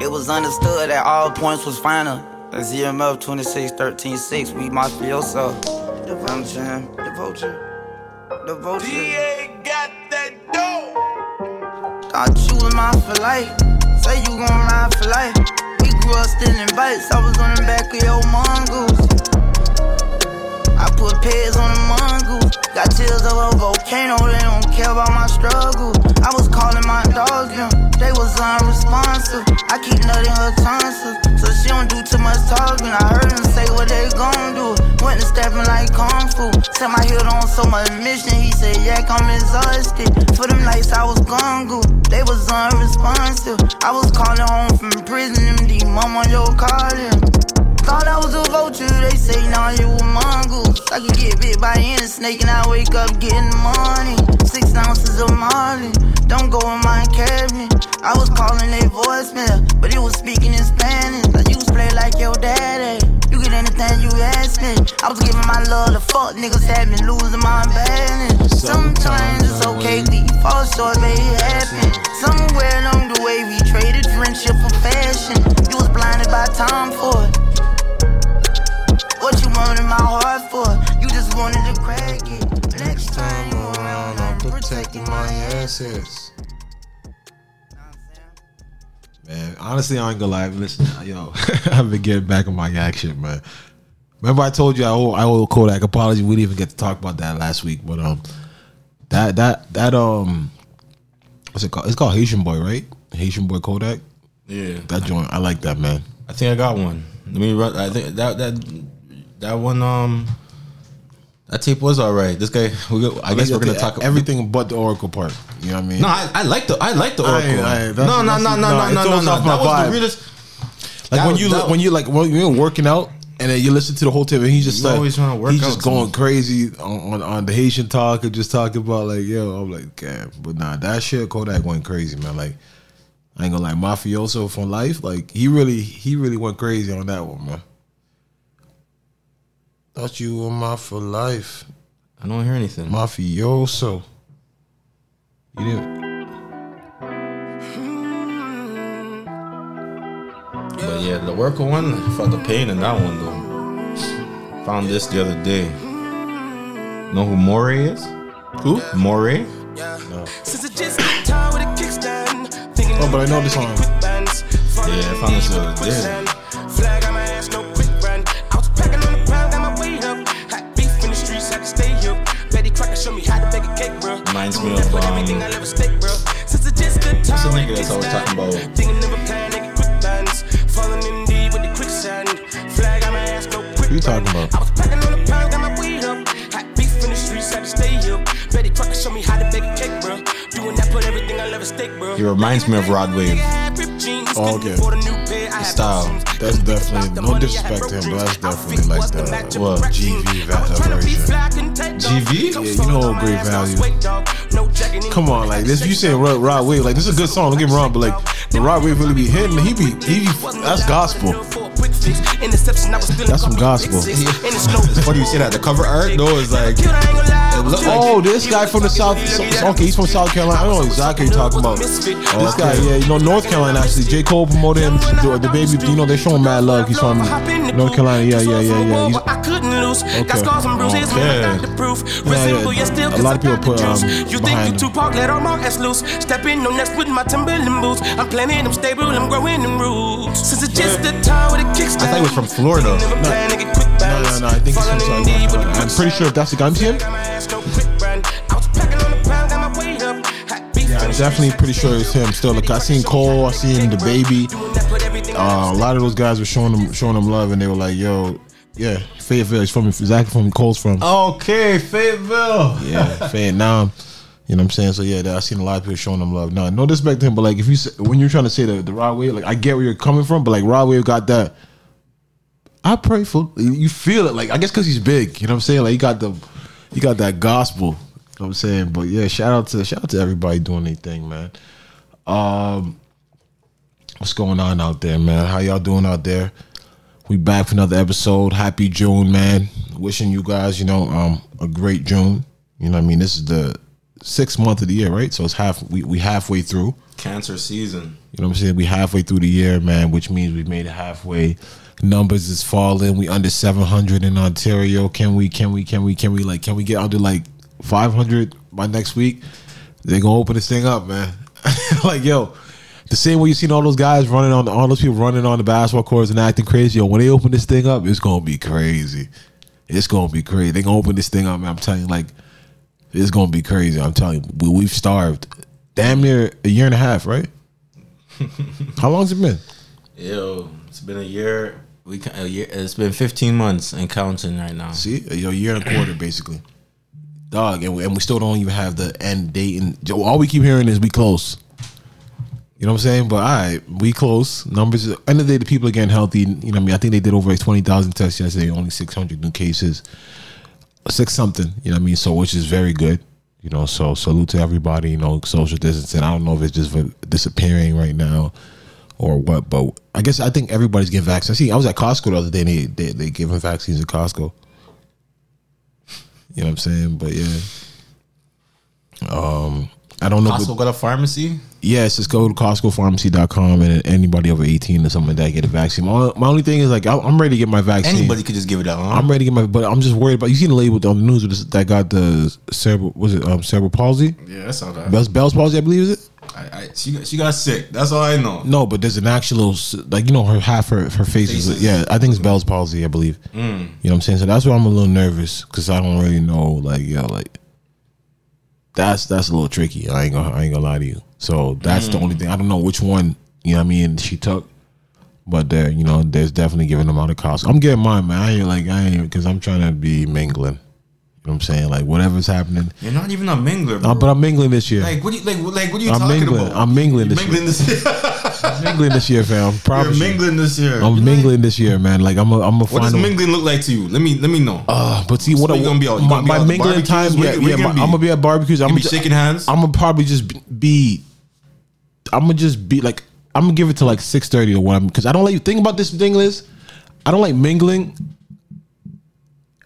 It was understood that all points was final. That's EMF 26, 13, 6. We mafioso. The vulture, the vulture, the vulture. DA got that dough. Thought you was mine for life. Say you gon' ride for life. We grew up stealing bikes. I was on the back of your mongoose. I put pads on the mongoose. Got tears of a volcano. They don't care about my struggle. I was calling my dogs, them. They was unresponsive. I keep nutting her tonsils. So she don't do too much talking. I heard them say what they gon' do. Went to stepping like Kung Fu. Set my heel on so much mission. He said, Yak, I'm exhausted. For them nights I was gone, They was unresponsive. I was calling home from prison. Them D mama, yo, call him. Thought I was a vulture, they say now you a mongoose. I can get bit by any snake and I wake up getting money. Six ounces of Molly, don't go in my cabinet. I was calling a voicemail, but it was speaking in Spanish. I used to play like your daddy. You get anything you ask me. I was giving my love to fuck niggas had me losing my balance. Sometimes it's okay, we fall short, made it happen. Somewhere along the way, we traded friendship for fashion. You was blinded by time for it. What you wanted my heart for? You just wanted to crack it. Next time you around, I'm protecting my assets. Man, honestly, I ain't gonna lie. Listen, yo, I've been getting back on my action, man. Remember, I told you I owe, I owe Kodak apology. We didn't even get to talk about that last week, but um, that that that um, what's it called? It's called Haitian Boy, right? Haitian Boy Kodak. Yeah, That joint, I like that, man. I think I got one. Let me run. I think that that that one um that tape was all right. This guy, we go, I guess we're gonna talk about everything but the Oracle part. You know what I mean? No, I, I like the I like the Oracle. ain't- I no, no, no, no, no, no, no, no. That was vibe. the realest. Like when was- you that- when you like when you're working out and then you listen to the whole tape and he's just like always wanna work he's just going crazy on, on on the Haitian talk and just talking about like yo I'm like damn but nah that shit Kodak went crazy man like I ain't gonna lie mafioso from life like he really he really went crazy on that one man. Thought you were my for life I don't hear anything. mafioso. You didn't. But yeah, the Oracle one, I felt the pain in that one though. Found this the other day. Know who Morray is? Who? Morray? Since it just got tired with a kickstand. Thinking Oh, but I know this song. Yeah, I found this the other day. Reminds me of, um, everything a steak, bro. Since it just got What's the nigga that's always talking about? Thinking of a plan, nigga, quick bands. Falling in deep with the quicksand. Flag on my ass, no quick Who you talking about? I was packing on the pound, got my weight up. Hot beef in the streets, had to stay up. Betty Crocker showed me how to bake a cake, He reminds me of Rod Wave. Oh, okay. style. That's definitely no disrespect to him, but that's definitely like the What? GV version. GV? Yeah, you know great value. Come on, like this. You say Rod, Rod Wave, like this is a good song. Don't get me wrong, but like the Rod Wave really be hitting. He be, he be. That's gospel. That's some gospel. It's funny you say that. The cover art, though, is like. It looked like. Oh, this guy from the South. Okay, he's from South Carolina. I don't know exactly what you're talking about. This guy, yeah, you know North Carolina actually. J Cole promoted him. The, the baby, you know, they show him mad love. He's from North Carolina. Yeah, yeah, yeah, yeah. He's, I couldn't lose. Okay. Got scars and bruises, man. I Okay. got the proof. Yeah, Resemble, yeah. yet still, A 'cause lot I of people the put, juice. um, You think behind you him. Tupac, let all my ass loose. Stepping on next with my Timberland boots. I'm planning, I'm stable, I'm growing in roots. Since it's just a time with a kickstand. I thought he was from Florida. Never plan to get quick no, no, no. I think he's from Falling South in deep with the Carolina. I'm pretty sure if that's the guy I'm seeing. Got my ass, no quick run. I was packing on the pound, got my weight up. Hot beef Yeah, I'm definitely pretty sure it's him. Still, like I seen Cole, I seen the baby. doing that, put everything I Uh, a lot of those guys were showing them, showing them love, and they were like, "Yo, yeah, Fayetteville. He's from exactly from Cole's from. Okay, Fayetteville. Yeah, Vietnam. You know what I'm saying? So yeah, I seen a lot of people showing them love. No, no disrespect to him, but like if you say, when you're trying to say the the Rod Wave, like I get where you're coming from, but like Rod Wave got that. I pray for you. Feel it, like I guess because he's big. You know what I'm saying? Like he got the, he got that gospel. You know what I'm saying? But yeah, shout out to shout out to everybody doing their thing, man. Um, what's going on out there, man? How y'all doing out there? We back for another episode. Happy June, man. Wishing you guys, you know, um, a great June. You know what I mean? This is the sixth month of the year, right? So it's half we we halfway through. Cancer season. You know what I'm saying? We halfway through the year, man, which means we made it halfway. Numbers is falling. We under 700 in Ontario. Can we? Can we? Can we? Can we? Like, can we get under like 500 by next week? They're gonna open this thing up, man. like, yo, the same way you seen all those guys running on all those people running on the basketball courts and acting crazy. Yo, when they open this thing up, it's gonna be crazy. It's gonna be crazy. They gonna open this thing up, man. I'm telling you, like, it's gonna be crazy. I'm telling you, we, we've starved damn near a year and a half, right? How long's it been? Yo, it's been a year. We a year. It's been 15 months and counting right now. See, a year and a quarter, basically. Dog, and we, and we still don't even have the end date. And all we keep hearing is we close. You know what I'm saying? But all right, we close. Numbers. End of the day, the people are getting healthy. You know, what I mean, I think they did over twenty thousand tests yesterday. Only six hundred new cases, six something. You know what I mean? So which is very good. You know, so salute to everybody. You know, social distancing. I don't know if it's just disappearing right now or what, but I guess I think everybody's getting vaccinated. See. I was at Costco the other day. They they they giving vaccines at Costco. You know what I'm saying? But yeah. Um, I don't know. Costco got a pharmacy. Yes, just go to CostcoPharmacy.com and anybody over 18 or something like that get a vaccine. My, my only thing is like I- I'm ready to get my vaccine. Anybody could just give it out. Huh? I'm ready to get my, but I'm just worried about. You seen the label on the news with this, that got the cerebral was it um, cerebral palsy? yeah, that's all that. Bell's, Bell's palsy, I believe is it. I, I, she got, she got sick. That's all I know. No, but there's an actual like you know her half her her face is Faces. yeah I think it's Bell's palsy I believe. You know what I'm saying? So that's why I'm a little nervous because I don't really know like yeah like that's that's a little tricky. I ain't gonna I ain't gonna lie to you. So that's the only thing I don't know which one you know what I mean she took. But there, you know, there's definitely giving them out of cost. I'm getting mine, man. I ain't like I ain't because I'm trying to be mingling. You know what I'm saying? Like whatever's happening. You're not even a mingler, bro. Uh, but I'm mingling this year. like what? Do you, like like what are you I'm talking mingling. about? I'm mingling this mingling this year. I'm mingling this year, fam. You're you. mingling this year. I'm mingling this year, man. Like I'm a, I'm a Like, what does final. mingling look like to you? Let me let me know. Uh, but see, what So I you gonna be out- you my, gonna be my out at mingling barbecues? time, Where yeah, you- where yeah. you gonna be? I'm gonna be at barbecues. I'm gonna be shaking hands. I'm gonna probably just be. I'm gonna just be like. I'm gonna give it to like six thirty or whatever because I don't like. You think about this thing is, I don't like mingling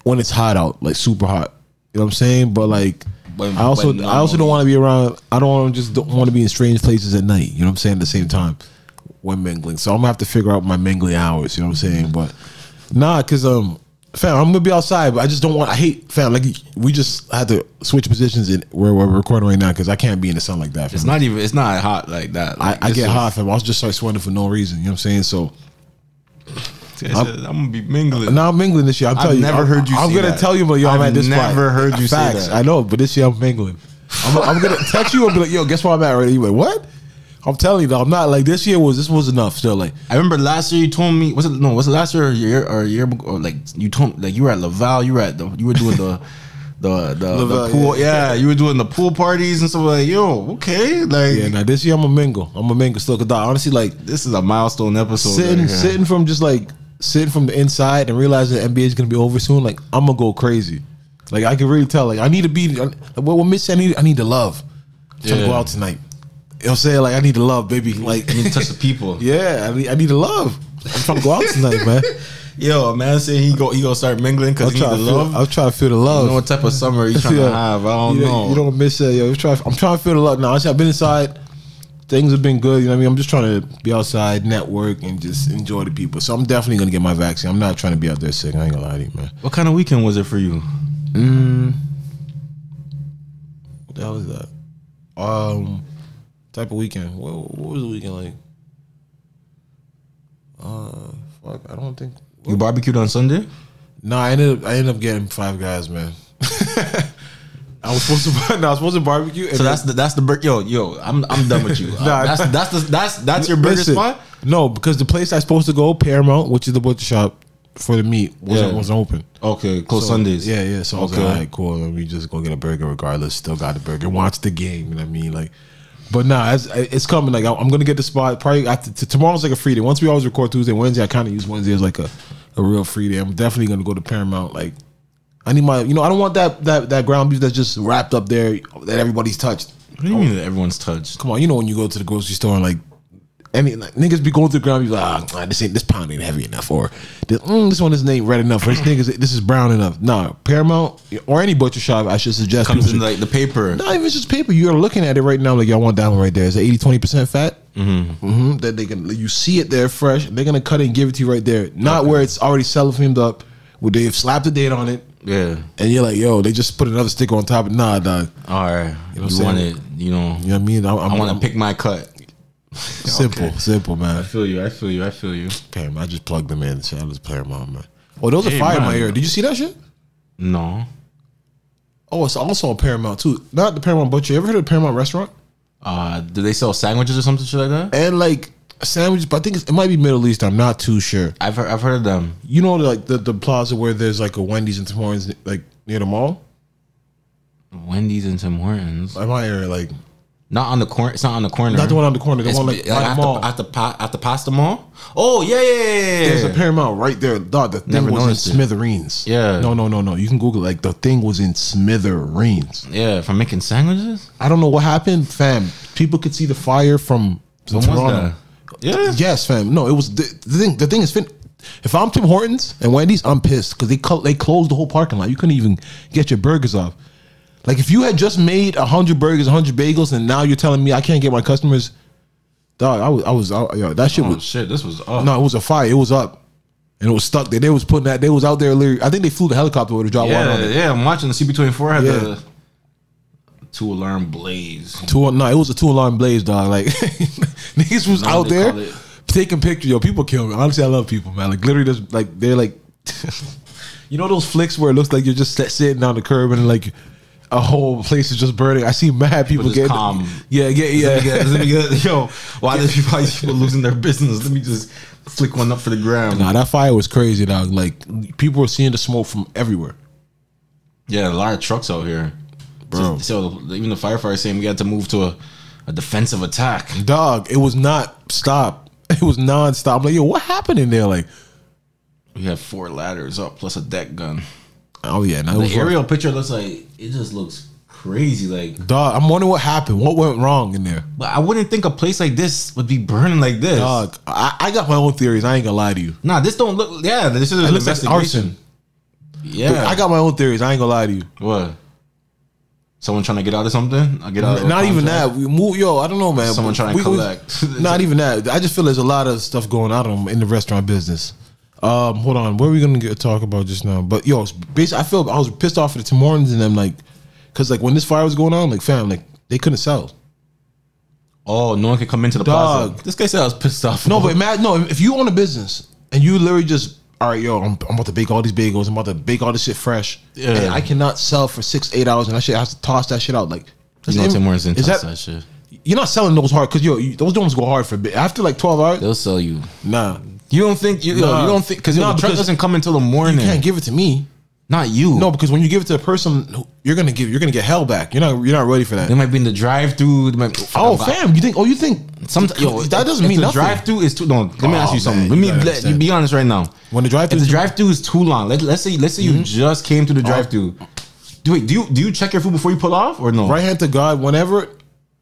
when it's hot out, like super hot. You know what I'm saying? But like, But- I also but I also don't want to be around. I don't wanna just don't want to be in strange places at night. You know what I'm saying? At the same time, when mingling, so I'm gonna have to figure out my mingling hours. You know what I'm saying? But nah, cause um, fam, I'm gonna be outside, but I just don't want. I hate fam. Like we just had to switch positions in where we're recording right now because I can't be in the sun like that. Fam. It's not even. It's not hot like that. I, Like, I this get is- hot, fam. I just start sweating for no reason. You know what I'm saying? So I'm, gonna be mingling. now I'm mingling this year. I'm I've telling you. never I'm- heard you I'm gonna that. tell you, but yo, I'm I've at this never heard you say that. I know, but this year I'm mingling. I'm, I'm gonna text you and be like, yo, guess where I'm at right You like, what? I'm telling you, though, I'm not like this year was this was enough. Still, like I remember last year you told me was it no was it last year or year or year or like you told like you were at Laval you were at the you were doing the the the, Laval, the pool yeah. yeah. you were doing the pool parties and stuff like yo okay like yeah, now this year I'm a mingle. I'm a mingle still. Cause dog, honestly, like this is a milestone episode sitting right sitting from just like sitting from the inside and realizing the NBA is gonna be over soon. Like I'm gonna go crazy. Like I can really tell. Like I need to be. What what Mitch I need I need the love. I'm trying to Yeah. go out tonight. You know what I'm saying? Like I need the love, baby. Like you need to touch the people yeah, I need I need the love. I'm trying to go out tonight, man. yo a man saying he go he gonna start mingling because he need the to feel. love I'm trying to feel the love. don't know what type of summer you trying Yeah. to have I don't you know You don't miss that, yo. I'm trying, I'm trying to feel the love. Now, I've been inside. Things have been good. You know what I mean? I'm just trying to be outside, network, and just enjoy the people. So I'm definitely gonna get my vaccine. I'm not trying to be out there sick. I ain't gonna lie to you, man. what kind of weekend was it for you What the hell is that? Um, type of weekend. What, what was the weekend like? Uh, fuck. I don't think. you barbecued on Sunday No, I ended up. I ended up getting five guys, man. I was supposed to. No, I was supposed to barbecue. and so that's the that's the bur- yo yo I'm I'm done with you Nah, that's that's the that's that's your burger Listen, spot No, because the place I supposed to go, Paramount, which is the butcher shop for the meat, wasn't Yeah. wasn't open. okay close So, Sundays Yeah, yeah. So I was Okay. like, all right, cool. Let me just go get a burger regardless. Still got the burger. Watch the game. You know what I mean? Like, but nah, it's, it's coming. Like, I'm gonna get the spot probably after t- tomorrow's like a free day. Once we always record Tuesday, Wednesday, I kind of use Wednesday as like a, a real free day. I'm definitely gonna go to Paramount. Like, I need my, you know, I don't want that that that ground beef that's just wrapped up there that everybody's touched. What do you mean that everyone's touched? Come on, you know when you go to the grocery store and like any like, niggas be going through the ground. Be like, ah, this ain't this pound ain't heavy enough, or this, mm, this one isn't ain't red enough, or this niggas this is brown enough. Nah, Paramount or any butcher shop, I should suggest Comes in should- like the paper. not even just paper. You're looking at it right now, like y'all want that one right there. It's 80 20 percent fat. Mm-hmm. That they can, you see it there fresh. They're gonna cut it and give it to you right there. Not where it's already cellophaned up, where they've slapped the date on it, Yeah. and you're like, yo, they just put another sticker on top. Nah, dog. All right. You You, know what I'm want it, you know. You know what I mean? I'm, I'm, want to pick my cut. simple, simple, man. I feel you. I feel you. I feel you. Damn, I just plugged them in. Shout out to Paramount, man. Oh, those Hey, are fire in my ear. Did you see that shit? No. Oh, it's also on Paramount too. Not the Paramount Butcher. You ever heard of the Paramount Restaurant? Uh, do they sell sandwiches or something shit like that? And like sandwiches, but I think it's, it might be Middle East. I'm not too sure. I've heard, I've heard of them. You know, like the, the plaza where there's like a Wendy's and Tim Hortons, like near the mall. Wendy's and Tim Hortons. By my area, like Not on the corner. It's not on the corner. not the one on the corner, the It's one like be- by the at, mall. the, at the at the pasta mall. Oh yeah, yeah, yeah, yeah. There's a Paramount right there. Dog, the thing Never was in it. smithereens. Yeah. No, no, no, no. You can Google it. like the thing was in smithereens. yeah, for making sandwiches. I don't know what happened, fam. People could see the fire from When that? Yeah. Yes, fam. No, it was the, the thing. The thing is, fin- if I'm Tim Hortons and Wendy's, I'm pissed because they cl- they closed the whole parking lot. You couldn't even get your burgers off. Like if you had just made hundred burgers, hundred bagels, and now you're telling me I can't get my customers, dog. I was, I was, I, yo, that shit Oh was shit, this was up. no, it was a fire. It was up, and it was stuck there. They was putting that. They was out there. Literally, I think they flew the helicopter with a drop water on yeah, it. yeah. I'm watching the CP24 had Yeah. the two alarm blaze. Two, no, it was a two alarm blaze, dog. Like niggas was out there taking pictures. Yo, people kill me. Honestly, I love people, man. Like literally, just like they're like, you know those flicks where it looks like you're just sitting on the curb and like a whole place is just burning. I see mad people just getting calm. Yeah, yeah, yeah. Get, get, yo, why does people, these people losing their business? Let me just flick one up for the gram. Nah, that fire was crazy, dog. Like people were seeing the smoke from everywhere. Yeah, a lot of trucks out here, Bro. So, so even the firefighters saying we had to move to a, a defensive attack. Dog, it was not stop. It was non-stop. Like, yo, what happened in there? Like, We had four ladders up plus a deck gun. oh yeah, that The aerial picture looks like it just looks crazy. Like, Dog, I'm wondering what happened. What went wrong in there? but I wouldn't think a place like this would be burning like this. Dog, I, I got my own theories. I ain't gonna lie to you. Nah, this don't look. Yeah, this is It an looks like arson. Yeah, I got my own theories. I ain't gonna lie to you. what? Someone trying to get out of something? I get out. Of Not even that. We move, yo. I don't know, man. Someone trying to We- we- collect. not even that. I just feel there's a lot of stuff going on in the restaurant business. Um, hold on. What are we gonna get talk about just now? But yo, basically, I feel I was pissed off at the Tim Hortons and them like, cause like when this fire was going on, like fam, like they couldn't sell. Oh, no one could come into the Dog. plaza. This guy said I was pissed off. No, but imagine no. If you own a business and you literally just all right, yo, I'm, I'm about to bake all these bagels. I'm about to bake all this shit fresh. Yeah. And I cannot sell for six, eight hours, and I shit has to toss that shit out. Like, you know Tim is touch that, that shit. You're not selling those hard because yo, you, those ones go hard for a bit. After like twelve hours, They'll sell you. nah, You don't think you, yo, you don't think because Nah, the truck doesn't come until the morning. you can't give it to me. Not you. No, because when you give it to a person, you're gonna give, you're gonna get hell back. You're not, you're not ready for that. they might be in the drive-through. They might, Oh, fam, you think? Oh, you think? Some, yo, that doesn't mean the nothing. drive-through is too. No, let me Oh, ask you oh, something. man, let me let you be honest right now. When the drive-through, the drive-through is too long, let, let's say let's say you mm-hmm. just came to the oh. drive-through. Do wait, do you do you check your food before you pull off or no? right hand to God, whenever,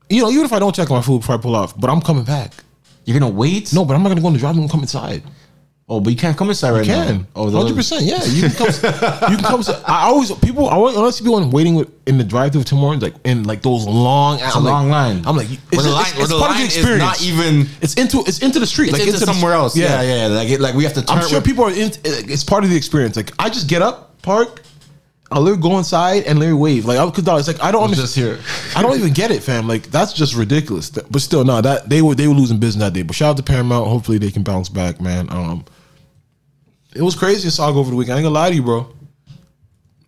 you know, even if I don't check my food before I pull off, but I'm coming back. You're gonna wait? No, but I'm not gonna go in the drive-through and come inside. Oh, but you can't come inside right You now. can. Oh, hundred percent. Yeah, you can come. you can come. I always people. I always honestly people waiting with, in the drive-through Tim Hortons, like in like those long. It's a long line. I'm like, it's, Where the it's- line, it's the part of the experience. not even. It's into it's into the street, It's like into, the- somewhere else. Yeah, yeah. Like, it, like we have to turn. I'm sure people are in. It's part of the experience. Like I just get up, park, I literally go inside and literally wave. Like I because it's like I don't was understand. just here. I don't even get it, fam. Like that's just ridiculous. But still, no, that they were they were losing business that day. But shout out to Paramount. Hopefully they can bounce back, man. Um, it was crazy saga over the weekend. I ain't gonna lie to you, bro.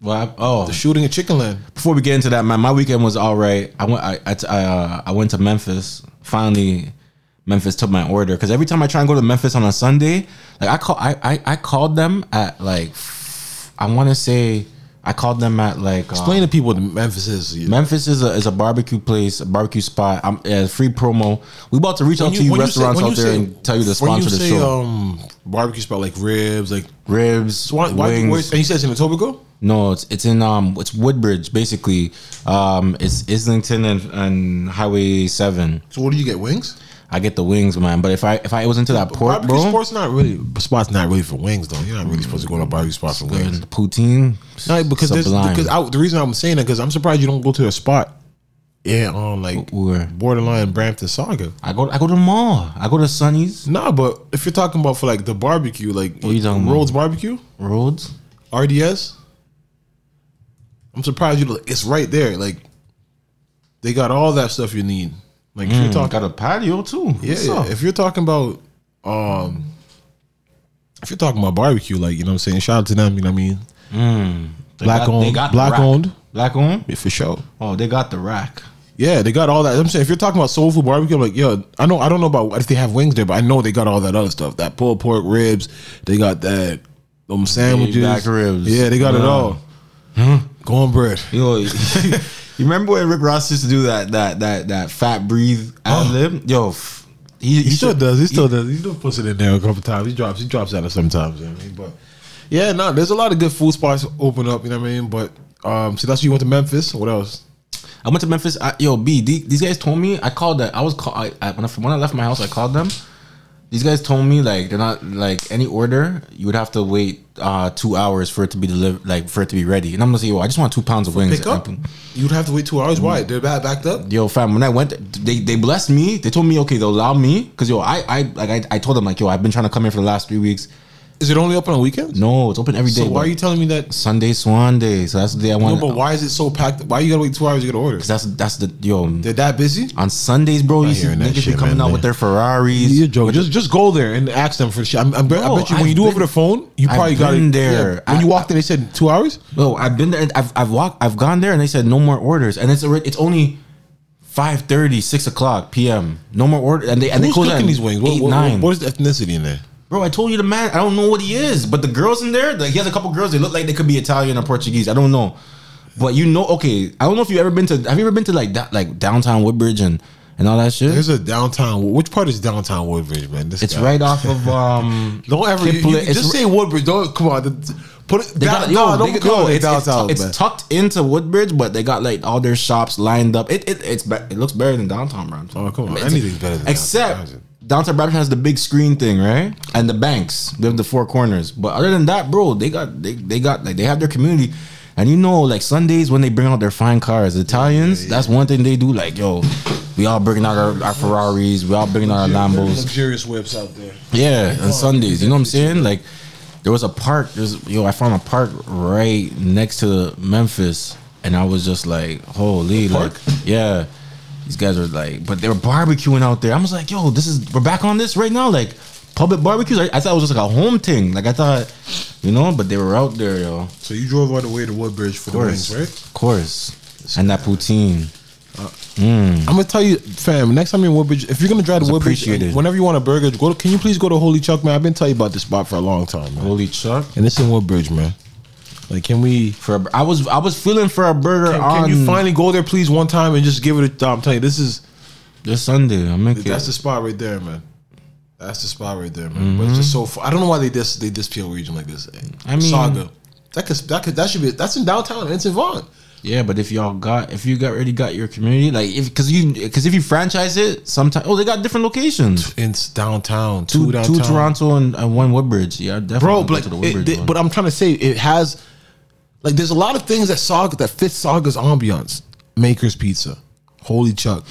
Well, I- oh, The shooting in Chicken Land. before we get into that, man, my weekend was all right. I went, I, I, I, uh, I went to Memphis. Finally, Memphis took my order because every time I try and go to Memphis on a Sunday, like I call, I, I, I called them at like, I want to say, I called them at like. Explain to people what Memphis is. Memphis is a is a barbecue place, a barbecue spot. I'm yeah, free promo. We about to reach out to you, restaurants out there and tell you to when sponsor you the show. Um, barbecue spot like ribs, like Ribs, why, wings. where, and he says in Etobicoke. No, it's it's in um it's Woodbridge basically. Um, it's Islington and, and Highway Seven. So what do you get? Wings? I get the wings, man. But if I if I was into that pork, barbecue bro, sport's not really spot's not really for wings though. You're not really supposed to go to a barbecue spot for wings. good poutine, No, because there's, sublime. because I, the reason I'm saying that because I'm surprised you don't go to a spot, yeah, on um, like Where? borderline Brampton Saga. I go I go to the mall. I go to Sonny's Nah, but if you're talking about for like the barbecue, like What you talking Rhodes Barbecue, Roads. RDS, I'm surprised you. It's right there. Like they got all that stuff you need. Like if you're talking, Got a patio too. yeah, What's yeah. up? If you're talking about, um, if you're talking about barbecue, like you know, what I'm saying, shout out to them. You know, what I mean, They black got- they owned, got the black rack. owned, Black owned. yeah, for sure. Oh, they got the rack. Yeah, they got all that. I'm saying if you're talking about soul food barbecue, I'm like, yo, I know I don't know about if they have wings there, but I know they got all that other stuff. That pulled pork ribs, they got that them sandwiches, back ribs. Yeah, they got it all. Cornbread. Yo, you remember when Rick Ross used to do that that that that fat breathe ad lib? Yo, f- he, He still should- does. He still does. He still puts it in there a couple times. He drops. He drops at it sometimes. You know what I mean, but yeah, no, there's a lot of good food spots open up. You know what I mean? But um, so that's you went to Memphis. What else? I went to Memphis. I, yo, B, the- these guys told me. I called that. I was call. I, I, when, I, when I left my house, I called them. These guys told me like they're not like any order. You would have to wait uh two hours for it to be delivered, like for it to be ready. And I'm gonna say, yo, I just want two pounds of wings. Pick up. You'd have to wait two hours. Why? They're back backed up. Yo, fam, when I went, they they blessed me. They told me, okay, they'll allow me because yo, I I like I, I told them like yo, I've been trying to come here for the last three weeks. Is it only open on weekends? No, it's open every day. So why are you telling me that? Sunday Swan Day? So that's the day I want. No, but why is it so packed? Why you gotta wait two hours to get an order? That's that's the yo. They're that busy? On Sundays, bro, you see hearing that niggas be coming man, out man. with their Ferraris. You're joking. Just just go there and ask them for shit. I'm, I'm, I bet you when I've you do over the phone, you I've probably got been it there. Yeah. When you walked in, they said two hours. No, I've been there. and I've I've walked. I've gone there, and they said no more orders, and it's already, it's only 5.30, 6 o'clock p.m. No more order, and they and Who's they close cooking at these wings? What, Eight, what- nine. what is the ethnicity in there? Bro, I told you the man. I don't know what he is, but the girls in there, like he has a couple girls. They look like they could be Italian or Portuguese. I don't know, but you know, okay. I don't know if you ever been to. Have you ever been to like that, like downtown Woodbridge and and all that shit? There's a downtown. Which part is downtown Woodbridge, man? This it's guy. right off of um. Don't ever you, you- just say Woodbridge. Don't come on. Put it. They down, got, no, yo, don't they, go yo, it's, it's, downtown. tu- it's tucked into Woodbridge, but they got like all their shops lined up. It it it's it looks better than downtown Brampton. Oh, come on. It's- Anything's better than downtown. except downtown. Downtown Brampton has the big screen thing, right? And the banks, they have the four corners. But other than that, bro, they got they they got like they have their community. And you know, like Sundays when they bring out their fine cars, Italians, that's one thing they do. Like, yo, we all bringing out our, our Ferraris, we all bringing out our Lambos. luxurious whips out there. Yeah, on Sundays. You know what I'm saying? Like there was a park. There's yo, I found a park right next to Memphis, and I was just like, holy, like, park? yeah. These guys are like, but they were barbecuing out there. I was like, yo, this is we're back on this right now, like public barbecues. I, I thought it was just like a home thing. Like I thought, you know, but they were out there, yo. So you drove all the way to Woodbridge for the course, wings, right? Of course, and that poutine. Uh, mm. I'm gonna tell you, fam. Next time you're in Woodbridge, if you're gonna drive to Woodbridge, appreciated. whenever you want a burger, go. To, can you please go to Holy Chuck, man? I've been telling you about this spot for a long time, man. Holy chuck! And it's in Woodbridge, man. Like, can we? For a, I was I was feeling for a burger Can, on can you finally go there, please, one time and just give it a? I'm telling you, this is this Sunday. I'm making that's the spot right there, man. That's the spot right there, man. But it's just so. Far. I don't know why they dis they dis Peel region like this. Mm-hmm. I mean- Saga. That could that could that should be that's in downtown. It's in Vaughan. Yeah, but if y'all got if you got already got your community like if because you because if you franchise it sometimes oh they got different locations It's downtown. two, Two, downtown. two Toronto and, and one Woodbridge yeah definitely bro. But, to the it- Woodbridge it- one. but I'm trying to say it has like there's a lot of things that Saga that fit Saga's ambiance. Maker's Pizza, Holy Chuck.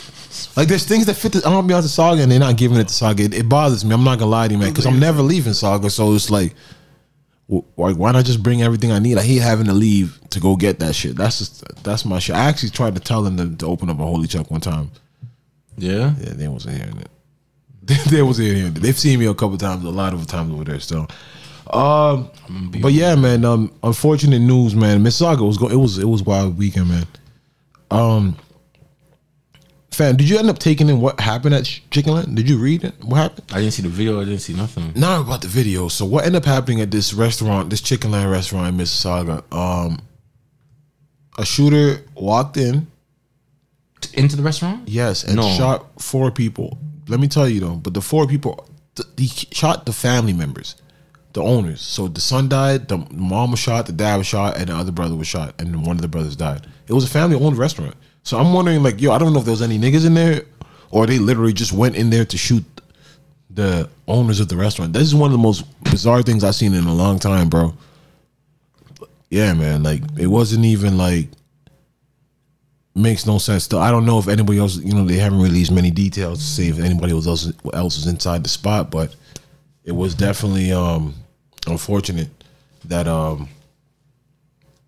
Like there's things that fit the ambiance of Saga and they're not giving it to Saga. It, it bothers me. I'm not gonna lie to you, man, because I'm never leaving Saga. So it's like, wh- like why not just bring everything I need? I hate having to leave to go get that shit. That's just that's my shit. I actually tried to tell them to, to open up a Holy Chuck one time. yeah Yeah, they wasn't hearing it. they wasn't hearing it. They've seen me a couple times, a lot of times over there still. Um, but yeah, man. Um, unfortunate news, man. Mississauga was go. It was it was wild weekend, man. Um, fam, did you end up taking in what happened at Chicken Land? Did you read it? What happened? I didn't see the video I didn't see nothing Not about the video. So what ended up happening at this restaurant, this Chicken Land restaurant in Mississauga? Um, a shooter walked in. into the restaurant Yes, and No. shot four people. Let me tell you though, but the four people, th- he shot the family members, the owners. So the son died, the mom was shot, the dad was shot, and the other brother was shot, and one of the brothers died. It was a family-owned restaurant. So I'm wondering, like, yo, I don't know if there was any niggas in there, or they literally just went in there to shoot the owners of the restaurant. This is one of the most bizarre things I've seen in a long time, bro. Yeah, man. Like it wasn't even like makes no sense. Still, I don't know if anybody else. You know, they haven't released many details to see if anybody else else was inside the spot, but it was definitely um unfortunate that um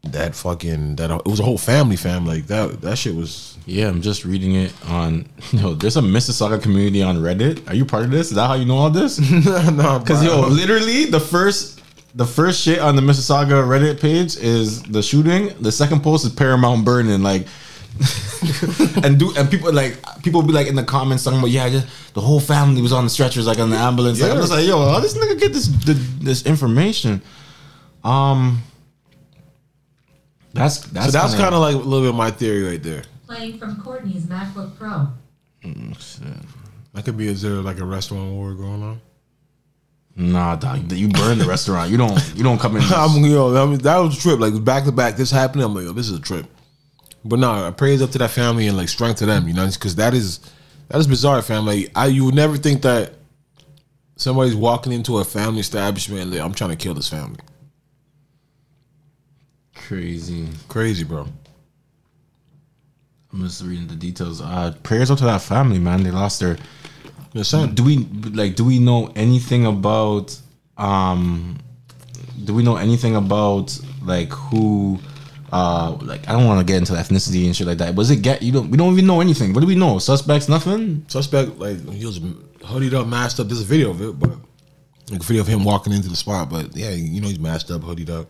that fucking that it was a whole family family like that that shit was Yeah, I'm just reading it on. Yo, there's a Mississauga community on Reddit. Are you part of this? Is that how you know all this? no Because yo, literally the first the first shit on the Mississauga Reddit page is the shooting. The second post is Paramount burning. Like, and do and people like people be like in the comments talking about yeah, just, the whole family was on the stretchers like on the ambulance. Like, I Yeah. was like, yo, how this nigga get this the, this information? Um, that's that's so that's kinda- like a little bit of my theory right there Playing from Courtney's MacBook Pro. that could be is there like a restaurant war going on nah, dog. You burn the restaurant. You don't you don't come in. I'm yo I mean, that was a trip like back to back this happening I'm like yo this is a trip but no I praise up to that family and like strength to them you know because that is that is bizarre family I you would never think that somebody's walking into a family establishment and like, I'm trying to kill this family crazy. crazy bro I'm just reading the details. Uh, prayers up to that family, man. They lost their. son Do we like? Do we know anything about? Um, do we know anything about like who? Uh, like I don't want to get into ethnicity and shit like that. Was it get? You don't. We don't even know anything. What do we know? Suspects? Nothing. suspect like he was hoodied up, masked up. There's a video of it, but like a video of him walking into the spot. But yeah, you know he's masked up, hoodied up.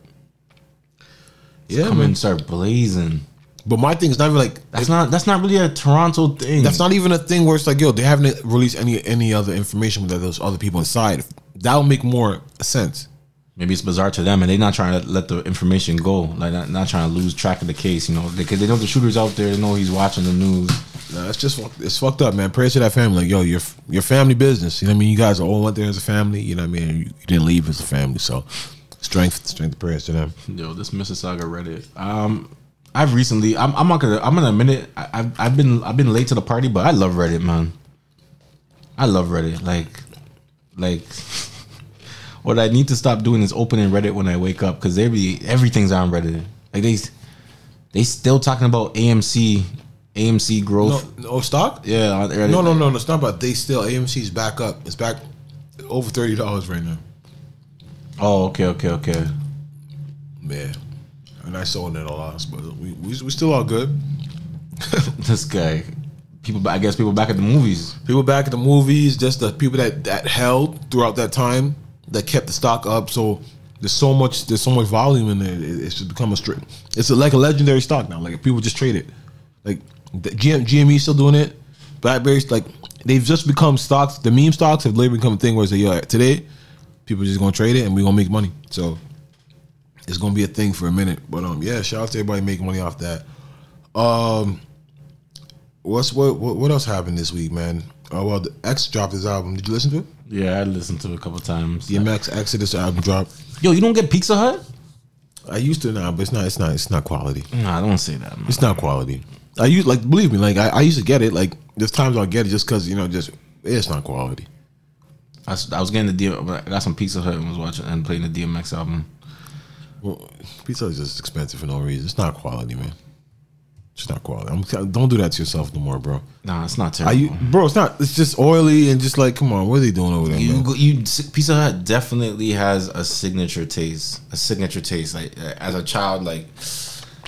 Yeah, Come man. and start blazing. But my thing is not even like That's not. That's not really a Toronto thing. that's not even a thing where it's like yo they haven't released any any other information that there's other people inside. That'll make more sense. Maybe it's bizarre to them, and they're not trying to let the information go. Like not, not trying to lose track of the case. You know, because they know the shooter's out there. They know he's watching the news. Nah, it's just it's fucked up, man. Prayers to that family. Like yo, your your family business. You know what I mean? You guys are all went there as a family. You know what I mean? You, you didn't leave as a family, so strength strength prayers to them. Yo, this Mississauga Reddit. Um, I've recently. I'm, I'm not gonna. I'm gonna admit it. I, I've, I've been. I've been late to the party, but I love Reddit, man. I love Reddit. Like, like. What I need to stop doing is opening Reddit when I wake up because every everything's on Reddit. Like they, they still talking about AMC, AMC growth. no oh, stock. Yeah, on Reddit. No, no, no, no. It's not about. They still AMC's back up. It's back over thirty dollars right now. Oh, okay, okay, okay. Yeah, and I sold it a loss, but we we, we still all good. This guy, people. I guess people back at the movies. People back at the movies, just the people that that held throughout that time that kept the stock up. So there's so much there's so much volume in there. It, it's just become a straight. It's a, like a legendary stock now. Like people just trade it. Like the GM, GME still doing it. Blackberries like they've just become stocks. The meme stocks have literally become a thing where it's like, yo, today people just gonna trade it and we gonna make money. So it's gonna be a thing for a minute. But um, yeah, shout out to everybody making money off that. Um, what's what what, what else happened this week, man? Oh well, the X dropped his album. Did you listen to it? Yeah, I listened to it a couple times. DMX Exodus album dropped. Yo, you don't get Pizza Hut? I used to now, but it's not. It's not. It's not quality. Nah, I don't say that, man. It's not quality. I used like believe me, like I, I used to get it. Like there's times I'll get it just because you know just it's not quality. I, was- I was getting the DM. I got some Pizza Hut and was watching and playing the DMX album. Well, pizza is just expensive for no reason. It's not quality, man. It's not quality. I'm, don't do that to yourself no more, bro. Nah, it's not terrible. you, bro? It's not. It's just oily and just like, come on, what are they doing over there? you, man? you Pizza Hut definitely has a signature taste. A signature taste. Like as a child, like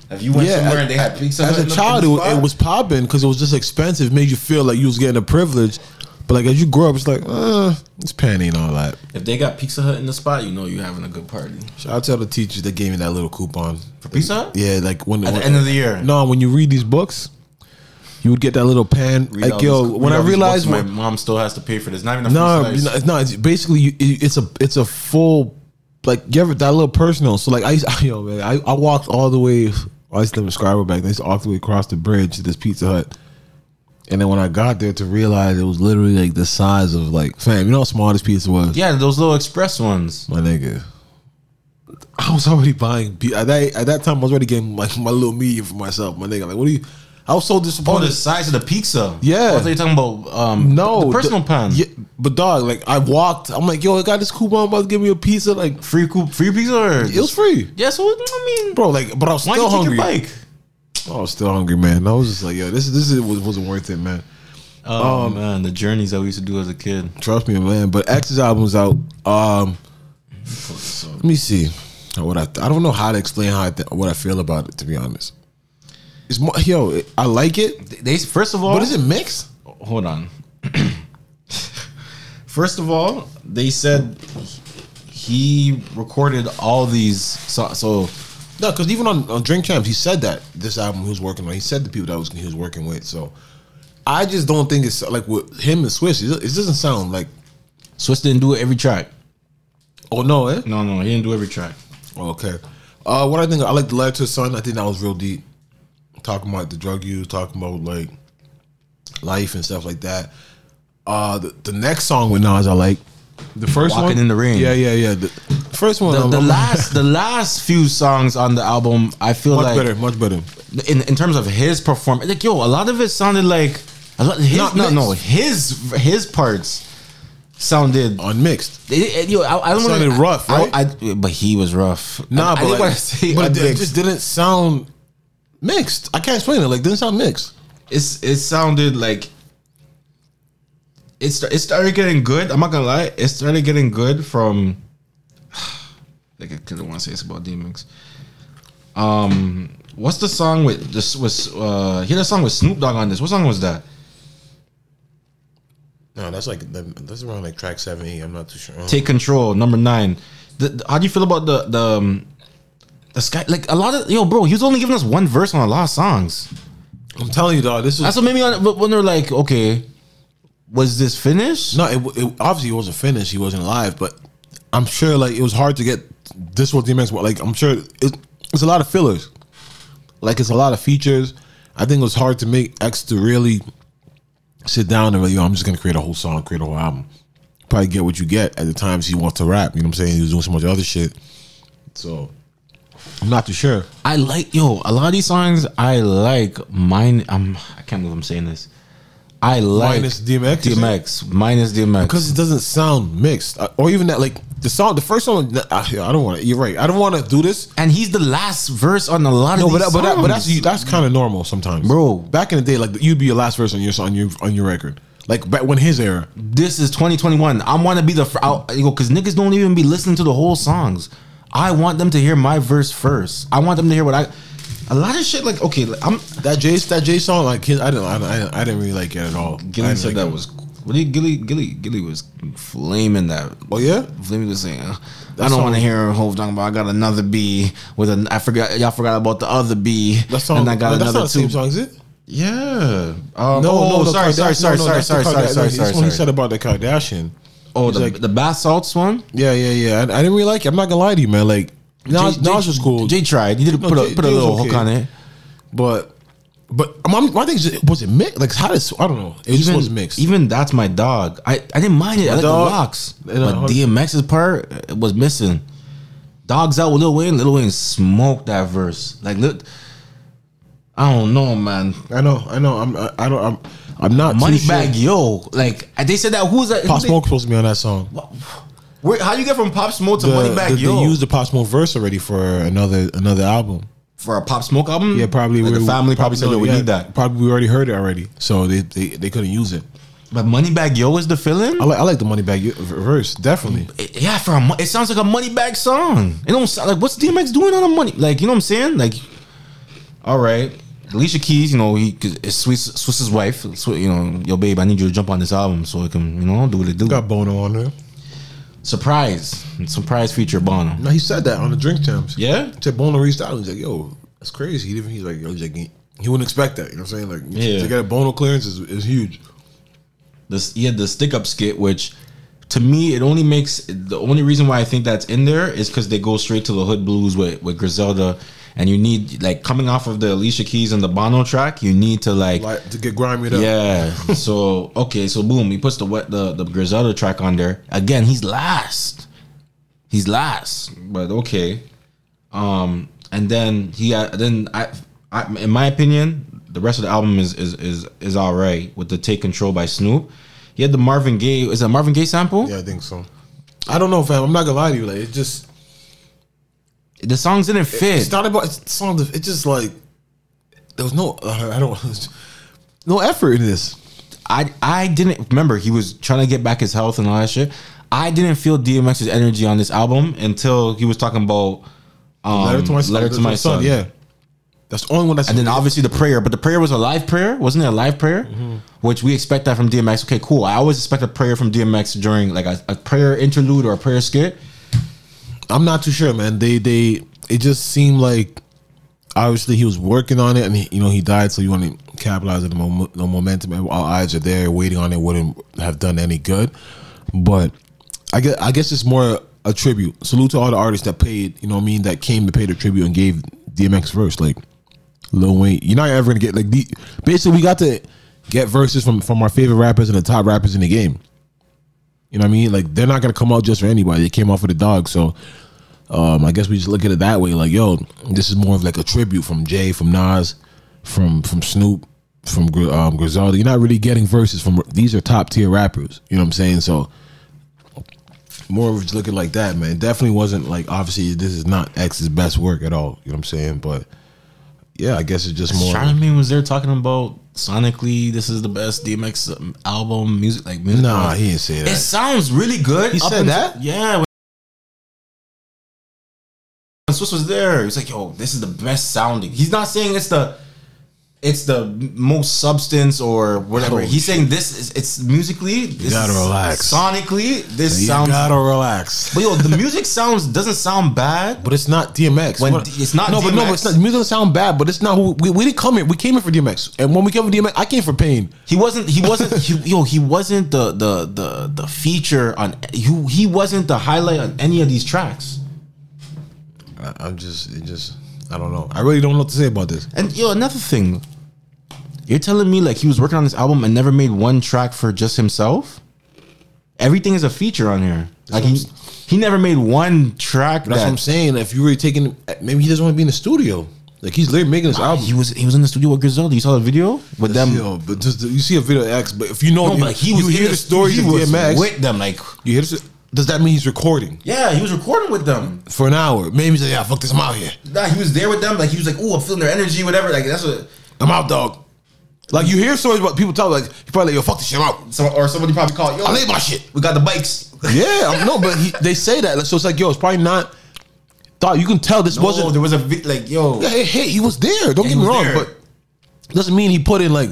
if you went somewhere and they had Pizza Hut as a child, it, the was- spot, it was popping because it was just expensive. Made you feel like you was getting a privilege. But like as you grow up, it's like, uh, it's panty and all that. If they got Pizza Hut in the spot, you know you're having a good party. Shout out to all the teachers that gave me that little coupon For Pizza Hut? Yeah, like when At the when- end of the year. No, when you read these books, you would get that little pan. Read like yo, these- when I realized my, mom still has to pay for this. Not even a free no, it's not. It's basically you, it- it's a it's a full like you ever that little personal. So like I used, yo man, I, I walked all the way. I used to live in Scarborough back. then. I used to walk the way across the bridge to this Pizza Hut. And then when I got there to realize it was literally like the size of like fam, you know how small this pizza was? yeah, those little express ones. My nigga. I was already buying pi- at that at that time I was already getting like my little medium for myself. My nigga, like what do you I was so Oh, disappointed. the size of the pizza. Yeah. I thought you talking about um no, the personal pan. Yeah, but dog, like I walked. I'm like, yo, I got this coupon about to give me a pizza. Like Free coup, free pizza or it was free, Yeah, so I mean, bro. Like, but I was why still you take hungry. your bike? I was still hungry, man. I was just like, yo, this this is, was, wasn't worth it, man. Oh man, the journeys that we used to do as a kid. Trust me, man. But X's album's out. Um, let me see what I. I don't know how to explain how I th- what I feel about it. To be honest, it's more, yo. I like it, They first of all, but is it mixed? hold on. First of all, they said he recorded all these. So, so No, because even on, on Drink Champs, he said that this album he was working on. He said the people that was he was working with. So I just don't think it's like with him and Swizz. It, it doesn't sound like. Swizz didn't do it every track. Oh no, eh? No, no, he didn't do every track. Okay. Uh, what I think I like the letter to the son. I think that was real deep. Talking about the drug use, talking about like life and stuff like that. Uh, the, the next song with Nas I like. The first Walking one in the Rain. Yeah, yeah, yeah. The first one. The, the last, the last few songs on the album, I feel much like better, much better. in in terms of his performance, like yo, a lot of it sounded like a lot. His, Not no, no, his his parts sounded. Unmixed. It, it- yo, I, I don't Sounded wanna, rough, I- right? I, but he was rough. Nah, I, but I say but it, it just didn't sound mixed. I can't explain it. Like, didn't sound mixed. it's it sounded like it's it started getting good. I'm not gonna lie, it started getting good from. Like I kind of want to say it's about DMX. Um, what's the song with this was uh he had a song with Snoop Dogg on this. What song was that? No, that's like that's around like track seven, eight. I'm not too sure. Take control, number nine. The, the- how do you feel about the the um, the sky? Like a lot of yo, bro, he was only giving us one verse on a lot of songs. I'm telling you, dog. This is That's what made me they're like, okay, was this finished? No, it, it obviously it wasn't finished. He wasn't alive, but I'm sure like it was hard to get this what DMX. wa- Like I'm sure it, it's a lot of fillers. Like it's a lot of features. I think it was hard to make X to really sit down and like, yo, I'm just gonna create a whole song, create a whole album. Probably get what you get at the times he wants to rap. You know what I'm saying? He was doing so much other shit. So I'm not too sure. I like yo a lot of these songs. I like mine. I'm I can't believe I'm saying this. I like Minus DMX, DMX minus DMX because it doesn't sound mixed, Uh, or even that like the song, the first song. I, I don't want to. You're right. I don't want to do this. and he's the last verse on a lot of No, but but, that, but that's that's kind of normal sometimes, Bro. Back in the day, like you'd be your last verse on your on your on your record, like back when his era. this is 2021. I want to be the I'll- you know because niggas don't even be listening to the whole songs. I want them to hear my verse first. I want them to hear what I. A lot of shit like okay, like, I'm. That J that J song, like his, I didn't I, didn't- I didn't really like it at all. Gillie said like that it. was. What did Gillie Gillie Gillie was flaming that. Oh yeah, Flaming was saying, I don't want to hear Hove talking about. I got another B with an. I forgot y'all forgot about the other B. that song. and I got that's not another the same two. song, is it? Yeah. Um, No, oh, no, sorry, sorry, sorry, sorry, sorry, sorry, sorry, This sorry, one he said about the Kardashian. Oh, the, like- the bath salts one. Yeah, yeah, yeah. I, I didn't really like it. I'm not gonna lie to you, man. Like Nas, Nas was cool, Jay tried. He did No, put a Jay- put a Jay was little okay. hook on it. but but my, my thing is, was it mixed? Like how does I don't know. It just was mixed. Even that's my dog. I, I didn't mind it. I like the dog. locks, And, uh, but DMX's part uh, was missing. Dogs out with Lil Wayne. Lil Wayne smoked that verse. Like, look, I don't know, man. I know, I know. I'm I, I don't I'm I'm not Money too sure. bag, yo. Like they said that. Who's that? Pop they- Smoke supposed to be on that song. Where, how you get from Pop Smoke to The- Money Bag the- Yo They used the Pop Smoke verse already for another another album. for a Pop Smoke album? Yeah, probably Like the family probably, said, no, "Yo, we yeah, need that." Probably we already heard it already, so they they, they couldn't use it. But Moneybagg Yo is the fill-in. I like I like the Moneybagg verse definitely. It- yeah, for a it sounds like a Moneybagg song. It don't sound like what's DMX doing on a money? Like you know what I'm saying? Like, all right, Alicia Keys, you know he it's Swizz Swizz's wife. You know, yo babe, I need you to jump on this album so it can you know do what it do. Got Bono on there. Surprise, surprise feature Bono. No, he said that on the Drink Champs. Yeah, He said Bono reached out. He's like, "Yo, that's crazy." He didn't. He's like, "Yo, he's like, he, he wouldn't expect that." You know what I'm saying? Like, Yeah. to get a Bono clearance is, is huge. this he had the stick up skit, which to me it only makes the only reason why I think that's in there is because they go straight to the hood blues with with Griselda, and you need like coming off of the Alicia Keys and the Bono track, you need to like. Like to get grimy up. yeah. so okay. So boom. He puts the what the the Griselda track on there again. He's last. He's last. But okay. Um. And then he uh, then I, I in my opinion the rest of the album is is is is all right with the Take Control by Snoop. He had the Marvin Gaye. Is that Marvin Gaye sample? Yeah, I think so. I don't know, fam. I'm not gonna lie to you. Like it just The songs didn't fit. it's not about it's the song. It's just like there was no. Uh, I don't. No effort in this. I I didn't remember he was trying to get back his health and all that shit. I didn't feel DMX's energy on this album until he was talking about um, letter to my son. Letter to my son. Yeah, that's the only one that's. And then obviously the prayer, but the prayer was a live prayer, wasn't it? A live prayer, Mm-hmm. which we expect that from DMX. Okay, cool. I always expect a prayer from DMX during like a, a prayer interlude or a prayer skit. I'm not too sure, man. They they it just seemed like obviously he was working on it, and he, you know he died, so you want to capitalize on the, mom- the momentum. All eyes are there, waiting on it. Wouldn't have done any good, but I guess I guess it's more a tribute. Salute to all the artists that paid. You know I mean? That came to pay the tribute and gave DMX verse like Lil Wayne. You're not ever gonna get like the basically we got to get verses from from our favorite rappers and the top rappers in the game. You know what I mean? Like they're not gonna come out just for anybody. They came out for the dog. So um, I guess we just look at it that way. Like, yo, this is more of like a tribute from Jay, from Nas, from from Snoop, from um, Griselda. You're not really getting verses from these are top tier rappers. You know what I'm saying? So more of just looking like that, man. It definitely wasn't like obviously this is not X's best work at all. You know what I'm saying? But yeah, I guess it's just more. Charlamagne was there talking about sonically, this is the best DMX um, album, music like music. Nah, he didn't say that. It sounds really good. He up said that? Yeah. When Swizz was there, he was like, "Yo, this is the best sounding." He's not saying it's the, it's the most substance or whatever. Oh, He's saying this is it's musically. This gotta relax. Sonically, this you sounds. gotta relax. but yo, the music sounds doesn't sound bad. But it's not DMX. When What- it's not no, but no, but DMX. it's not. Music doesn't sound bad, but it's not who we, we didn't come here. We came here for DMX, and when we came for DMX, I came for Pain. He wasn't. He wasn't. he, yo, he wasn't the the the the feature on. He, he wasn't the highlight on any of these tracks. I, I'm just, it just, I don't know. I really don't know what to say about this. And yo, another thing, you're telling me like he was working on this album and never made one track for just himself. Everything is a feature on here. Like he, he never made one track. That's that, what I'm saying. If you were taking, maybe he doesn't want to be in the studio. Like he's literally making this album. He was he was in the studio with Griselda. You saw the video with them. Yo, but just you see a video of X, but if you know, No, but like he was you hear the story he was DMX. with them. Like You hear this? Does that mean he's recording yeah, he was recording with them. for an hour? Maybe he's like, yeah, fuck this, I'm out here. Nah, he was there with them. Like he was like, oh, I'm feeling their energy, whatever. Like that's what. I'm out, dog. Like you hear stories about people talk like he probably like, yo, fuck this shit, out. So, or somebody probably called. Yo, I laid my shit. We got the bikes. Yeah, no, but he, they say that, so it's like, yo, it's probably not. Thought you can tell this No, wasn't. there was a like yo. Yeah, hey, hey, he was there. Don't Yeah, get me wrong, there. but doesn't mean he put in like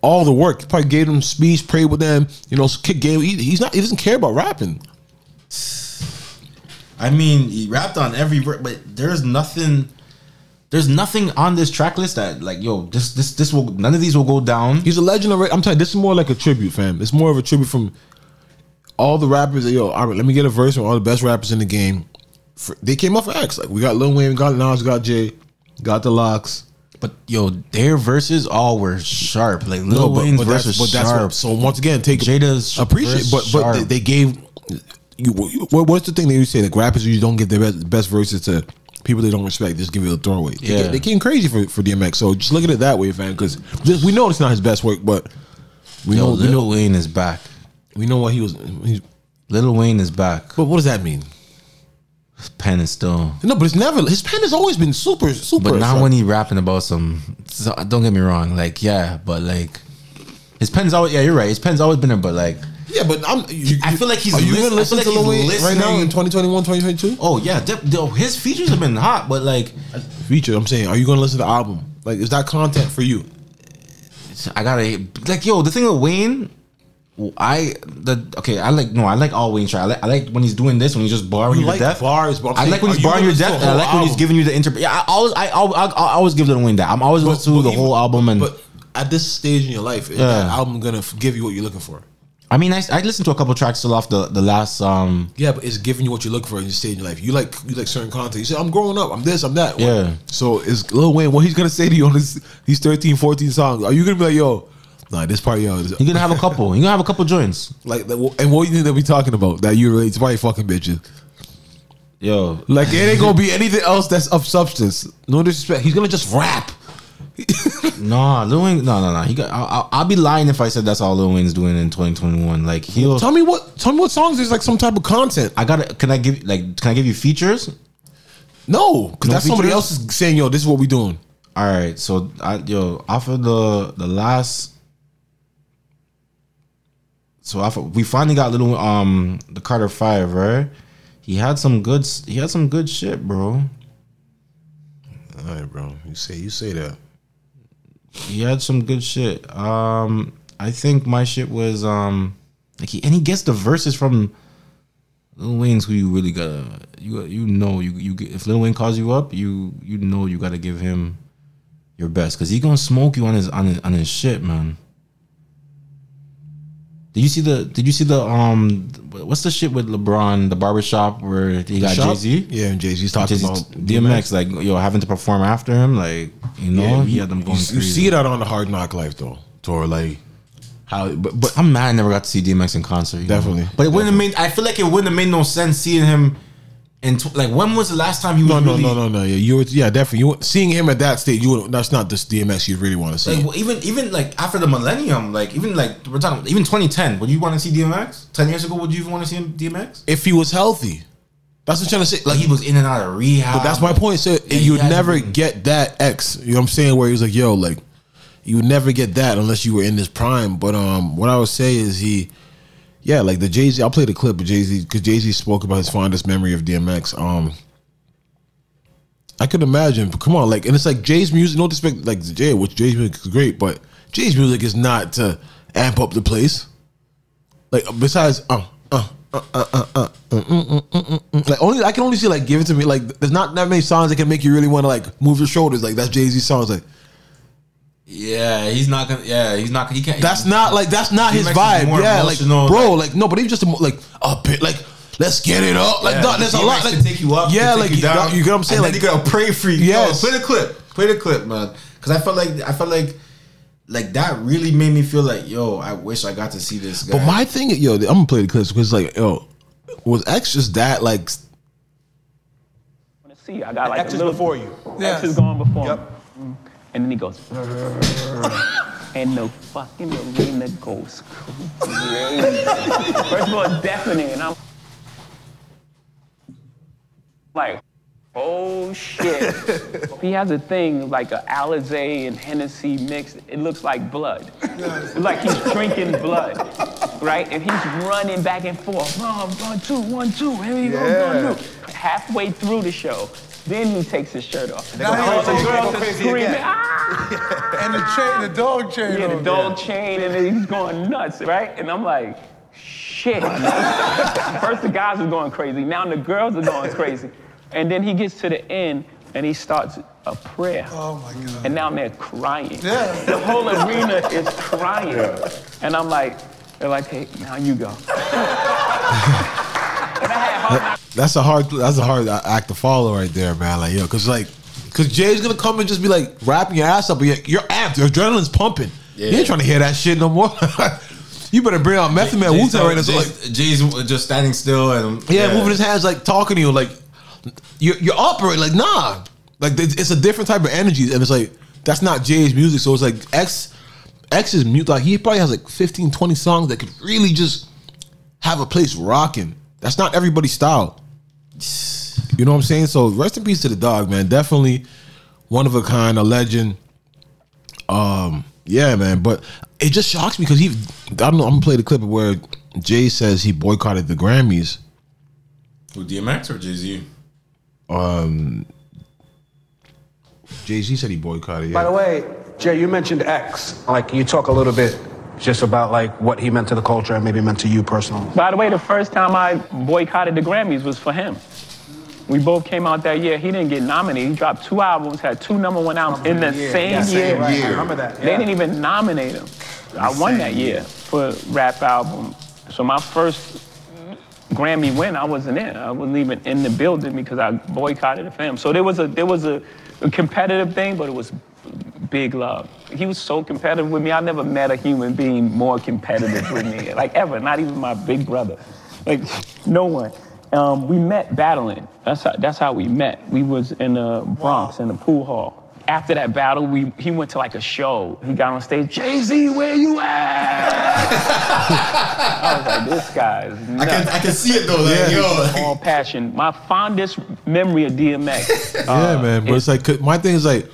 all the work. He probably gave them speech, prayed with them. You know, kick game. He, he's not. He doesn't care about rapping. I mean, he rapped on every ver- but there's nothing. There's nothing on this track list that like yo this this this will none of these will go down. He's a legend already. I'm telling you, this is more like a tribute, fam. It's more of a tribute from all the rappers. That, yo, all right, let me get a verse from all the best rappers in the game. For, they came up for X. Like we got Lil Wayne, got Nas, we got Jay, got the LOX. But yo, their verses all were sharp. Like Lil No, but, Wayne's but verse that's, was but that's sharp. what, so once again, take Jada's appreciate, but but sharp. they, they gave you. What, what's the thing that you say? Like rappers, you don't give their best, best verses to people they don't respect. Just give it a throwaway. They, Yeah. they came crazy for for DMX. So just look at it that way, fam. Because we know it's not his best work, but we yo, know we know Wayne is back. we know what he was. He's, Lil Wayne is back. but what does that mean? His pen is still. No, but it's never. His pen has always been super, super. But not fam. when he rapping about some. so- Don't get me wrong. Like yeah, but like his pen's always. Yeah, you're right. His pen's always been there. But like Yeah, but I'm. You, I feel like he's Are you I listen like to Lil Wayne right now in listening- 2021, 2022? Oh yeah, de- de- his features have been hot, but like Feature. I'm saying, are you gonna listen to the album? Like, is that content for you? I gotta like yo. The thing with Wayne, I the okay. I like no. I like all Wayne. I like, I like when he's doing this when he's just borrowing You your like death. bars, but saying, like when he's borrowing your death. And I like when he's giving you the inter. Yeah, I always I, I, I, I always give Lil Wayne that. I'm always But- listening to the even- whole album and. But at this stage in your life, is Yeah. that album gonna give you what you're looking for? I mean, I, I listened to a couple tracks still off the the last um Yeah, but it's giving you what you're looking for in your stage in your life. You like you like certain content. You say, I'm growing up. I'm this. I'm that. Yeah. So it's Lil Wayne what he's gonna say to you on this these 13, 14 songs? Are you gonna be like, yo, nah, this part, yo, You're gonna have a couple. You're gonna have a couple joints. like, like, and what you think they'll be talking about that you relate to? Probably fucking bitches. Yo, Like it ain't gonna be anything else that's of substance. No disrespect. He's gonna just rap. Nah, Lil Wayne. No, no, no. He got. I'll, I'll, be lying if I said that's all Lil Wayne's doing in 2021. Like he'll. Tell me what. Tell me what songs there's like some type of content. I gotta. Can I give like? Can I give you features? No, because No that's somebody else is saying, "Yo, this is what we doing." All right. So I yo off of the the last. So of, we finally got little um the Carter Five right. He had some good. He had some good shit, bro. All right, bro. You say you say that. He had some good shit. Um, I think my shit was um, like he and he gets the verses from Lil Wayne's who you really gotta you you know you you if Lil Wayne calls you up you you know you gotta give him your best because he gonna smoke you on his on his, on his shit, man. Did you see the Did you see the um what's the shit with LeBron the barbershop where he got Jay Z. Yeah, and Jay Z's talking Jay-Z, about DMX, like yo having to perform after him, like you know Yeah, he you, had them going you, you see it out on the Hard Knock Life though, tour like how, but but I'm mad I never got to see DMX in concert. you know? Definitely. but it wouldn't have made. I feel like it wouldn't have made no sense seeing him. In tw- like when was the last time he was no, no, really? no, no, no. Yeah, you were, yeah, definitely. You were- seeing him at that stage, you would, that's not the DMX you really want to see. Like well, even even like after the millennium, like even like we're talking even 2010. Would you want to see DMX? Ten years ago, would you even want to see him DMX? if he was healthy, that's what I'm trying to say. Like he was in and out of rehab. But that's my point. So Yeah, you would never hasn't- get that X. You know what I'm saying? Where he was like, "Yo, like," you would never get that unless you were in this prime. But um, what I would say is he, yeah, like the Jay Z. I'll play the clip of Jay Z because Jay Z spoke about his fondest memory of DMX. Um, I could imagine. But come on, like, and it's like Jay's music. No disrespect, like Jay, which Jay's music is great, but Jay's music is not to amp up the place. Like besides, uh, uh, uh, uh, uh, uh, uh, mm, mm, mm, mm, mm. like only I can only see like give it to me. Like there's not that many songs that can make you really want to like move your shoulders. Like that's Jay Z songs. Like Yeah, he's not gonna. Yeah, he's not. He can't. that's not like that's not his vibe. more Yeah, like bro, like- like no, but he's just a, like a bit like let's get it up. Like Yeah, no, there's a lot. Like can take you up. Yeah, can like you, you, down. you get what I'm saying. And Like then you gotta pray for you. Yes. Yo, play the clip. Play the clip, man. Because I felt like I felt like like that really made me feel like yo, I wish I got to see this guy. But my thing, yo, I'm gonna play the clips because like yo, was X just that like when to see. I got like X a is little before you. X is going before Yep. me. And then he goes, and the fucking arena goes crazy. First of all, it's deafening, and I'm like, oh shit. he has a thing like a Alizé and Hennessy mixed. It looks like blood. It's like he's drinking blood, right? And he's running back and forth. One, one, two, one, two. Here we go, one, two. Halfway through the show, then he takes his shirt off. Now All the girls are screaming, ah! And the chain, the dog chain. Yeah, the on. dog chain, and then he's going nuts, right? And I'm like, shit. First the guys are going crazy, now the girls are going crazy. And then he gets to the end and he starts a prayer. Oh my god. And now they're crying. Yeah. The whole arena is crying. Yeah. And I'm like, they're like, hey, now you go. and I had hard that's a hard that's a hard act to follow right there, man. Like yo, because like because Jay's gonna come and just be like wrapping your ass up, but you're, you're amped, your adrenaline's pumping. You ain't trying to hear that shit no more. you better bring out Method Man Wu Tang right now. So like, Jay's, just standing still and yeah, moving his hands like talking to you, like you're you're operating like nah, like it's it's a different type of energy, and it's like that's not Jay's music. So it's like X X is mute. like he probably has like 15, 20 songs that could really just have a place rocking. That's not everybody's style. You know what I'm saying? So rest in peace to the dog, man. Definitely one of a kind, a legend. Um, yeah, man. But it just shocks me because he. I don't know. I'm gonna play the clip where Jay says he boycotted the Grammys. Who DMX or Jay Z? Um, Jay Z said he boycotted. Yeah. By the way, Jay, you mentioned X. Like, you talk a little bit just about like what he meant to the culture and maybe meant to you personally? By the way, the first time I boycotted the Grammys was for him. We both came out that year. He didn't get nominated. He dropped two albums, had two number one albums in the same Yeah, year. right. I remember that. They didn't even nominate him. I won that year for rap album. So my first Grammy win, I wasn't in. I wasn't even in the building because I boycotted the film. So there was a there was a, a competitive thing, but it was big love. He was so competitive with me. I never met a human being more competitive with me, like ever. Not even my big brother. Like no one. Um, we met battling. That's how, that's how we met. We was in the Bronx in the pool hall. after that battle, we he went to like a show. He got on stage, Jay Z, where you at? I was like, this guy is I can I can see it though. Like, yo, all passion. My fondest memory of DMX. yeah, man. But it's like my thing is like,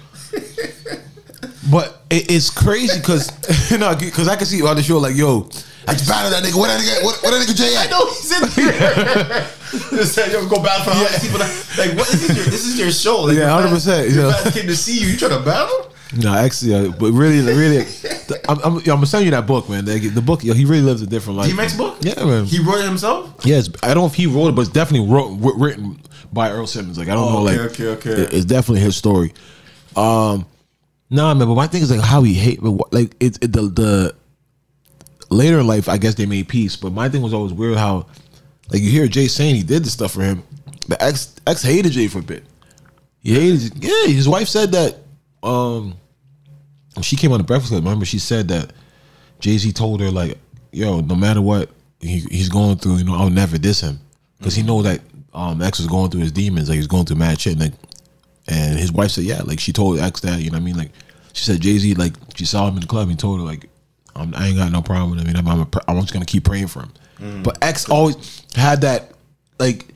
but it, it's crazy because you know because I can see on the show like, yo, I just battled that nigga. What that nigga? What, what that nigga Jay at? no, he's in there. Just said, yo, go battle for yeah. people. That, like, what is this? Your, this is your show. Like, Yeah, 100%, fans- yeah. Came to see you. You trying to battle? No, actually, uh, but really, really, the, I'm, I'm, yo, I'm gonna send you that book, man. The, the book, yo, he really lives a different life. DMX book? Yeah, man. He wrote it himself. Yes, I don't know if he wrote it, but it's definitely wrote, written by Earl Simmons. Like I don't Oh, know, like okay, okay, okay. it- it's definitely his story. Um, no, nah, man. But my thing is like how he hate, but like it's it, the the later in life. I guess they made peace, but my thing was always weird how like you hear Jay saying he did the stuff for him. The ex ex hated Jay for a bit. He hated, yeah. His wife said that. Um, when she came on the Breakfast Club. Remember, she said that Jay Z told her like, "Yo, no matter what he, he's going through, you know, I'll never diss him because he know that um, X was going through his demons, like he's going through mad shit." And, like, and his wife said, "Yeah, like she told X that, you know what I mean? Like she said Jay Z, like she saw him in the club, and told her like, I'm, I ain't got no problem with him. I'm, I'm, a, I'm just gonna keep praying for him." But X always had that like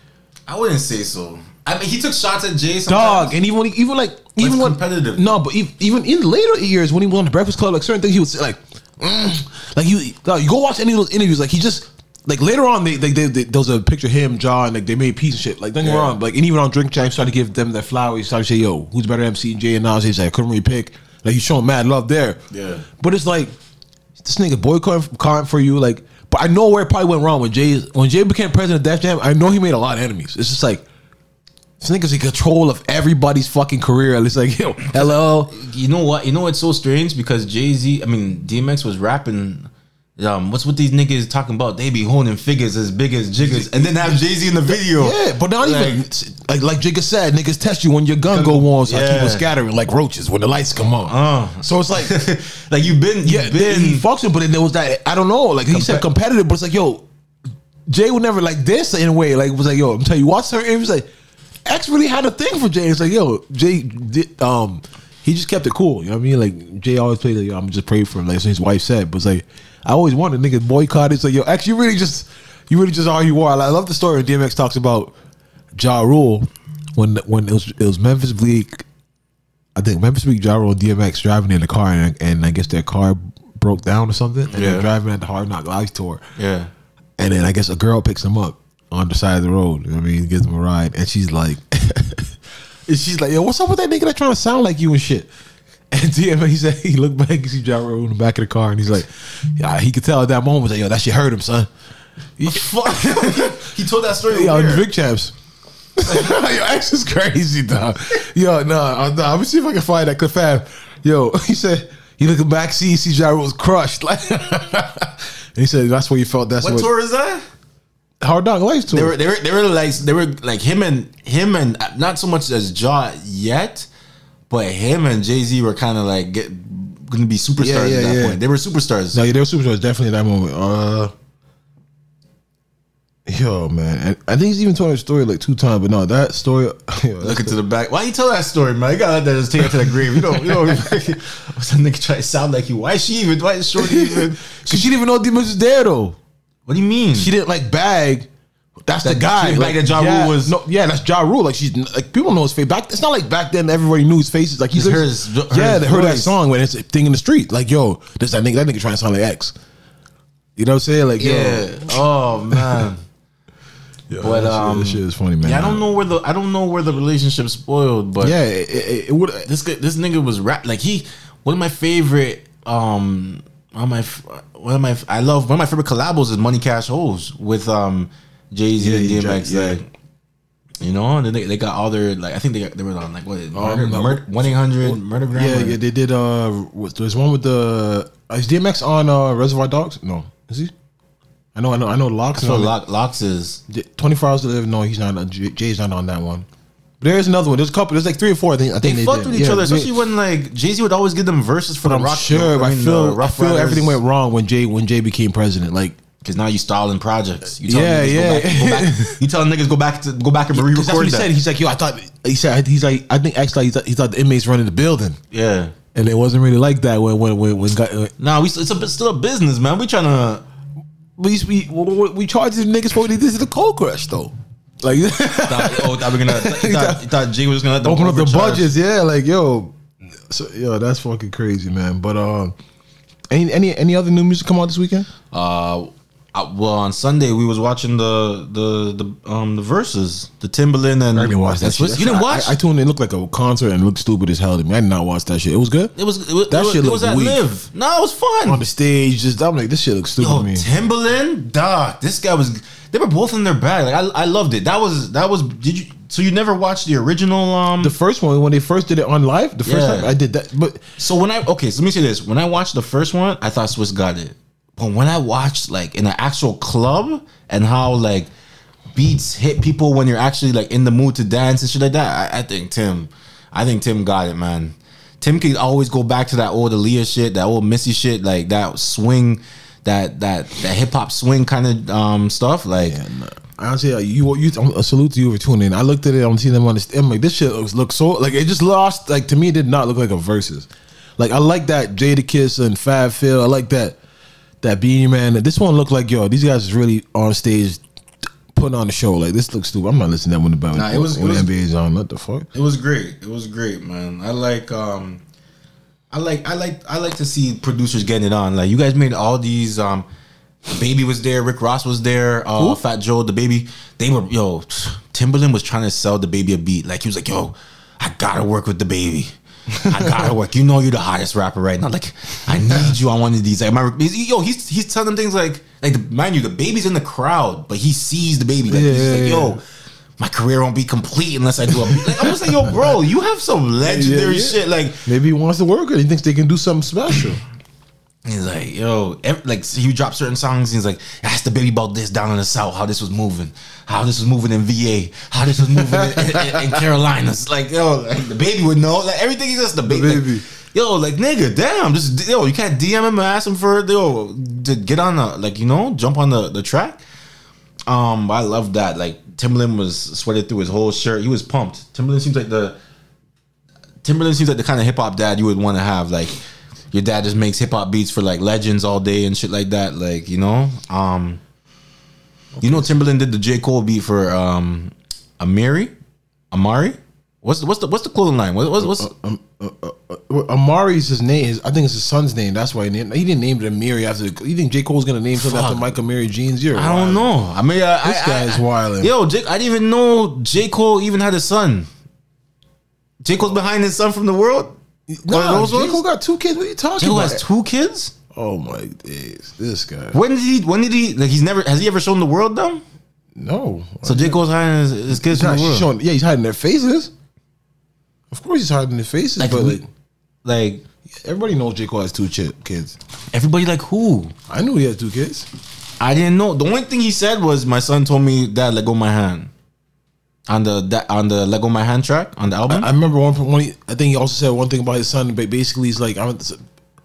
I wouldn't say so. I mean, he took shots at Jay. Sometimes. dog, and even when he, even like even it's when competitive. No, but ev- even in later years when he was on the Breakfast Club, like certain things he would say like, mm, like you, dog, you go watch any of those interviews, like he just. Like later on, they, they, they, they there was a picture of him, John, like they made peace and shit. Like don't get me Yeah. wrong, like and even on Drink Champs, started to give them that flower. He started to say, "Yo, who's better, MC and Jay and Nas?" He's like, I couldn't really pick. Like he's showing mad love there. Yeah. but it's like this nigga boycotting comment for you. Like, but I know where it probably went wrong when Jay when Jay became president of Def Jam. I know he made a lot of enemies. It's just like this nigga's in control of everybody's fucking career. It's like, yo, hello. You know what? You know what's so strange because Jay Z. I mean, DMX was rapping. Um, what's with these niggas talking about? They be holding figures as big as jiggers, and then have Jay Z in the video. Yeah, but not even Like- like like Jigga said, niggas test you when your gun go on, so I keep on scattering like roaches when the lights come on. Uh. So it's like, like you've been, yeah, you've been. he fucks with, but then there was that I don't know, like he said competitive, but it's like, yo, Jay would never like this in a way. Like it was like, yo, I'm telling you, watch her. It was like X really had a thing for Jay. It's like, yo, Jay did um he just kept it cool. You know what I mean? Like Jay always played like, yo, I'm just praying for him, like so his wife said. But it's like I always wanted niggas boycott it. It's yo, actually, you really just you really just are who you are. Like, I love the story DMX talks about Ja Rule when when it was it was Memphis Bleek. I think Memphis Bleek, Ja Rule, and DMX driving in the car, and, and I guess their car broke down or something. And Yeah. they're driving at the Hard Knock Life tour. yeah. And then I guess a girl picks him up on the side of the road. You know I mean? Gives him a ride. And she's like, and she's like, yo, what's up with that nigga that trying to sound like you and shit? And he said, he looked back and see Ja Rule in the back of the car. And he's like, yeah, he could tell at that moment, like, yo, that shit hurt him, son. He, He told that story. yo, where? Big Champs. yo, X is crazy, dog. Yo, no, nah, nah, let me see if I can find that clip. Fab. Yo, he said, he looked back, see, see Ja Rule's crushed. Like, and he said, that's what you felt. That's What what, tour is that? Hard Dog Life tour. They were, they were, they were like, they were like him and him and not so much as Jaw yet, but him and Jay Z were kind of like get gonna be superstars Yeah, yeah, at that yeah. point. They were superstars. No, yeah, they were superstars definitely in that moment. Uh, yo, man, and I think he's even told that story like two times, but no, that story. Yo, Look into the back. Why you tell that story, man? You gotta let that just take it to the grave. You don't, you. What's that nigga try to sound like you? Why is she even? Why is Shorty even? Cause she didn't even know Demons was there though. What do you mean? She didn't like bag. That's That- the guy. she like that Ja yeah, Rule was- no, yeah, that's Ja Rule. Like she's like people know his face. Back, it's not like back then everybody knew his face. It's like he's hers- yeah, they heard that song when it's a thing in the street. Like yo, this that nigga, that nigga trying to sound like X. You know what I'm saying? Like yeah. yo, Oh man. yo But, shit- um, this shit is funny, man. Yeah, I don't know where the I don't know where the relationship spoiled, but Yeah, it, it, it would. this this nigga was rap like he one of my favorite um one of my one of my I love one of my favorite collabos is Money Cash Hoes with um Jay Z Yeah, and DMX yeah. like you know and then they, they got all their like I think they got, they were on like what Um, one eight hundred murder Yeah, or- yeah, they did. Uh, there's one with the uh, is DMX on uh, Reservoir Dogs? No, is he? I know, I know, I know. LOX. What. Lock, LOX is Twenty four hours to live. No, he's not. J- Jay's not on that one. But there's another one. There's a couple. There's like three or four. I think. I they, think they, fucked with each Yeah, other, they- especially when like Jay Z would always give them verses for But the I'm rock. sure. I, mean, feel. I feel everything went wrong when Jay when Jay became president. Like Cause now you stalling projects. You tell Yeah, niggas yeah. Go back, go back, you tell niggas go back to go back and Because that's what re-record he that. said. He's like, yo, I thought he said he's like, I think actually he thought, he thought the inmates running the building, yeah. and it wasn't really like that when when when, when got, uh, Nah, we it's, a, it's still a business, man. We trying to. we we we, we charged the niggas for this is the cold crush though, like Thought, oh, thought we gonna. He thought, he thought Jay was gonna open up the budgets. Yeah, like yo, so, yo, that's fucking crazy, man. But uh, any any any other new music come out this weekend? Uh, uh, well, on Sunday we was watching the the the um the verses, the Timbaland and I didn't watch that. Shit. You didn't watch? I, I tuned in. It looked like a concert and looked stupid as hell to me. I did not watch that shit. It was good. it was it That it shit it was at weak. live. No, it was fun. On the stage, just I'm like, this shit looks stupid Yo, to me. Timbaland, dog. This guy was. They were both in their bag. Like I, I loved it. That was that was. Did you? So you never watched the original? Um. The first one when they first did it on live, the first Yeah. time I did that, but so when I okay, so let me say this. When I watched the first one, I thought Swizz got it. But when I watched like in an actual club and how like beats hit people when you're actually like in the mood to dance and shit like that, I, I think Tim, I think Tim got it, man. Tim could always go back to that old Aaliyah shit, that old Missy shit, like that swing, that that that hip hop swing kind of um stuff. Like honestly, like, you you a salute to you for tuning in. I looked at it, I'm seeing them on the I'm like, this shit looks looks so like it just lost. Like to me, it did not look like a versus. Like I like that Jadakiss and Fab Phil. I like that that Beanie Man. This one looked like yo, these guys is really on stage putting on the show. Like this looks stupid. I'm not listening to that when the Nah, it was- when it was- the NBA is on. What the fuck? It was great. It was great, man. I like um I like I like I like to see producers getting it on. Like you guys made all these um Baby was there, Rick Ross was there, uh Fat Joe, the baby. They were yo, Timbaland was trying to sell the baby a beat. Like he was like, yo, I gotta work with the baby. I gotta work. You know you're the hottest rapper right now. Like I need you on one of these. Like my yo, he's he's telling them things like like mind you, the baby's in the crowd, but he sees the baby. Like he's Yeah, like, yeah, yo, my career won't be complete unless I do a. Like, I'm just like, yo, bro, you have some legendary Yeah, yeah. shit. Like Maybe he wants to work it. He thinks they can do something special. He's like, yo, ev- like he would drop certain songs. He's like, ask the baby about this down in the south, how this was moving, how this was moving in VA, how this was moving in, in, in Carolinas. Like, yo, like, the baby would know. Like everything is just the baby. like, baby. yo, like nigga, damn, just yo, you can't DM him and ask him for yo to get on the like you know jump on the the track. Um, I love that. Like Timbaland was sweated through his whole shirt. He was pumped. Timbaland seems like the Timbaland seems like the kind of hip hop dad you would want to have. Like your dad just makes hip hop beats for like legends all day and shit like that. Like you know, um, you know Timbaland did the J Cole beat for um, Amiri, Amari. What's the, what's the what's the clothing line? What, what's what's um, uh, uh, uh, Amari's his name. I think it's his son's name. That's why he named. He didn't name it Amiri after. You think J Cole's gonna name something after Michael Amiri jeans? You're I don't know. I mean, I, This I, guy's I, wildin'. Yo, J, I didn't even know J Cole even had a son. J Cole's behind his son from the world. One of Nah, those J? Cole got two kids. What are you talking J Cole about? has two kids. Oh my days, this guy. When did he? When did he? Like he's never has he ever shown the world them? No. So J Cole's hiding his, his kids from the world. showing. Yeah, he's hiding their faces. Of course, he's hiding their faces. Like, but like, Like everybody knows J Cole has two chi- kids. everybody, like who? I knew he had two kids. I didn't know. The only thing he said was my son told me, "Dad, let go my hand." On the that on the Let Go My Hand track on the album. I remember one. One. I think he also said one thing about his son. But basically, he's like, I'm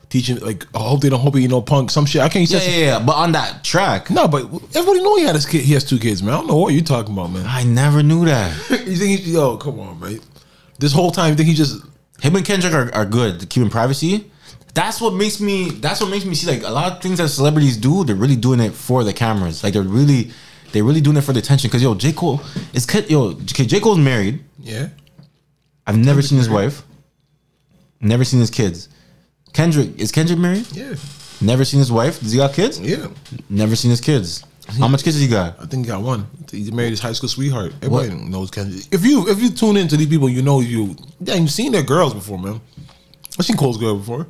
teaching. Like, I hope they don't hope you know punk. Some shit. I can't. Yeah, yeah, yeah. But on that track, No, but everybody know he had his kid. He has two kids, man. I don't know what you're talking about, man. I never knew that. you think? He, yo, come on, man. This whole time, you think he just? him and Kendrick are, are good keeping privacy. That's what makes me. That's what makes me see like a lot of things that celebrities do. They're really doing it for the cameras. Like they're really, they're really doing it for the attention. Because yo, J Cole is yo. J Cole's married. Yeah. I've never seen his wife. Never seen his kids. Kendrick is Kendrick married? Yeah. Never seen his wife. Does he got kids? Yeah. Never seen his kids. How much kids has he got? I think he got one. He married his high school sweetheart. Everybody knows Kendrick. If you if you tune into these people, you know you. Yeah, you've seen their girls before, man. I've seen Cole's girl before.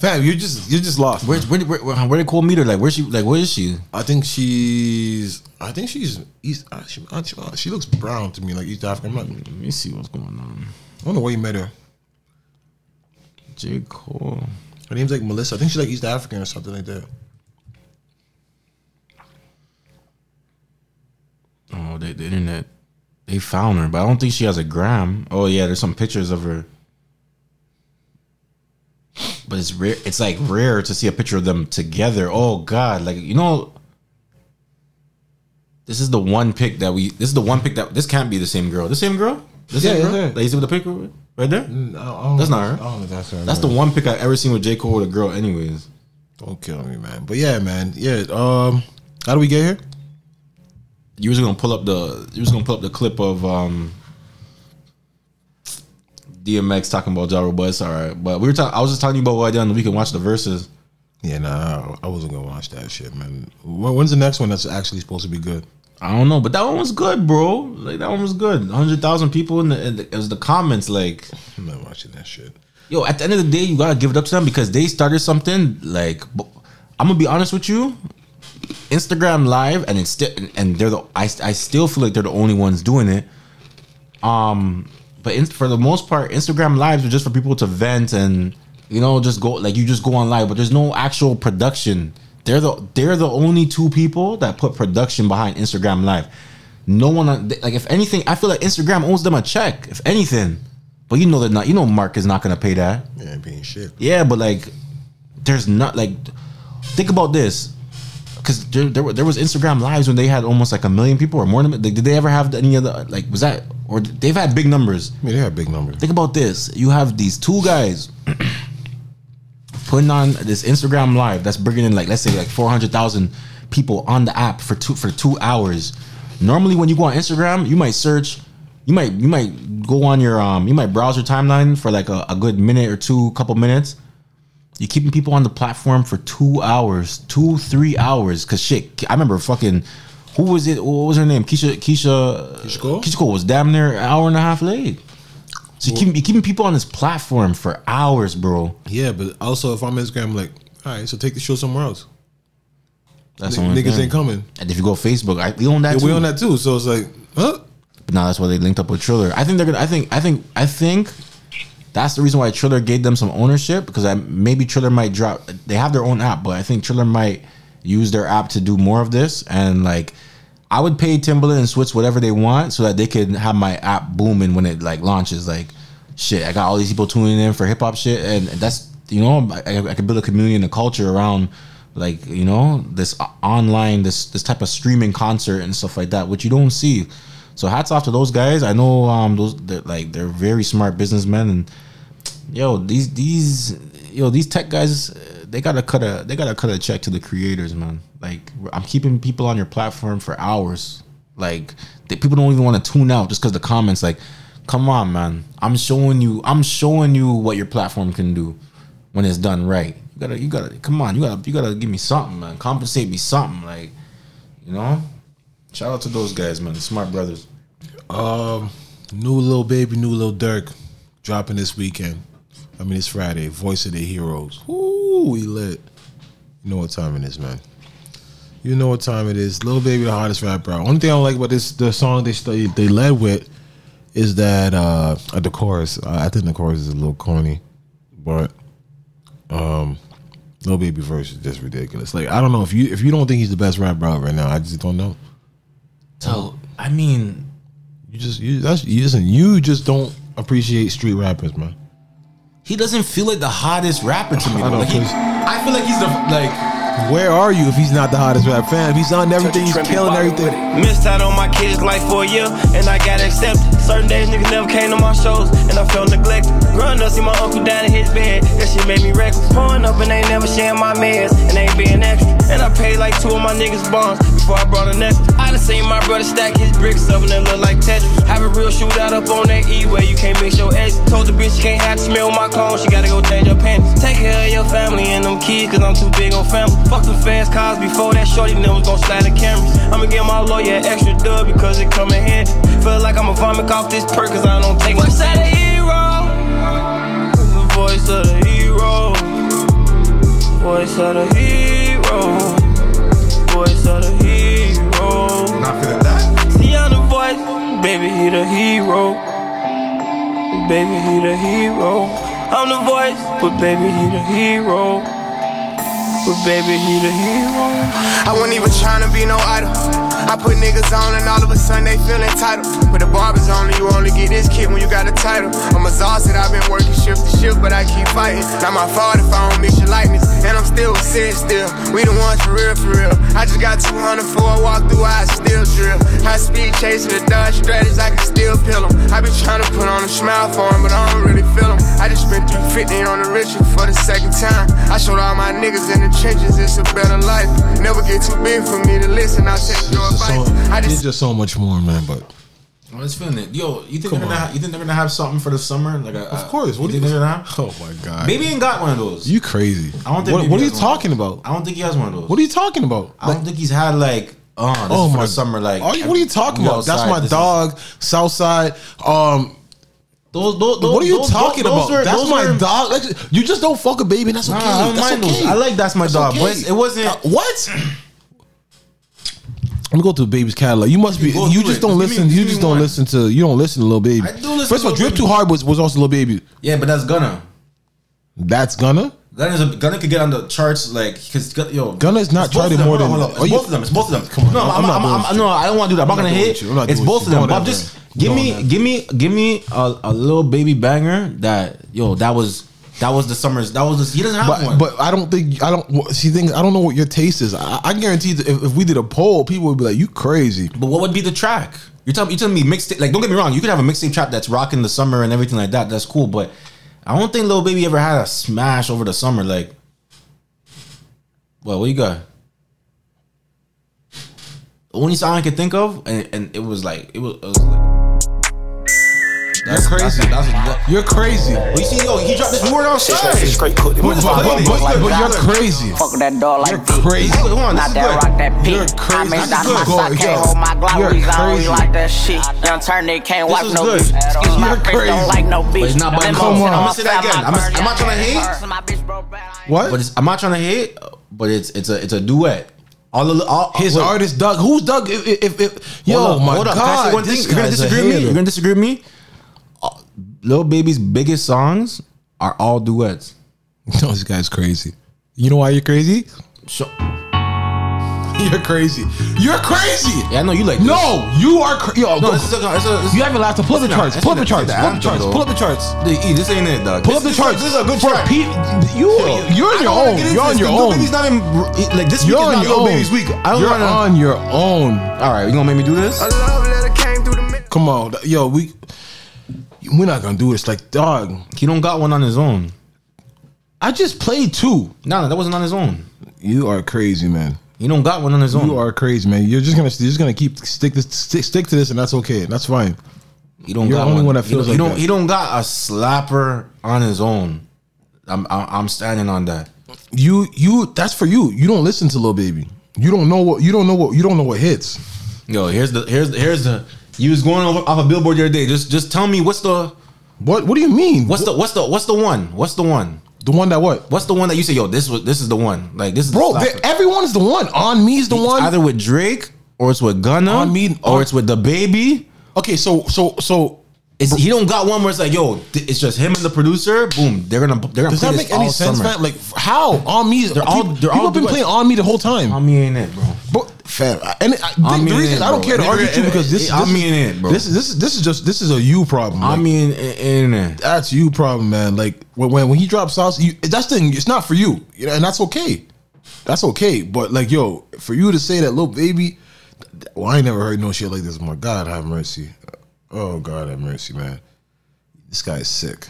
Fam, you're just you're just lost. Where where where, where, where did Cole meet her? Like where she like where is she? I think she's. I think she's East. uh, She, uh, she, uh, she looks brown to me, like East African. I'm not, Let me see what's going on. I don't know where you met her. J Cole. Her name's like Melissa. I think she's like East African or something like that. Oh, they, the internet. They found her, but I don't think she has a gram. Oh yeah, there's some pictures of her. But it's rare. It's like rare to see a picture of them together. Oh God, like you know, this is the one pick that we. This is the one pick that this can't be the same girl. The same girl. The same yeah, girl. That you see with the picture right there. I don't That's not her. I don't know if that's her. That's the one pick I've ever seen with J Cole with a girl. Anyways, Don't kill me, man. But yeah, man. Yeah. Um, how do we get here? you was gonna pull up the. You was gonna pull up the clip of um. DMX talking about but it's all right. But we were talking. I was just talking about what I did on the weekend. Watch the verses. Yeah, nah, I wasn't gonna watch that shit, man. When's the next one that's actually supposed to be good? I don't know, but that one was good, bro. Like that one was good. Hundred thousand people in the, in the it was the comments. Like, I'm not watching that shit. yo, at the end of the day, you gotta give it up to them because they started something. Like, I'm gonna be honest with you. Instagram Live, and it's still, and they're the. I, I still feel like they're the only ones doing it. Um, but in, for the most part, Instagram Lives are just for people to vent and you know just go like you just go on live, but there's no actual production. They're the they're the only two people that put production behind Instagram Live. No one like if anything, I feel like Instagram owes them a check. If anything, but you know they're not. You know Mark is not gonna pay that. Yeah, being shit. Yeah, but like, there's not like, think about this, because there, there there was Instagram lives when they had almost like a million people or more than. Like, did they ever have any other like was that or they've had big numbers? I mean, they have big numbers. Think about this: you have these two guys putting on this Instagram live that's bringing in like let's say like four hundred thousand people on the app for two for two hours. Normally, when you go on Instagram, you might search, you might you might go on your um, you might browse your timeline for like a, a good minute or two, couple minutes. You're keeping people on the platform for two hours, two three hours. Cause shit, I remember fucking. Who was it? What was her name? Keisha. Keisha. Keyshia Cole? Keyshia Cole was damn near an hour and a half late. So you keep keeping people on this platform for hours, bro. Yeah, but also if I'm Instagram, I'm like, all right, so take the show somewhere else. That's N- niggas thing. ain't coming. And if you go Facebook, I, we own that Yeah, too. we on that too. So it's like, huh? But now that's why they linked up with Triller. I think they're gonna. I think. I think. I think that's the reason why Triller gave them some ownership because I, maybe Triller might drop. They have their own app, but I think Triller might use their app to do more of this. And like, I would pay Timbaland and Swizz whatever they want so that they can have my app booming when it like launches. Like, shit, I got all these people tuning in for hip hop shit, and that's you know I, I can build a community and a culture around like you know this online this this type of streaming concert and stuff like that, which you don't see. So hats off to those guys. I know um those they're like they're very smart businessmen and yo these these yo these tech guys uh, they gotta cut a they gotta cut a check to the creators man. Like I'm keeping people on your platform for hours. Like they, people don't even want to tune out just because the comments like, come on man, I'm showing you I'm showing you what your platform can do when it's done right. You gotta you gotta come on you gotta you gotta give me something man. Compensate me something like you know. Shout out to those guys man, smart brothers. Um, new Lil Baby, new Lil Durk, dropping this weekend. I mean, it's Friday. Voice of the Heroes. Ooh, we lit. You know what time it is, man. You know what time it is. Lil Baby, the hottest rapper. Only thing I don't like about this, the song they they led with, is that uh, the chorus. I I think the chorus is a little corny, but um, Lil Baby verse is just ridiculous. Like I don't know if you if you don't think he's the best rapper out right now, I just don't know. So I mean, You just you that's you listen. You just don't appreciate street rappers, man. he doesn't feel like the hottest rapper to me. I know, Like, he- I feel like he's the like. Where are you if he's not the hottest rap fan? If he's on everything, he's killing everything. Missed out on my kids' life for a year, and I got accepted. Certain days niggas never came to my shows, and I felt neglected. Growing up, see my uncle down in his bed, that shit made me reckless. Pouring up and ain't never sharing my meds, and ain't being extra. And I paid like two of my niggas' bonds before I brought a necklace. I done seen my brother stack his bricks up and they look like Tetris. Have a real shootout up on that E where you can't mix your eggs. Told the bitch she can't have to smell my clothes, she gotta go change her panties. Take care of your family and them kids, cause I'm too big on family. Fuck them fast cars before that shorty never was gon' slide the cameras. I'ma give my lawyer an extra dub because it come in handy. Feel like I'ma vomit off this perk cause I don't take my side of hero. The voice of the hero. Voice of the hero. Voice of the hero. Baby he the hero. Baby he the hero. I'm the voice, but baby he the hero. But baby he the hero. I wasn't even trying to be no idol. I put niggas on and all of a sudden they feel entitled. Put the barbers on and you only get this kid when you got a title. I'm exhausted, I've been working shift to shift, but I keep fighting. Not my fault if I don't miss your likeness. And I'm still sitting still. We the ones for real, for real. I just got 200 for a walk through, I still drill. High speed chasing the Dodge strategies, I can still peel them. I been trying to put on a smile for but I don't really feel him. I just spent 350 on the Richard for the second time. I showed all my niggas in the trenches, it's a better life. Never get too big for me to listen, I'll take your It's just so, I it's just just so much more, man. But I was feeling it. Yo, you think Come they're gonna on. have, you think they're gonna have something for the summer? Like, a, of course, what what do you do think you? they're gonna have? Oh my god, Baby ain't got one of those. you crazy? I don't think What, what are you talking about? I don't think he has one of those. What are you talking about? I don't think he's had like. Oh, this Oh is for my the summer. Like, Are you, what are you talking we about? That's my this is- dog, Southside. Um, Those, those, those, what are you those- talking those about? were- that's my were- dog. Like, you just don't fuck a baby. and That's Nah, okay. I don't that's mind okay. those. I like that's my That's dog, okay. but it wasn't. Uh, what? I'm gonna go to the baby's catalog. You must be. Go You just it. don't listen. me- you just don't one. listen to. You don't listen to Lil Baby. I do listen First of all, drip too hard was was also Lil Baby. yeah, but that's Gunna. That's gonna. Gunna's a, Gunna could get on the charts like because yo Gunna's not charted more Hold on, than- hold on. Oh, It's both of them. It's both of them. Come on, no, I'm I'm, not I'm, I'm, you. no, I don't want to do that. I'm, I'm not gonna hit. you. I'm It's both of them. But just give me, give me, give me a, a Lil Baby banger that yo that was that was the summer's that was the, he doesn't have But one. but I don't think I don't see things. I don't know what your taste is. I, I guarantee that if, if we did a poll, people would be like, "You crazy." But what would be the track? You're telling you telling me mixtape? Like, don't get me wrong. You could have a mixtape trap that's rocking the summer and everything like that. That's cool. But I don't think Lil Baby ever had a smash over the summer. Like, well, what you got? The only song I could think of, and, and it was like it was. It was like, that's crazy. That's, that's, You're crazy. Well, you see, yo, he dropped this word outside. Straight cooked it. But, but, but, but, but you're crazy. Fuck that dog like You're this. crazy. Come on, this Not is that good. rock that peak. You're crazy. I made This is my good. sock, Yo, can't hold my Glock. you're We on, crazy. we like that shit. Young turn can't This wipe is no good. bitch. Excuse my You're bitch, crazy. don't like no bitch. it's not by Them Come hoes on. in I'ma my say that fat, again. my I'm- bird, I'm not trying to yeah, hate. My bitch broke bad, I ain't What? But it's, I'm not trying to hate, but it's it's a it's a duet. All the all His wait. artist Doug. Who's Doug? If, if, if yo, Hold up, my hold up. God, Can one thing? You're gonna guy's a disagree with me. You're gonna disagree with me. Lil Baby's biggest songs are all duets. No, this guy's crazy. You know why you're crazy? So, You're crazy. You're crazy. yeah, I know you like. No, you are. Cra- yo, no, go- this is a, it's a, it's you haven't laughed to pull up the charts. Pull up the charts. Pull up the charts. Pull up the charts. This ain't it, dog. Pull up the charts. This is a good track. pe- you, you're on your own. You're on your own. Baby's not even like this week You're is on not your own. Baby's week. I don't You're on your own. All right, you gonna make me do this? A love letter came through the middle. Come on, yo, we we're not gonna do this. Like, dog, He don't got one on his own. I just played two. No, no, that wasn't on his own. You are crazy, man. He don't got one on his own. You are crazy, man. You're just gonna you're just gonna keep stick this stick, stick to this, and that's okay. That's fine. He don't You're got the only one. that He feels he like don't. that. He don't got a slapper on his own. I'm I'm, I'm standing on that. You you that's for you. You don't listen to Lil Baby. You don't know what you don't know what you don't know what hits. Yo, here's the here's here's the. You was going over off a billboard the other day. Just just tell me what's the What what do you mean? what's the what's the what's the one? What's the one? the one that what? What's the one that you say? Yo, this was this is the one. Like this is Bro, the slapper. everyone's the one. On me's the It's one. either with Drake or it's with Gunna On Me- or on- it's with the baby. okay, so so so It's, he don't got one where it's like, yo, it's just him and the producer. Boom, they're gonna they're gonna does play that this make any sense, summer. fam? Like how on me? They're all- they're people all have been duets. playing on me the whole time. On me ain't it, bro. But fam, I- and I, the, mean reason it, I don't bro. care to argue it- you because this, it- I this mean is, it, bro. This is this is this is just this is a you problem. I Like, mean, ain't it? that's you problem, man. Like when when, when he drops sauce, you, that's the thing. It's not for you, you know, and that's okay. That's okay. But like, yo, for you to say that Lil Baby, well, I ain't never heard no shit like this. My God, have mercy. Oh God, have mercy, man. This guy is sick.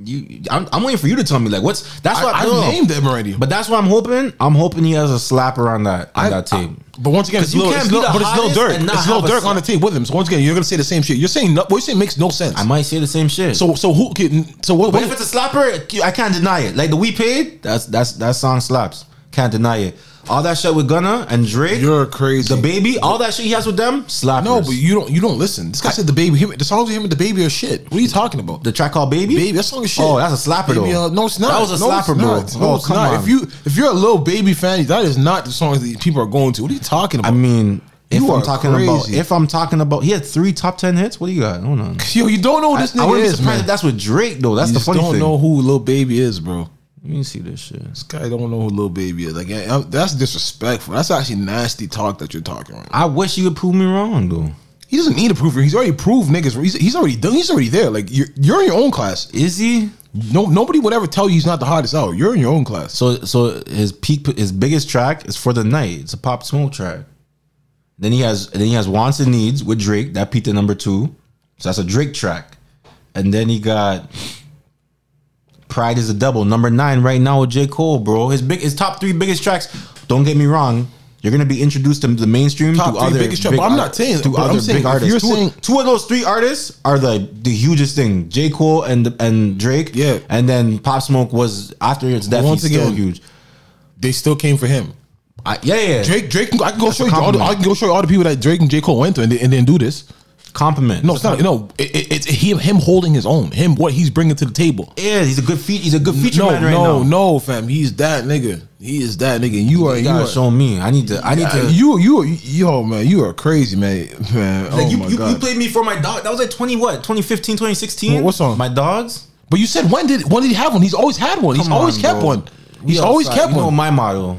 You, I'm, I'm waiting for you to tell me like what's that's what I no, no. named them already, But that's what I'm hoping. I'm hoping he has a slapper on that on I- that tape. I- but once again, it's Lil, can't it's Lil, but it's Lil hottest Durk. and not It's Lil a Durk on the tape with him. So once again, you're gonna say the same shit. You're saying no- what you're saying makes no sense. I might say the same shit. so so who? Can, so what? but what if it's a slapper, I can't deny it. Like the we paid, that's that's that song slaps. Can't deny it. All that shit with Gunna and Drake, you're crazy. the baby, all that shit he has with them, slappers. no, but you don't. You don't listen. This guy said the baby. Him, the songs with him and the baby are shit. What are you talking about? the track called Baby, Baby, that song is shit. Oh, that's a slapper Baby, though. uh, no, it's not. That was a No, slapper, bro. not. oh, No, it's come not. on. If you if you're a Lil Baby fan, that is not the songs that people are going to. What are you talking about? I mean, if You I'm talking about, if I'm talking about, he had three top ten hits. What do you got? Hold on. yo, you don't know who this I nigga wouldn't be is, surprised man. if that's with Drake though. That's you the funny don't thing. know who Lil Baby is, bro. Me see this shit. This guy don't know who Lil Baby is. Like that's disrespectful. That's actually nasty talk that you're talking right. now. I wish you would prove me wrong though. He doesn't need to prove it. He's already proved niggas. He's, he's already done. He's already there. Like you're, you're in your own class. Is he? No, nobody would ever tell you he's not the hottest out. You're in your own class. So so his peak his biggest track is for the night. It's a pop smoke track. Then he has then he has Wants and Needs with Drake. That peaked at number two. So that's a Drake track. And then he got Pride is a Devil, number nine right now with J. Cole, bro. His big his top three biggest tracks. Don't get me wrong. You're gonna be introduced to the mainstream Top to other biggest big but I'm not saying- to other saying big artists. you're Two, saying- two of those three artists are the the hugest thing. J. Cole and and Drake. Yeah. And then Pop Smoke was after its death. once he's still again, huge. They still came for him. I, yeah, yeah. Drake, Drake, I can go That's show you all the. I can go show you all the people that Drake and J Cole went to and, they- and didn't do this. Compliment. No, it's not. No, it, it, it's him. Him holding his own. Him what he's bringing to the table. Yeah, he's a good feat. He's a good feature no, man right no, now. no, fam. He's that nigga. He is that nigga. You are. You You are. show me. I need to. I need Yeah, to. you, you, yo, man, you are crazy, man, man. Oh like oh you, my you, god. you played me for my dog. That was like twenty what? 2015, 2016? What- what song? My dogs. but you said when did when did he have one? He's always had one. He's Come always on, kept bro. one. We He's always outside. kept You know one. my motto.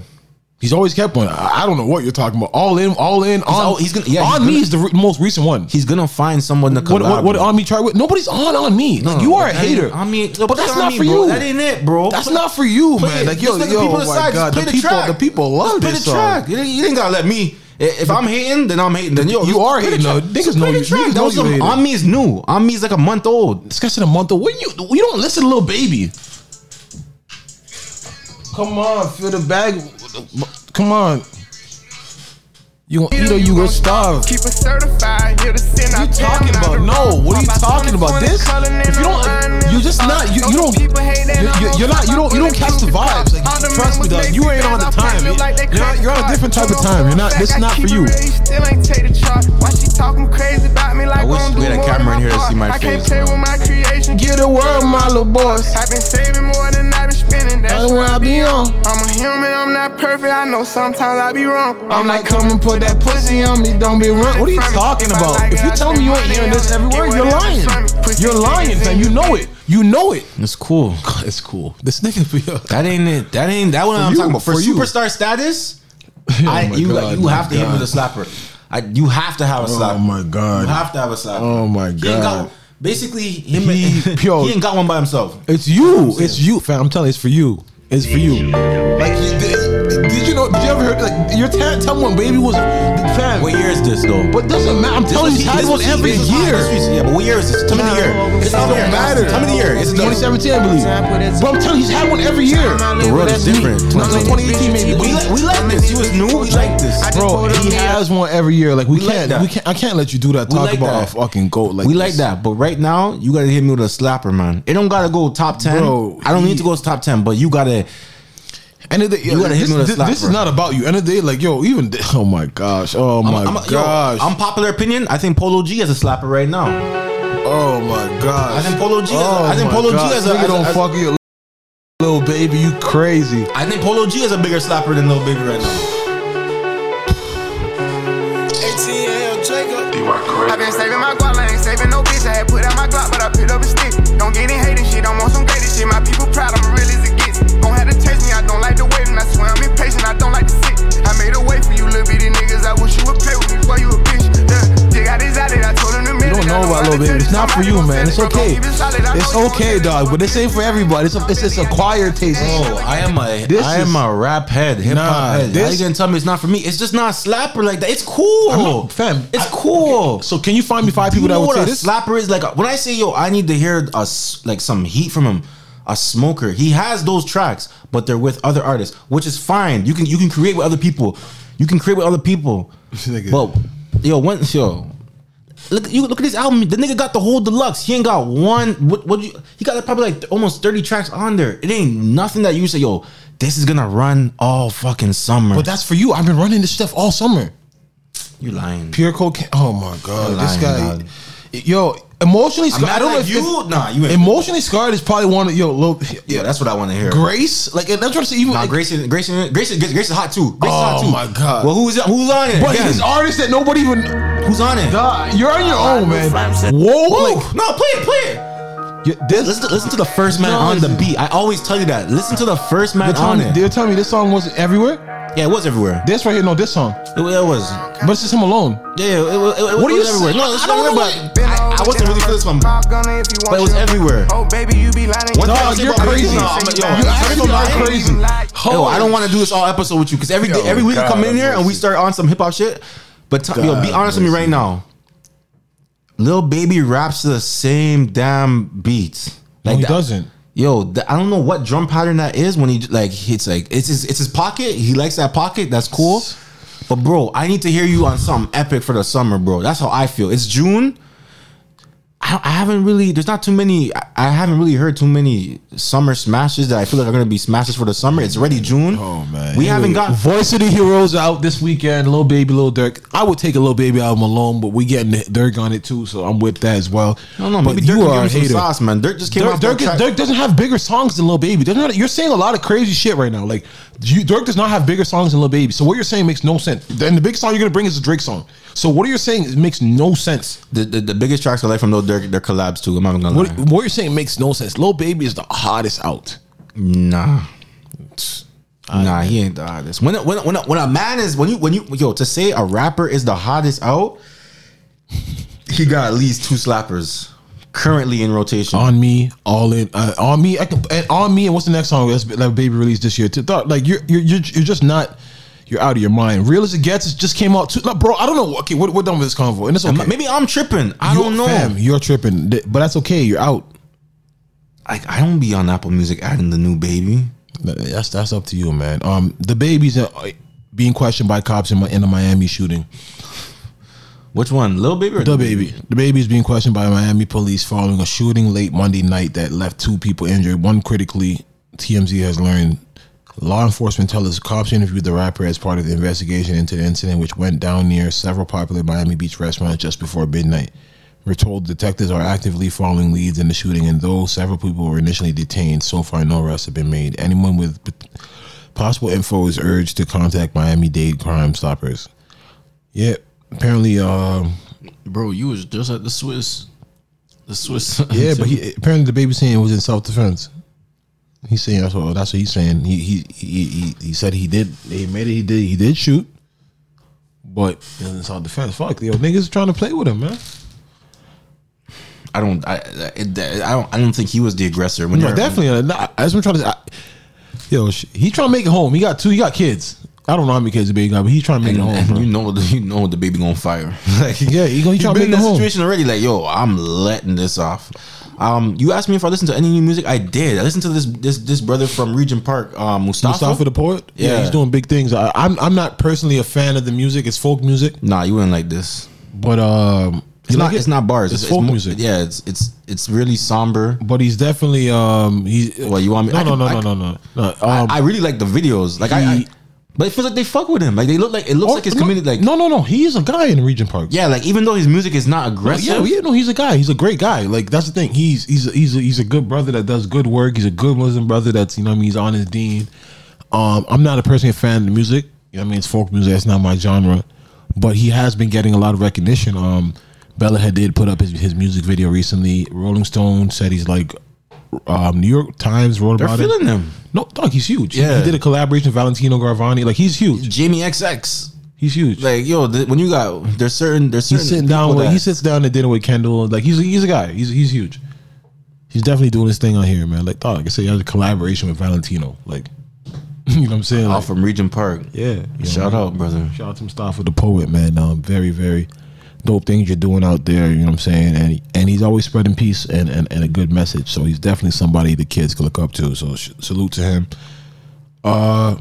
He's always kept one. I, I don't know what you're talking about. All in, all in. On, al- he's gonna- yeah, on he's me gonna- is the re- most recent one. He's gonna find someone to What, collab. what, what with. on me try with? Nobody's on on me. Like, you are a hater. I mean, but that's not me, for bro. you. That ain't it, bro. That's Play- not for you, man. it. Like yo, yo, people my god, the the people, track. the people love Just play this the song. track. You, ain't- you ain't gotta let me. If I'm hating, then I'm hating. Then yo, You are hating, track. Niggas know you- niggas know you hating. On me is new. On me is like a month old. This guy said a month old. When you you don't listen to Lil Baby. Come on, feel the bag. Come on. You gonna eat or you gonna starve? Keep it certified, here to sin. What are you talking about? No, what are you talking about? This? If you don't, you just not. You, you don't. You're, you're- you're not. You don't. You don't catch the vibes. Like trust me, dog. You ain't on the time. You're, you're on a different type of time. You're not. This is not for you. Still ain't take the charge. Why she talking crazy about me like I wish we had a camera in here to see my part. I can't face, play man. with my. Get a word, my little boss. I've been saving more than I've been spending. That's That's where I be on. I'm a human, I'm not perfect. I know sometimes I be wrong. I'm like, come and put that pussy on me. Don't be wrong. What are you talking about? If you tell me you ain't hearing this everywhere, you're lying. You're lying, fam. You know it. You know it. It's cool. It's cool. This nigga for you. That ain't it. That ain't that. What I'm talking about. For, for you. superstar status, Oh I, you God, you my have to hit with a slapper. I, you have to have a oh slapper. Oh my god. You have to have a slapper. Oh my He ain't god. Got, basically, him, He- he, yo. ain't got one by himself. It's you. It's you, fam. I'm telling you, it's for you. It's for you. Like, you- did, did you know? Did you ever hear? Like, your t- tell me when baby was the fam. What year is this though? But doesn't matter. I'm This telling you, he's had this one was- every this year. this was- Yeah, but what year is this? Tell me the year. It don't matter. Tell me the year. It's 2017, I believe. But I'm telling you, he's had one every year. The world is different. No, no, 2018 maybe. We like, we like this. You was new. We like this. Bro, he has one every year. Like we, We can't, that. we can't. I can't let you do that. We Talk like about that. a fucking goat like we this. like that, but right now you gotta hit me with a slapper, man. It don't gotta go top ten. Bro, I don't he- need to go to top ten, but you gotta. End of the, You gotta hit this, me with a this, slap, this is not about you. End of the day, like yo, even oh my gosh, oh my I'm, I'm, yo, unpopular opinion. I think Polo G has a slapper right now. oh my gosh. I think Polo G. Has, Oh I think Polo G gosh. has a. Nigga don't fuck you, Lil Baby. You crazy. I think Polo G is a bigger slapper than Lil Baby right now. I've been saving my guap, I ain't saving no bitch. I had put out my Glock, but I picked up a stick. Don't get in hating shit, I'm on some greatest shit. My people proud, I'm real as it I don't like to wait, and I swear I'm impatient, I don't like to sit. I made a way for you little bitty niggas, I wish you would play with me before you a bitch. Yeah, they got this out I told him to You don't know about Lil Baby. It's not for you, man. It's okay. It's okay, dog. But this ain't for everybody. It's a, it's just acquired taste. Oh, I am a This I am a rap head, hip hop Nah, head. How this- you gonna tell me it's not for me? It's just not a slapper like that. It's cool, I'm not- fam, It's I- cool. So can you find me five people you that would what say a this? slapper is like when I say yo, I need to hear a s- like some heat from him. A smoker, he has those tracks, but they're with other artists, which is fine. You can you can create with other people. You can create with other people. But yo, one yo, look you look at this album. The nigga got the whole deluxe. He ain't got one. What what you? He got probably like almost thirty tracks on there. It ain't nothing that you say yo. This is gonna run all fucking summer. But that's for you. I've been running this stuff all summer. you lying. Pure cocaine. Oh my god, You're this lying, guy. Yo, emotionally scarred. I don't know if you. it's- Nah, you emotionally scarred is probably one of yo. Little, yeah, that's what I want to hear. Grace. Like and I'm trying to say even. Nah, like, Grace, is- Grace, is- Grace, is- Grace is hot too. Grace is hot Oh too. my God. Well, who's who's on it? but Again. his artists that nobody even. who's on it? You're on your own, man. Whoa, Whoa, like no, play it, play it. This- listen, to, listen to the first man No, on the beat. I always tell you that. Listen to the first man on telling, it. they're telling me this song wasn't everywhere. Yeah, it was everywhere. This right here, no, this song, It, it was. but it's just him alone. Yeah, it, was- it, it, What are was you everywhere. No, it's I don't everywhere, know but I, I wasn't really feeling this one. But it was everywhere. Oh, baby, you be lying. One no, you're crazy. Yo, I'm- yo, You actually are crazy. Yo, I don't want to do this all episode with you because every day, Yo, every week you come in here and we start on some hip hop shit. But t- yo, be honest with me right now. Lil Baby raps the same damn beats. No, he that- doesn't. Yo, the, I don't know what drum pattern that is when he like hits like it's his it's his pocket. He likes that pocket. That's cool. But bro, I need to hear you on something epic for the summer, bro. That's how I feel. It's June. I, I haven't really. There's not too many. I, I haven't really heard too many summer smashes that I feel like are gonna be smashes for the summer. It's already June. Oh man, we haven't got. Voice of the Heroes out this weekend. Lil Baby, Lil Durk. I would take a Lil Baby album alone, but we getting Durk on it too, so I'm with that as well. I don't know. But Maybe Durk you are give a him some hater. sauce, man. Durk just came Durk, off Durk, that is- track. Durk doesn't have bigger songs than Lil Baby. Doesn't have- you're saying a lot of crazy shit right now. Like you, Durk does not have bigger songs than Lil Baby. So what you're saying makes no sense. Then the big song you're gonna bring is a Drake song. So what are you saying it makes no sense. The, the, the biggest tracks I like from Lil Durk, their collabs too. I'm not even gonna What, lie. what you're saying makes no sense. Lil Baby is the hottest out. Nah. Nah, he ain't the hottest. When a, when a, when a, when a man is when you when you yo to say a rapper is the hottest out, he got at least two slappers currently in rotation. On me, all in. Uh, on me, I can, and on me. And what's the next song that's that Baby released this year? To thought like you're you're you're, you're just not. You're out of your mind. Real as it gets, it just came out too. Like, bro, I don't know. Okay, we're, we're done with this convo, and it's okay. Maybe I'm tripping. I You're- don't know. fam, you're tripping, but that's okay. You're out. I, I don't be on Apple Music adding the new baby. That's that's up to you, man. Um, the baby's uh, being questioned by cops in, my, in the Miami shooting. Which one, Lil Baby? Or The baby, the baby is being questioned by Miami police following a shooting late Monday night that left two people injured. One critically, TMZ has learned. Law enforcement tell us cops interviewed the rapper as part of the investigation into the incident, which went down near several popular Miami Beach restaurants just before midnight. We're told detectives are actively following leads in the shooting, and though several people were initially detained, so far no arrests have been made. Anyone with possible info is urged to contact Miami Dade Crime Stoppers. Yeah, apparently, um, Bro, you was just at the Swiss. The Swiss. yeah, but he apparently the baby saying it was in self defense. He's saying that's what that's what he's saying. He he he he, he said he did. He made it. he did. He did shoot, but it was in self defense. Fuck, yo, niggas trying to play with him, man. I don't. I, I don't. I don't think he was the aggressor. When No, you're- definitely. nah, That's what I'm trying to. I, yo, he trying to make it home. He got two. He got kids. I don't know how many kids the baby got, but he's trying to make And, it home. you know, the, you know the baby gonna fire. like, Yeah, he gonna- he been in make it that home. situation already. Like, yo, I'm letting this off. Um, you asked me if I listened to any new music. I did. I listened to this this this brother from Regent Park, um, Mustafa. Mustafa the poet. Yeah, Yeah. he's doing big things. I, I'm I'm not personally a fan of the music. It's folk music, Nah, you wouldn't like this. but um, It's you not. like it? It's not bars. It's, It's, folk mo- music. Yeah, it's it's it's really somber. but he's definitely um he. Well, you want me? No, no, no, no, no, no, no. I, Um, I really like the videos. Like I, I, but it feels like they fuck with him. Like they look like it looks oh, like his no, community. Like no, no, no. He is a guy in Regent Park. yeah, like even though his music is not aggressive. Yeah, yeah, no, he's a guy. He's a great guy. Like that's the thing. He's he's a, he's a, he's a good brother that does good work. He's a good Muslim brother that's you know what I mean he's on his dean. Um, I'm not a personally a fan of the music. You know I mean it's folk music. That's not my genre. But he has been getting a lot of recognition. Um, Bella did put up his, his music video recently. Rolling Stone said he's like um, New York Times wrote They're about feeling it. him. No, dog, he's huge. Yeah. he did a collaboration with Valentino Garavani. Like he's huge. Jamie XX. He's huge. Like yo, th- when you got there's certain there's certain He's sitting down with that- he sits down at dinner with Kendall. Like he's a, he's a guy. He's he's huge. He's definitely doing his thing on here, man. Like dog, like I said, he has a collaboration with Valentino. Like you know what I'm saying? Like, from Regent Park. yeah. you know, Shout out, brother. Shout out to Mustafa the poet, man. Um, very, very dope things you're doing out there. You know what I'm saying? And and he's always spreading peace and, and, and a good message. So he's definitely somebody the kids can look up to. So sh- salute to him. Uh,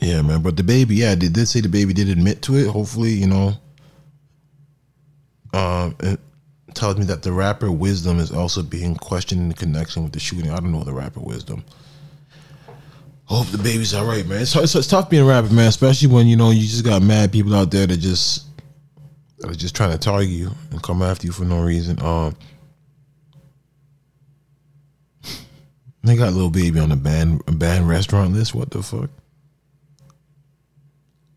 yeah, man. But the baby, yeah, they did say the baby did admit to it. Hopefully, you know. Um, it tells me that the rapper Wisdom is also being questioned in connection with the shooting. I don't know the rapper Wisdom. Hope the baby's all right, man. It's, it's, it's tough being a rapper, man, especially when you know you just got mad people out there that just that was just trying to target you and come after you for no reason. Um, they got Lil Baby on the band a band restaurant list. What the fuck?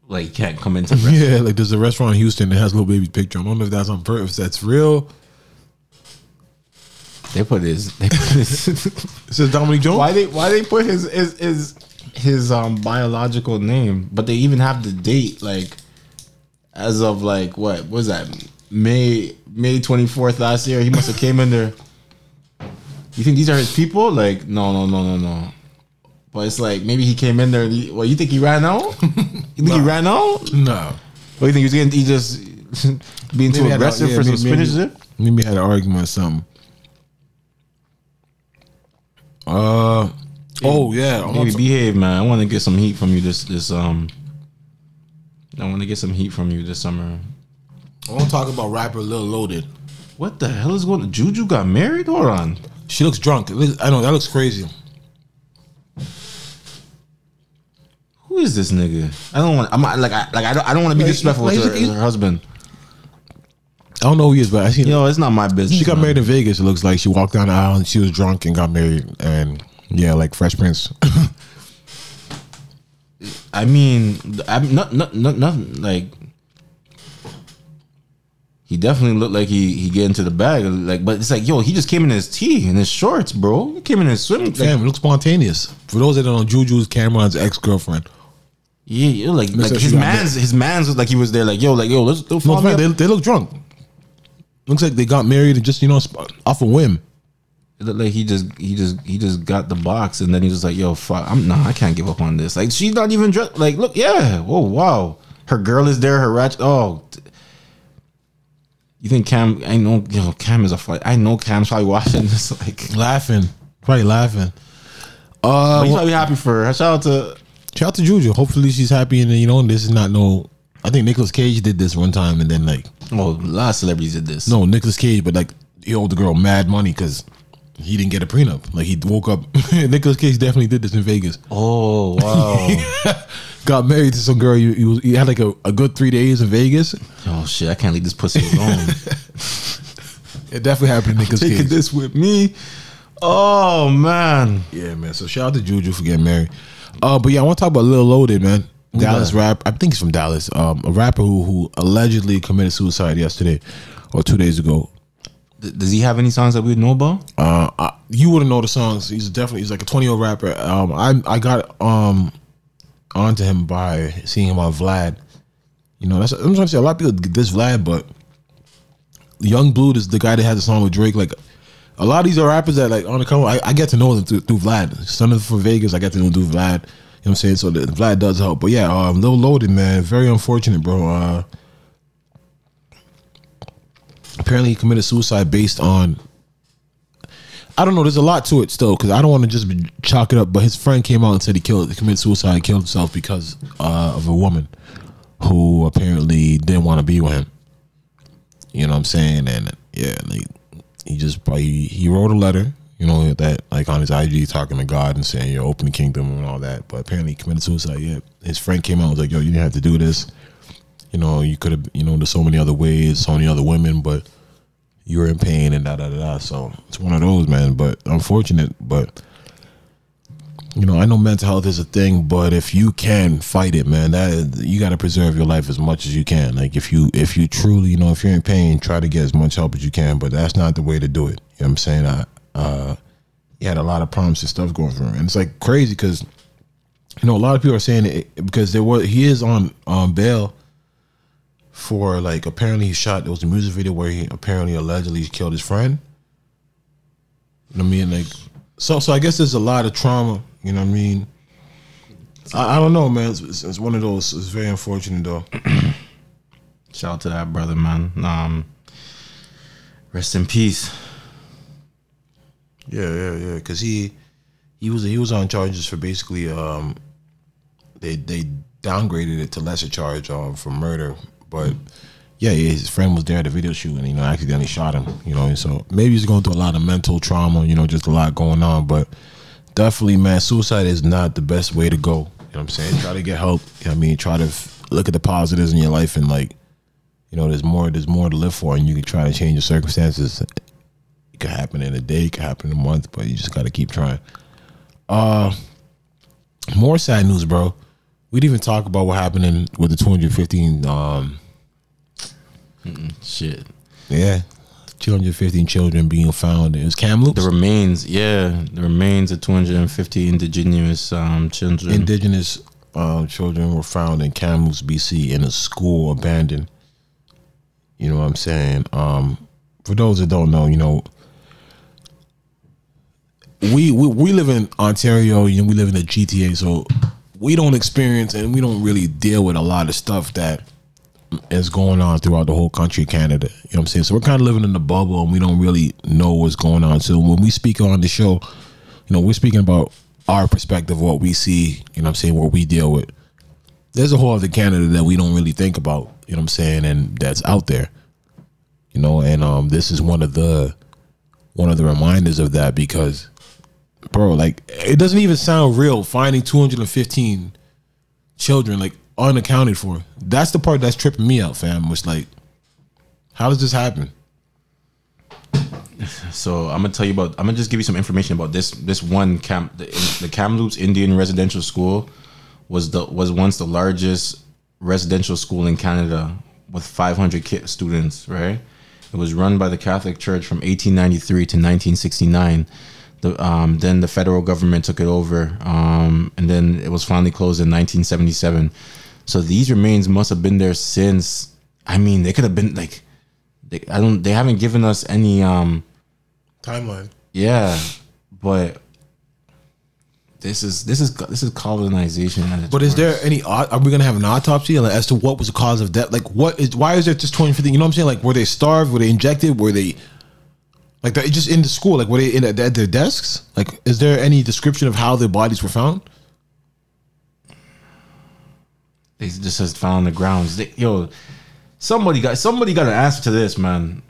Like you can't come into rest- Yeah, like there's a restaurant in Houston that has Lil Baby's picture. I don't know if that's on purpose. That's real. They put his. They put his. This is Dominique Jones. why they Why they put his his his his um biological name? But they even have the date like as of like what what was that May May twenty fourth last year. He must have came in there. You think these are his people? Like no no no no no. But it's like maybe he came in there. And he, well, you think he ran out? you think he ran out? No. Or you think he was getting he just being too Maybe a- aggressive yeah, for some maybe- spinach? maybe- dip? Maybe had an argument or something. Uh oh yeah. Maybe behave, man. I want to get some heat from you this this um. I want to get some heat from you this summer. I want to talk about rapper Lil Loaded. What the hell is going? on? Juju got married. Hold on. She looks drunk. I know that looks crazy. Who is this nigga? I don't want. I'm like I like I don't. I don't want to be Like, disrespectful like, to her, her husband. I don't know who he is, but I seen. Yo, it's not my business. she got man. married in Vegas. It looks like she walked down the aisle and she was drunk and got married. And yeah, like Fresh Prince. I mean, I'm not not not nothing like. He definitely looked like he he get into the bag like, but it's like yo, he just came in his tee and his shorts, bro. He came in his swim. Like, Fam, it looks spontaneous. For those that don't know, Juju's Cameron's ex girlfriend. yeah, yeah, like Looks like like his man's his man's was like he was there like yo like yo let's let's No, follow me fam, up. they, they look drunk. Looks like they got married and just you know off a whim. Like he just he just he just got the box and then he was like, "Yo, fuck, I'm nah, I can't give up on this." Like she's not even dressed. Like, look, yeah, whoa, wow, her girl is there. Her ratchet. Oh, you think Cam? I know, you know, Cam is a fight. I know Cam's probably watching this. Like, Laughing. Probably laughing. Uh, but he's well, probably happy for her. Shout out to shout out to Juju. Hopefully she's happy and you know this is not no. I think Nicolas Cage did this one time and then like oh, a lot of celebrities did this. no Nicolas Cage, but like he owed the girl mad money because he didn't get a prenup. Like he woke up. Nicolas Cage definitely did this in Vegas. Oh wow. Got married to some girl. You had like a, a good three days in Vegas. oh shit, I can't leave this pussy alone. It definitely happened to Taking Cage. this with me. Oh man. Yeah, man. So shout out to Juju for getting married. Uh, but yeah, I want to talk about Lil Loaded, man. Dallas rap. I think he's from Dallas. Um, a rapper who who allegedly committed suicide yesterday or two days ago. Does he have any songs that we know about? Uh, I, you wouldn't know the songs. He's definitely he's like a twenty year old rapper. Um, I I got um onto him by seeing him on Vlad. You know, that's I'm trying to say a lot of people this Vlad, but Yung Bleu is the guy that had the song with Drake. Like a lot of these are rappers that like on the cover. I, I get to know them through, through Vlad. Son of from Vegas, I get to know through Vlad. You know what I'm saying? So the, Vlad does help. But yeah, um, Lil Loaded, man, very unfortunate, bro. Uh, apparently he committed suicide based on I don't know. There's a lot to it still because I don't want to just chalk it up. But his friend came out and said he killed, he committed suicide, and killed himself because uh, of a woman who apparently didn't want to be with him. You know what I'm saying? And yeah, like he just he, he wrote a letter, you know, that like on his IG talking to God and saying, "Yo, open the kingdom" and all that. But apparently he committed suicide. Yeah, his friend came out and was like, "Yo, you didn't have to do this. You know, you could have. You know, there's so many other ways, so many other women, but." you're in pain and da da da da. So it's one of those, man. But unfortunate, but you know, I know mental health is a thing, but if you can fight it, man, that you got to preserve your life as much as you can. Like if you if you truly, you know, if you're in pain, try to get as much help as you can. But that's not the way to do it. You know what I'm saying? I uh, he had a lot of problems and stuff going through, and it's like crazy because you know a lot of people are saying it because there was he is on on bail for like apparently he shot there was a music video where he apparently allegedly killed his friend. You know what I mean? Like so so I guess there's a lot of trauma, you know what I mean? I, I don't know, man. It's, it's, it's one of those. It's very unfortunate though. Shout out to that brother, man. Um, rest in peace. Yeah, yeah, yeah. Because he he was he was on charges for basically um they they downgraded it to lesser charge um for murder, but yeah, his friend was there at the video shoot and you know accidentally shot him. You know, and so maybe he's going through a lot of mental trauma. You know, just a lot going on, but definitely, man, suicide is not the best way to go. You know what I'm saying? Try to get help. You know I mean, try to f- look at the positives in your life and like, you know, there's more. There's more to live for, and you can try to change your circumstances. It could happen in a day, it could happen in a month, but you just got to keep trying. Uh, more sad news, bro. We didn't even talk about what happened in with the 215. Um, Shit. yeah, 215 children being found. It was Kamloops. The remains, yeah, the remains of 250 indigenous um, children. indigenous uh, children were found in Kamloops, BC, in a school abandoned. You know what I'm saying? Um, for those that don't know, you know, we we, we live in Ontario and we live in the GTA, so we don't experience and we don't really deal with a lot of stuff that is going on throughout the whole country, Canada. You know what I'm saying? So we're kind of living in the bubble and we don't really know what's going on. So when we speak on the show, you know, we're speaking about our perspective, what we see, you know what I'm saying, what we deal with. There's a whole other Canada that we don't really think about, you know what I'm saying, and that's out there. You know, and um this is one of the one of the reminders of that because bro, like it doesn't even sound real finding 215 children like unaccounted for. That's the part that's tripping me out, fam. Was like, how does this happen? So I'm gonna tell you about. I'm gonna just give you some information about this. This one camp, the, the Kamloops Indian Residential School, was the was once the largest residential school in Canada with 500 ki- students. Right. It was run by the Catholic Church from 1893 to 1969. The, um, then the federal government took it over, um, and then it was finally closed in 1977. So these remains must have been there since. I mean, they could have been like, they, I don't. They haven't given us any. Um, Timeline. yeah, but this is this is this is colonization. at its But is there any? Are we gonna have an autopsy like, as to what was the cause of death? Like, what is? Why is there just 250? You know what I'm saying? Like, were they starved? Were they injected? Were they? Like that, just in the school, like were they in at, at their desks? Like, is there any description of how their bodies were found? They just says found on the grounds? They, yo, somebody got somebody got an answer to this, man.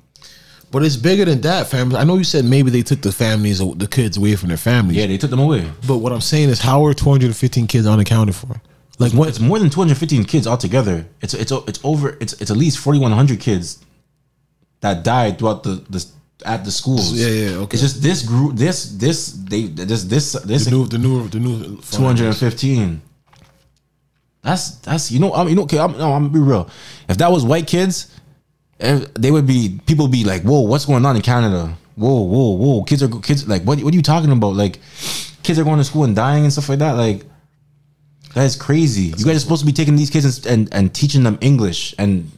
But it's bigger than that, fam. I know you said maybe they took the families, the kids away from their families. Yeah, they took them away. But what I'm saying is, how are 215 kids unaccounted for? Like, what? It's more than 215 kids altogether. It's it's it's over. It's it's at least 4100 kids that died throughout the the at the schools. Yeah, yeah, okay. It's just this group. This this they this this this The new, the new, the new. 215. That's that's you know I mean you know okay I'm no, I'm gonna be real. If that was white kids, if they would be people would be like, whoa, what's going on in Canada? Whoa, whoa, whoa, kids are kids like what what are you talking about? Like kids are going to school and dying and stuff like that. Like that is crazy. you guys are supposed to be taking these kids and and, and teaching them English and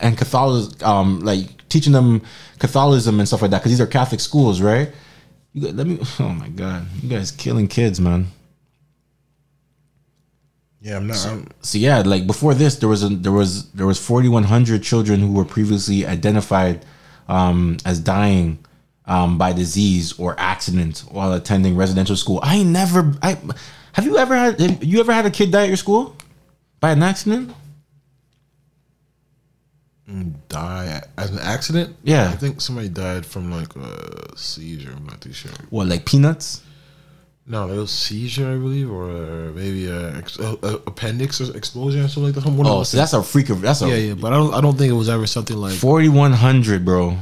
and Catholic um like teaching them Catholicism and stuff like that because these are Catholic schools, right? You got, let me. Oh my god, you guys killing kids, man. Yeah, I'm not. I'm, So yeah, like before this, there was a there was there was forty one hundred children who were previously identified um, as dying um, by disease or accident while attending residential school. I never. I have you ever had have you ever had a kid die at your school by an accident? die as an accident. Yeah. I think somebody died from like a seizure. I'm not too sure. What like peanuts? No, it was seizure, I believe, or uh, maybe a, ex- a, a appendix or explosion or something like that. One Oh, so that's a freak of that's a yeah, yeah. But I don't, I don't think it was ever something like. forty one hundred, bro.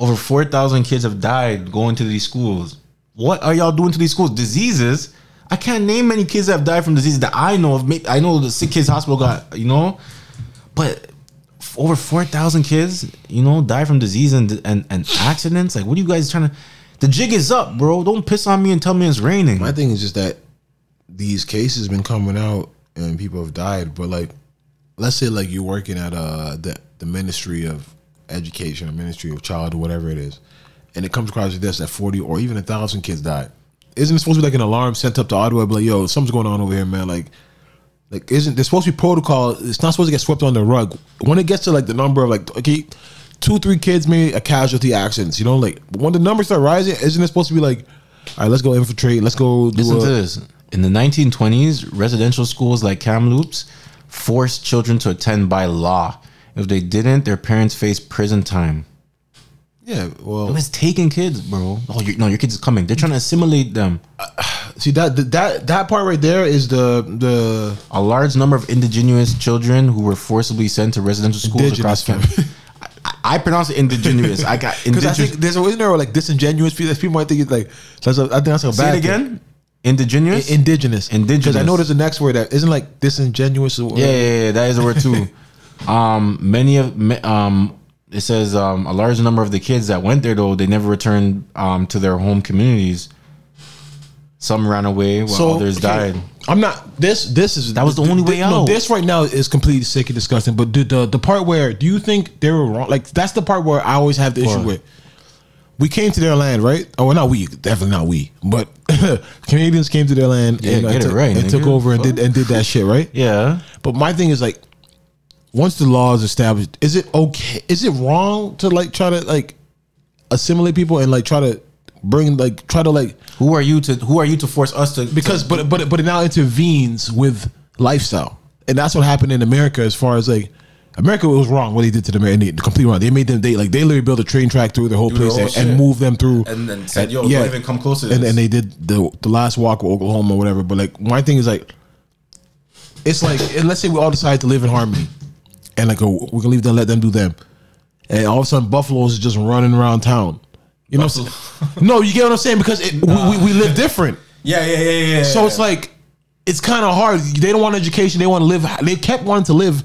Over four thousand kids have died going to these schools. What are y'all doing to these schools? Diseases. I can't name many kids that have died from diseases that I know of. I know the sick kids hospital got, you know, but over four thousand kids, you know, die from disease and, and and accidents. Like, what are you guys trying to? The jig is up, bro. Don't piss on me and tell me it's raining. My thing is just that these cases been coming out and people have died. But like, let's say like you're working at uh the the Ministry of Education or Ministry of Child or whatever it is, and it comes across your desk that forty or even a thousand kids died. Isn't it supposed to be like an alarm sent up to Ottawa? Like, yo, something's going on over here, man. Like, like isn't there's supposed to be protocol? It's not supposed to get swept on the rug. When it gets to like the number of like okay, two three kids made a casualty accidents. You know, like when the numbers start rising, isn't it supposed to be like, all right, let's go infiltrate, let's go do Listen a, to this. In the 1920s, residential schools like Kamloops forced children to attend by law. If they didn't, their parents faced prison time. Yeah, well, It was taking kids, bro. Oh, you no, your kids is coming. They're trying to assimilate them. Uh, see that that that part right there is the the A large number of indigenous children who were forcibly sent to residential schools across Canada. I, I pronounce it indigenous. I got because I indigenous. think there's isn't there like disingenuous people. People might think it's like that's a, I think that's a Say bad it thing. again. Indigenous. I- Indigenous, Indigenous. Because I know there's a next word that isn't like disingenuous. Or Yeah, yeah, yeah, that is a word too. um, many of ma- um, it says um, a large number of the kids that went there though they never returned um, to their home communities. Some ran away while others okay, died. I'm not this. This is That was the only way No, out. this right now is completely sick and disgusting. But the, the the part where do you think they were wrong? Like that's the part where I always have the issue What? with. We came to their land, right? Oh, well, not we, definitely not we, but Canadians came to their land Yeah, and, uh, get it took- right, and took nigga. over and did and did that shit, right? Yeah. But my thing is like, once the law is established, is it okay? Is it wrong to like try to like assimilate people and like try to bring like try to like Who are you to Who are you to force us to? because to- but but but it now intervenes with lifestyle, and that's what happened in America as far as like. America was wrong what they did to the American. The complete wrong. They made them. They like they literally built a train track through the whole Through the place whole and, and shit. moved them through. And then said, "Yo, don't even come close to And, this." and they did the the last walk with Oklahoma or whatever. But like my thing is like, it's like and let's say we all decide to live in harmony, and like oh, we can leave them, let them do them, and all of a sudden buffaloes is just running around town. You know, what I'm saying? no, you get what I'm saying because it, we, we, we live different. yeah, yeah, yeah, yeah. So it's like it's kind of hard. They don't want education. They want to live. They kept wanting to live,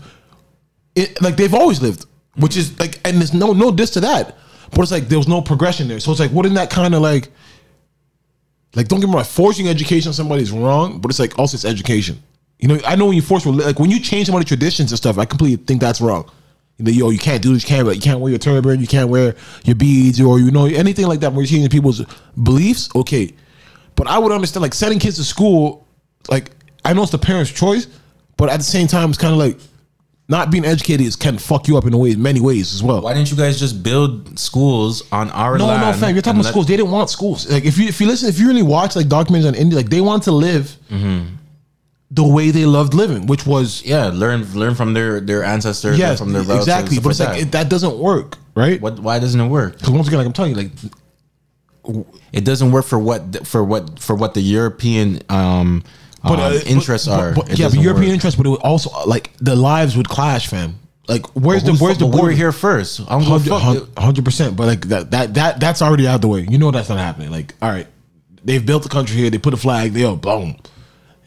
it, like they've always lived, which is like, and there's no no diss to that. But it's like there was no progression there. So it's like, wouldn't that kind of like, like don't get me wrong, forcing education on somebody is wrong, but it's like also it's education. You know, I know when you force like when you change somebody's traditions and stuff, I completely think that's wrong. You know, yo, you can't do this, you can't, you can't wear your turban, you can't wear your beads, or you know anything like that. Where you're changing people's beliefs, okay. But I would understand like sending kids to school, like I know it's the parents' choice, but at the same time, it's kind of like not being educated is can fuck you up in a way, many ways as well. Why didn't you guys just build schools on our No, land? no, fam. You're talking about schools. They didn't want schools. Like if you if you listen, if you really watch like documentaries on India, like they want to live Mm-hmm. The way they loved living, which was Yeah, learn learn from their their ancestors. learn from their relatives, exactly. But it's like that. it, that doesn't work, right? what? Why doesn't it work? Because once again, like I'm telling you, like It doesn't work for what for what for what the European um, but um, uh, interests but- are. but- It yeah, but European work. interests, but it would also like the lives would clash, fam. Like where's But the where's the but border? here first. I don't give a fuck. hundred percent. But like that that that that's already out the way. You know that's not happening. Like all right, they've built the country here. They put a flag. They oh boom.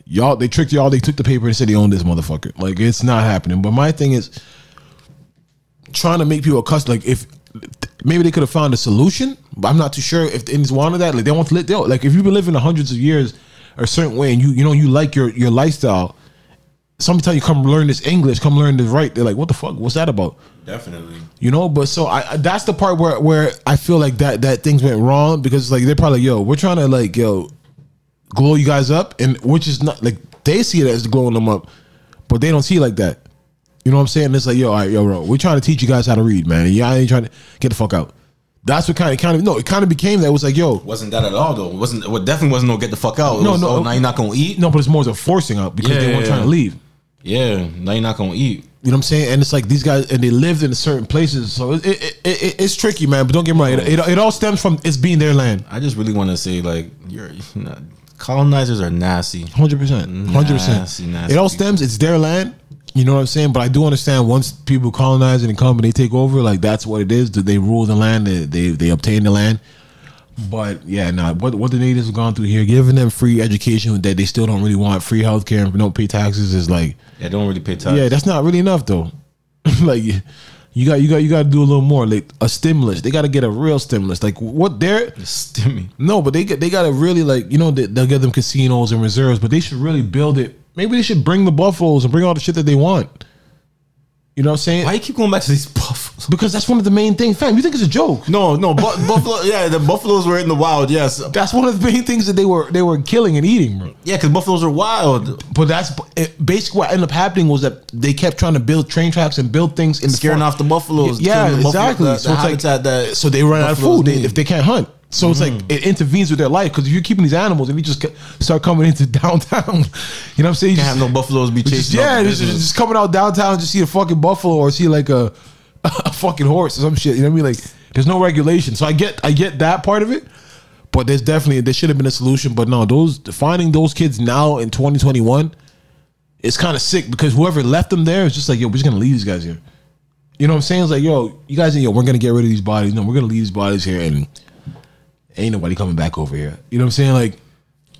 Y'all they tricked y'all. They took the paper and said they own this motherfucker. Like it's not happening. But my thing is trying to make people accustomed. Like if maybe they could have found a solution, but I'm not too sure if the Indians wanted that. Like they want to live. Like if you've been living hundreds of years a certain way and you you know you like your your lifestyle. Somebody tell you come learn this English, come learn this right. They're like, what the fuck? What's that about? Definitely. You know, but so I I- that's the part where where I feel like that that things went wrong because it's like they're probably yo, we're trying to like yo glow you guys up, and which is not like they see it as glowing them up, but they don't see it like that. You know what I'm saying? It's like yo, all right, yo, bro, we're trying to teach you guys how to read, man. Yeah, I ain't trying to get the fuck out. That's what kind of kind of no, it kind of became that. It was like yo, Wasn't that at all though? It wasn't what definitely wasn't no get the fuck out. It No, was, no. oh, now you're not gonna eat. no, but it's more of a forcing out because Yeah, they weren't trying to leave. Yeah, now you're not gonna eat. You know what I'm saying? And it's like these guys, and they lived in certain places, so it, it, it, it, it's tricky, man. But don't get me wrong, it, it, it all stems from it's being their land. I just really want to say like you're, you're not, colonizers are nasty. Hundred percent, hundred percent. Nasty, nasty It all stems. It's their land. You know what I'm saying? But I do understand once people colonize and come and they take over, like that's what it is. That they rule the land. They they, they obtain the land. But yeah, nah. What what the natives have gone through here, giving them free education that they still don't really want, free healthcare and don't pay taxes is like, Yeah, don't really pay tax. yeah, that's not really enough though. like you got you got you got to do a little more. Like a stimulus, they got to get a real stimulus. Like what they're Stimmy. no, but they get they gotta really like you know they, they'll get them casinos and reserves, but they should really build it. Maybe they should bring the buffaloes and bring all the shit that they want. You know what I'm saying? Why you keep going back to these buffaloes? Because that's one of the main things, fam. You think it's a joke? No, no, bu- buffalo. Yeah, the buffaloes were in the wild. Yes, That's one of the main things that they were they were killing and eating, bro. yeah, because buffaloes are wild. But that's it, basically what ended up happening was that they kept trying to build train tracks and build things in Scaring front. off the buffaloes. Yeah, killing the buffalo- exactly. the- the so it's like habitat that so they run out of buffaloes food they, need. if they can't hunt. So it's like mm. it intervenes with their life because if you're keeping these animals and you just ca- start coming into downtown, you know what I'm saying? You Can't have no buffaloes be Just- chasing. yeah, up the just, business. just coming out downtown just see a fucking buffalo or see like a a fucking horse or some shit. You know what I mean? Like there's no regulation. So I get I get that part of it, but there's definitely there should have been a solution. But no, those finding those kids now in 2021, it's kind of sick because whoever left them there is just like yo, we're just gonna leave these guys here. You know what I'm saying? It's like yo, you guys, yo, we're gonna get rid of these bodies. No, we're gonna leave these bodies here and ain't nobody coming back over here. You know what I'm saying? Like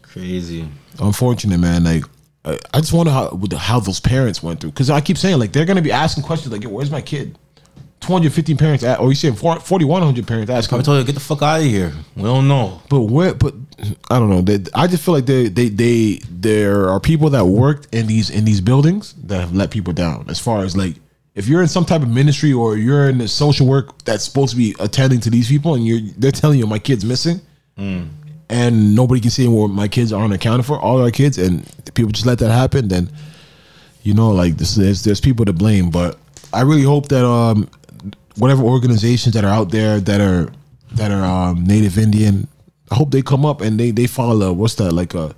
crazy. unfortunate, man. Like, I, I just wonder how how those parents went through because I keep saying like they're gonna be asking questions like, "Yo, where's my kid?" 215 parents, at, or you saying 4,100 parents asking. I told you get the fuck out of here. We don't know. But where? But I don't know. They, I just feel like they, they, they, there are people that worked in these in these buildings that have let people down. As far as like, if you're in some type of ministry or you're in the social work that's supposed to be attending to these people, and you're they're telling you my kid's missing, and nobody can see where my kids aren't accounted for, all our kids, and people just let that happen, then you know like this, there's there's people to blame. But I really hope that um whatever organizations that are out there that are that are um, Native Indian, I hope they come up and they they a what's that like a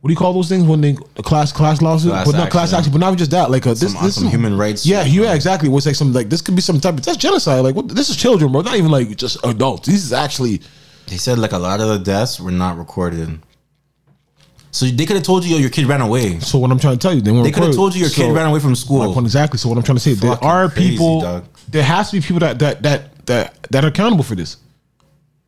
what do you call those things when they a class class lawsuit, Class but not class action. action, but not just that like a this Some- uh, this some human rights. Yeah, yeah, exactly. What's like some like this could be some type of that's genocide. Like what, this is children, bro. Not even like just adults. This is actually They said like a lot of the deaths were not recorded. So they could have told you yo, your kid ran away. So what I'm trying to tell you, they, weren't They could have told you your kid ran away from school. point exactly. So what I'm trying to say, there are people. There has to be people that that that that that are accountable for this.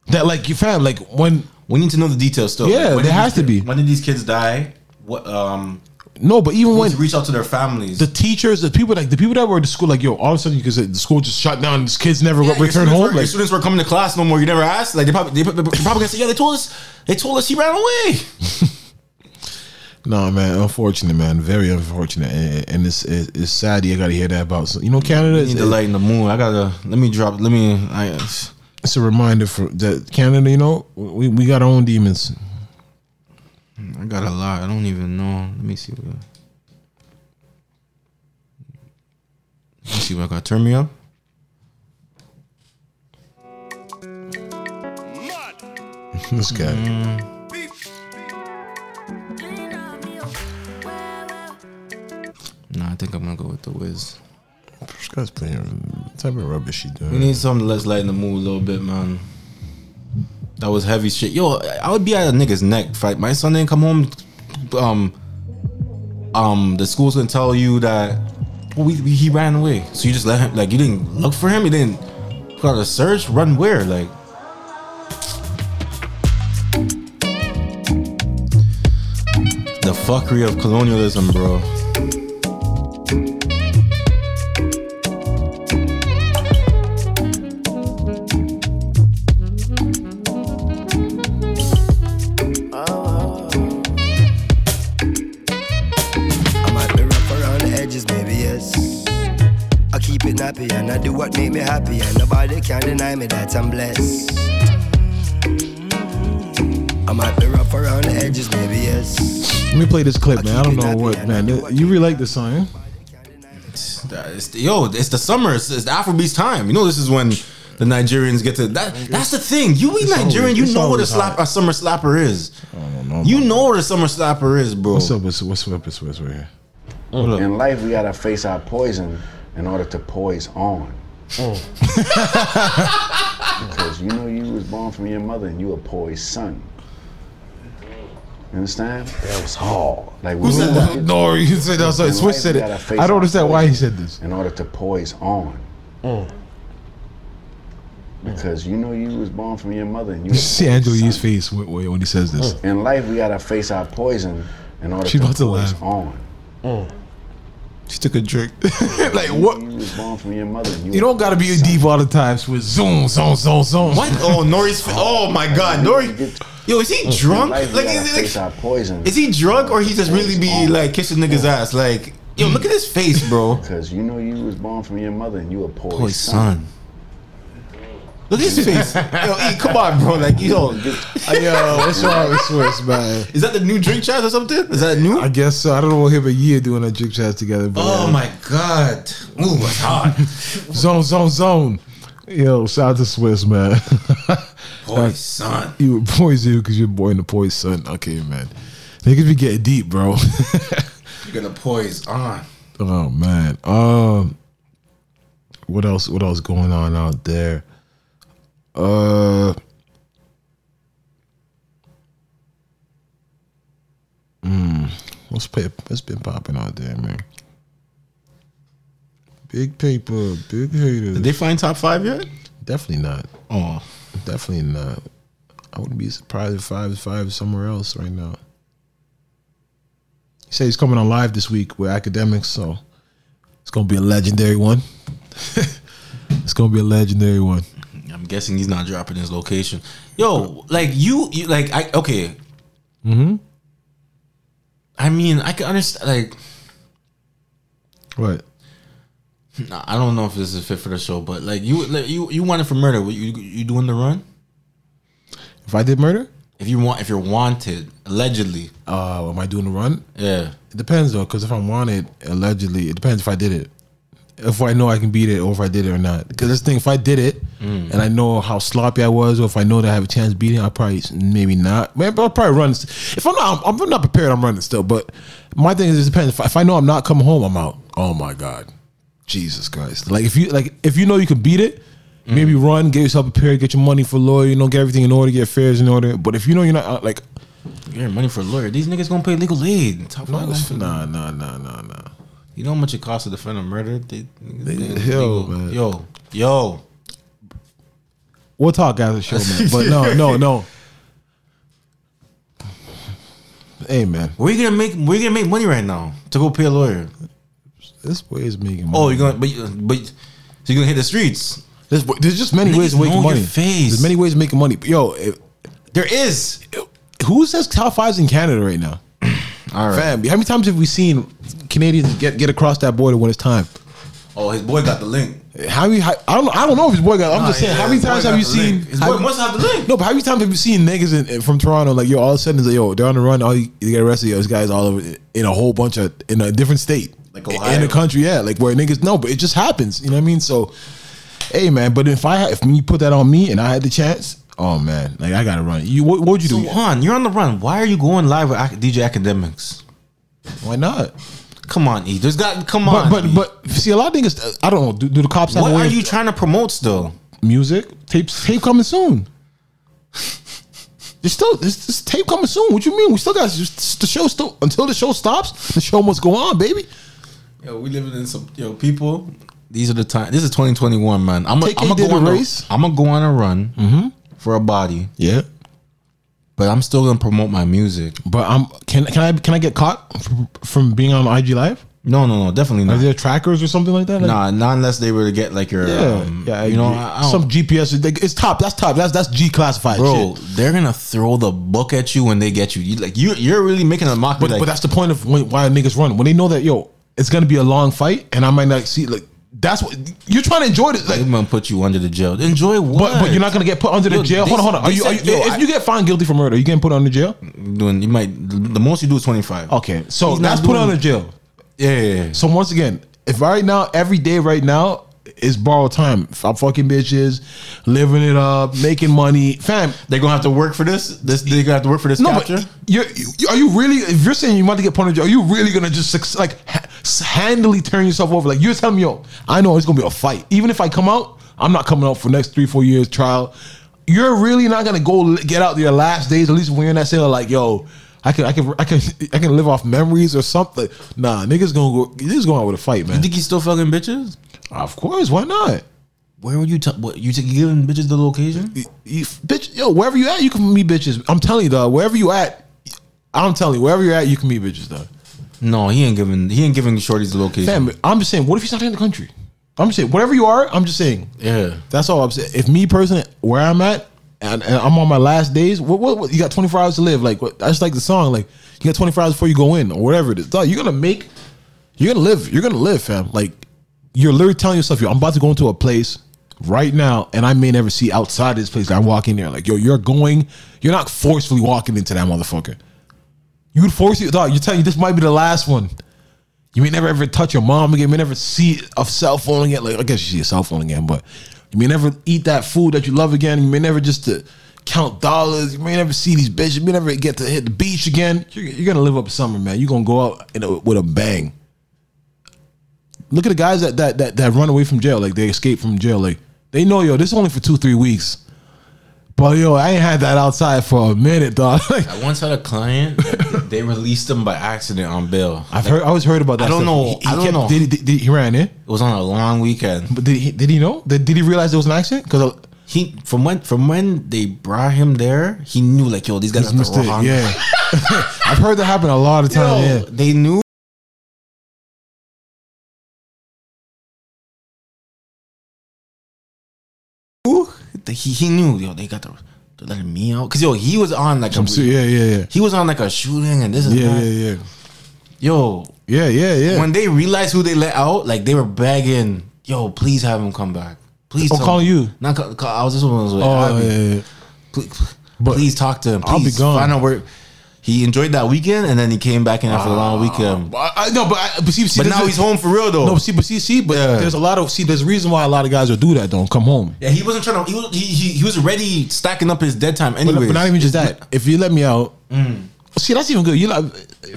That like you fam like when We need to know the details still. Yeah, When there has to be. When did these kids die? What um no, but even when reach out to their families. the teachers, the people like the people that were at the school, like yo, all of a sudden because the school just shut down, and these kids never Yeah, returned home. were- your students were coming to class no more. You never asked. Like they probably they, they probably gonna say, yeah, they told us they told us he ran away. no, man, unfortunate, man, very unfortunate, and, and it's, it's it's sad. You got to hear that about so, you know Canada. Is, need the light in the moon. I gotta let me drop. Let me. I, it's a reminder for that Canada. You know, we we got our own demons. I got a lot. I don't even know. Let me see. What, let me see what I got. Turn me up. this guy. Mm. Nah, I think I'm gonna go with the Wiz. This guy's playing what type of rubbish he doing. We need something less light in the mood a little bit, man. That was heavy shit. Yo, I would be at a nigga's neck. Fight. My son didn't come home. Um, um, the school's gonna tell you that well, we, we, he ran away. So you just let him. Like you didn't look for him. You didn't got a search. Run where? Like. The fuckery of colonialism, bro. And I do what make me happy, and nobody can deny me that I'm blessed. I might be rough around the edges, baby, yes. Let me play this clip, man. I don't know what, man. You really like this song? eh? It's the- yo, it's the summer. It's, it's the Afrobeats time. You know, this is when the Nigerians get to that. That's the thing. You be It's Nigerian, always- you know what a slap a summer slapper is. You know what a summer slapper is, bro. What's up? What's what's up? What's what's right here? In life, we gotta face our poison in order to poise on. Because you know you was born from your mother and you a poised son. You understand? That was hard. Like Who said that? No, you said that. In Switch said it. I don't understand why he said this. In order to poise on. Because you know you was born from your mother and you. You see Angela Yee's face when, he says this. In life, we gotta face our poison in order She to about to laugh. on. She took a drink. like what? You was born from your mother. You, You don't gotta be a deep all the time. With zoom, zoom, zoom, zoom. What? Oh, Nori's. fa- Oh my God, Nori. Yo, is he drunk? In life, we Like, gotta is, face he- our poison. is he drunk or he just really be like kissing niggas ass? Like, yo, look at his face, bro. Because you know you was born from your mother and you a poised Boy, son. Look at his face. yo, E, come on, bro. Like, yo, Yo, what's wrong with Swizz, man? is that the new drink chat or something? Is that new? I guess so. I don't know what him and Yee are doing a Drink Champs together. But Oh uh, my god. Ooh, it's hot. zone, zone, zone. Yo, shout out to Swizz, man. Boy, son. You were poison you because you're boy born the poison. Okay, man. Niggas be getting deep, bro. You're gonna poise on. oh man. Um, what else? What else going on out there? Uh. Mm, what's what's been popping out there, man? Big paper, big haters. Did they find top five yet? Definitely not. Oh, Definitely not. I wouldn't be surprised if five is five is somewhere else right now. He said he's coming on live this week with academics, so it's gonna be a legendary one. It's gonna be a legendary one. I'm guessing he's not dropping his location. Yo, like you, you like I okay. Mm-hmm. I mean, I can understand. Like, What? nah, I don't know if this is fit for the show, but like you, like, you, you wanted for murder. You, you doing the run? If I did murder, If you want, if you're wanted, allegedly, uh, am I doing the run? yeah. It depends though, because if I'm wanted, allegedly, it depends if I did it. If I know I can beat it, or if I did it or not. Because this thing, if I did it, Mm. and I know how sloppy I was, or if I know that I have a chance of beating, I probably maybe not. Man, I'll probably run. If I'm not, I'm, I'm not prepared. I'm running still. But my thing is, it depends. If I, if I know I'm not coming home, I'm out. Oh my god, Jesus Christ! Like if you like, if you know you can beat it. Maybe run, get yourself prepared, get your money for lawyer, you know, get everything in order, get affairs in order. But if you know you're not uh, like, You got money for a lawyer. These niggas gonna pay legal aid. Top no, five it's- gonna- nah, nah, nah, nah, nah. You know how much it costs to defend a murder? They, they- Yo, legal- man. yo, yo. We'll talk after the show, man. But no, no, no. Hey, man, We're gonna make? Where you gonna make money right now to go pay a lawyer? this way is making oh, money. Oh, you're gonna, but, you- but so you're gonna hit the streets. There's, there's just many Niggas ways of making know your money. face. There's many ways of making money. But yo, if, There is. who says top five's in Canada right now? All right. Fam, how many times have we seen Canadians get get across that border when it's time? Oh, his boy got the link. How many? How, I don't. I don't know if his boy got. I'm Nah, just saying. yeah, how many his boy times got have you the seen? link. His how- boy must have the link. No, but how many times have you seen niggas in, in- from Toronto like yo? All of a sudden, it's like, yo, they're on the run. All you, you get arrested. Yo, this guy's all over in a whole bunch of in a different state, Like in Ohio. the country. Yeah, like where niggas know, but it just happens. You know what I mean? So, hey man, but if I had- if you put that on me and I had the chance, oh man, like I gotta run. You what would you So do? on, you're on the run. Why are you going live with DJ Akademiks? Why not? Come on, E. There's got. Come But on. but E. but see, a lot of niggas. I don't know. Do, do the cops what a are of- you trying to promote still? music tape tape coming soon. There's still this, this tape coming soon. What you mean? We still got the show still until the show stops. The show must go on, baby. Yo, we living in some yo people. These are the time. This is 2021, man. I'm gonna did go the on race. A, I'm gonna go on a run Mm-hmm. For a body, Yeah, but I'm still gonna promote my music. but I'm can can I can I get caught from, from being on IG Live? No, no, no, definitely not. Are there trackers or something like that? Like, Nah, not unless they were to get like your, Yeah, um, yeah. you know, I, I some GPS. like, It's top. That's top. That's that's G classified, bro. shit. They're gonna throw the book at you when they get you. you like you, you're really making a mockery. But like, but that's the point of when, why niggas run when they know that yo, it's gonna be a long fight, and I might not see like. That's what you're trying to enjoy this. Like, they're gonna put you under the jail. Enjoy what? But but you're not gonna get put under the Yo, jail. they Hold on, hold on. Are you, are you yo, if I- you get found guilty for murder, you getting put under jail? doing. You might the most you do is 25. Okay, so He's that's put under jail. Yeah, yeah, yeah. So once again, if right now every day right now is borrowed time, I'm fucking bitches, living it up, making money, fam. They're gonna have to work for this. This they gonna have to work for this No, capture. but you're, you, are you really? If you're saying you want to get put under jail, are you really gonna just suc- like handily turn yourself over? Like you're telling me, yo, I know it's gonna be a fight. Even if I come out, I'm not coming out for next three, four years trial. You're really not gonna go get out your last days. At least when you're in that sale, like yo, I can, I can, I can, I can live off memories or something. Nah, niggas gonna go. Niggas going out with a fight, man. You man. think he's still fucking bitches? Of course, why not? Where would you? T- what you t- giving bitches the location? You- you- bitch, yo, wherever you at, you can meet bitches. I'm telling you, dog. Wherever you at, I'm telling you, wherever you're at, you can meet bitches, dog. No, he ain't giving. He ain't giving shorties the location. Fam, I'm just saying, what if he's not in the country? I'm just saying, whatever you are, I'm just saying. Yeah. That's all I'm saying. If me personally, where I'm at, and, and I'm on my last days, what, what, what you got 24 hours to live? Like, what, that's like the song. Like, you got 24 hours before you go in, or whatever it is. Dog, you're gonna make, you're gonna live. You're gonna live, fam. Like, you're literally telling yourself, yo, I'm about to go into a place right now, and I may never see outside this place. I walk in there, like, yo, you're going, you're not forcefully walking into that motherfucker. You would force you, dog. You're telling you this might be the last one. You may never ever touch your mom again. You may never see a cell phone again. Like I guess you see a cell phone again, but you may never eat that food that you love again. You may never just to count dollars. You may never see these bitches. You may never get to hit the beach again. You're, you're gonna live up summer, man. You're gonna go out a, with a bang. Look at the guys that, that that that run away from jail. Like they escape from jail. Like they know, yo, this is only for two three weeks. But yo, I ain't had that outside for a minute, dog. Like, I once had a client. they released him by accident on bail. I've heard. I always heard about that. I don't stuff. know. He- he I don't kept- know. Did he, did, did he ran in? It was on a long weekend. But did he, did he know? Did, did he realize it was an accident? Because uh, He from when from when they brought him there, he knew like yo, these guys are the wrong. Yeah, I've heard that happen a lot of Yo, times. Yeah. they knew he he knew yo they got the they're me out because yo he was on like a. Yeah, yeah, yeah. he was on like a shooting and this and Yeah, that. yeah, yeah. Yo, Yeah, yeah, yeah. when they realized who they let out, like they were begging, yo, please have him come back. Please, Oh, tell calling you? Not call, call, I was just one was with Oh, Abby. yeah, yeah. Please, But please talk to him. I'll be Please gone. Find out where he enjoyed that weekend, and then he came back in after the long weekend. Ah, I, I- no, but I, but see, see But now a- he's home for real though. No, see, but see, see, but Yeah. there's a lot of see. There's a reason why a lot of guys will do that. Don't come home. yeah, he wasn't trying to. He was, he, he, he was already stacking up his dead time anyway. but not even just that. If you let me out, mm. see, that's even good. You like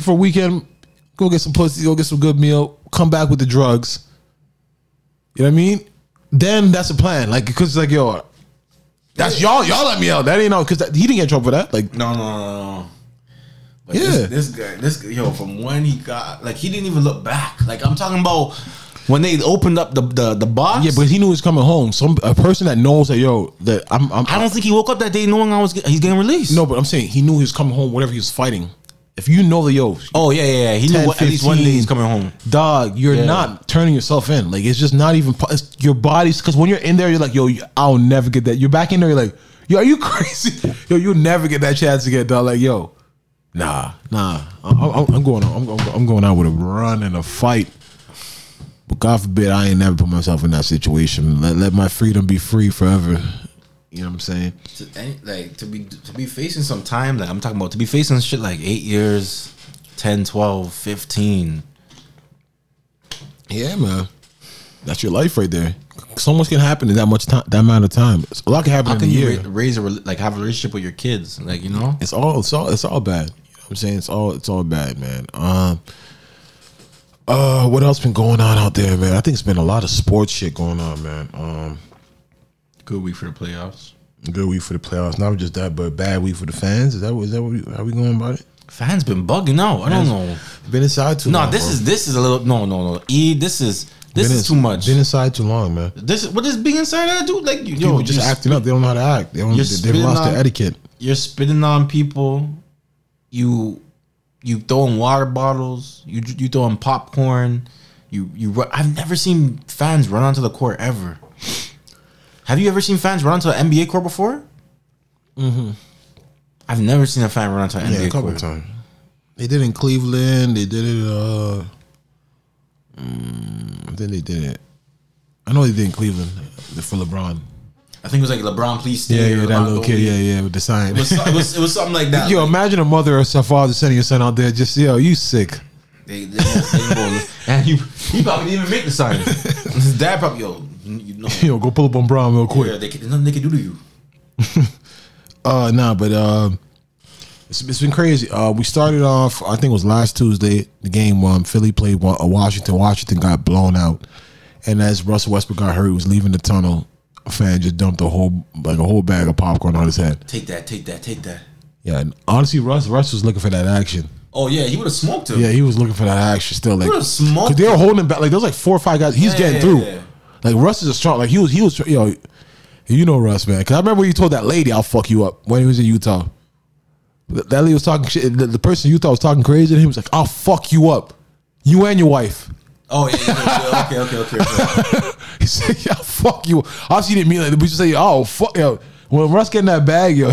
for a weekend, go get some pussy, go get some good meal, come back with the drugs. You know what I mean? Then that's a plan. Like, cause like yo, that's y'all. Y'all let me out. That ain't out because he didn't get in trouble for that. Like, No, no, no, no. But Yeah. this, this guy, this yo, from when he got, like, he didn't even look back. Like, I'm talking about when they opened up the the, the box. yeah, but he knew he was coming home. Some a person that knows that yo, that I'm. I'm I don't think he woke up that day knowing I was he's getting released. No, but I'm saying he knew he was coming home. Whatever he was fighting. If you know the yo, Oh yeah, yeah, yeah. He 10, knew what, at least one day he's coming home. dog, you're Yeah. not turning yourself in. Like it's just not even your body's because when you're in there, you're like, yo, I'll never get that. You're back in there, you're like, yo, are you crazy? Yo, you'll never get that chance again, dog. Like, yo, nah, nah. I'm, I'm, I'm going, I'm, I'm, I'm going out with a run and a fight. But God forbid, I ain't never put myself in that situation. Let, let my freedom be free forever. You know what I'm saying? To, like to be to be facing some time. Like I'm talking about to be facing shit like eight years, 10, 12, 15. Yeah, man. That's your life right there. So much can happen in that much time, that amount of time. A lot can happen How in a can you year. ra- raise a like have a relationship with your kids? Like you know. It's all it's all it's all bad. You know what I'm saying? It's all it's all bad, man. Um uh what else been going on out there, man? I think it's been a lot of sports shit going on, man. Um Good week for the playoffs. good week for the playoffs. Not just that, but bad week for the fans. Is that what is that what we, how we going about it? Fans been bugging out. I don't know. Been inside too No, long. this bro. is this is a little no no no. E this is this Been is in- too much. Been inside too long, man. This what is being inside that do? Like you, People yo, just acting up. They don't know how to act. They don't, they've lost on- their etiquette. You're spitting on people. You you throwing water bottles. You you throwing popcorn. You you. ru- I've never seen fans run onto the court ever. Have you ever seen fans run onto an NBA court before? Mm-hmm. I've never seen a fan run onto an Yeah, NBA a couple court. times. They did it in Cleveland. They did it. Uh, mm, then they did it. I know they did in Cleveland for LeBron. I think it was like LeBron, please stay. Yeah, yeah, that LeBron, little kid. leave. Yeah, yeah, with the sign. It was, it was it was something like that. Yo, Like, imagine a mother or some father sending your son out there. Just yo, you sick. They, they, they and he, he probably didn't even make the sign. His dad probably, yo, you know, Yo, go pull up on Bron real quick. yeah, they, there's nothing they can do to you. Uh, nah, but um, it's, it's been crazy. Uh, we started off. I think it was last Tuesday. The game um, Philly played uh, Washington. Washington got blown out, and as Russell Westbrook got hurt, he was leaving the tunnel. A fan just dumped a whole like a whole bag of popcorn on his head. Take that, take that, take that. Yeah, and honestly, Russ Russ was looking for that action. Oh yeah, he would have smoked him. Yeah, he was looking for that action still. Like, smoked cause they were holding him back. Like there was like four or five guys. He's Yeah, getting yeah, through. yeah. Like Russ is a strong. Like he was. He was. Yo, you know Russ, man. Cause I remember when you told that lady, "I'll fuck you up" when he was in Utah. That that lady was talking shit. The, the person in Utah was talking crazy, and he was like, "I'll fuck you up, you and your wife." Oh yeah, yeah, yeah, okay, okay, okay. okay. He said, "Yeah, fuck you." Obviously, he didn't mean it, but you say, "Oh, fuck yo." When Russ get in that bag, yo,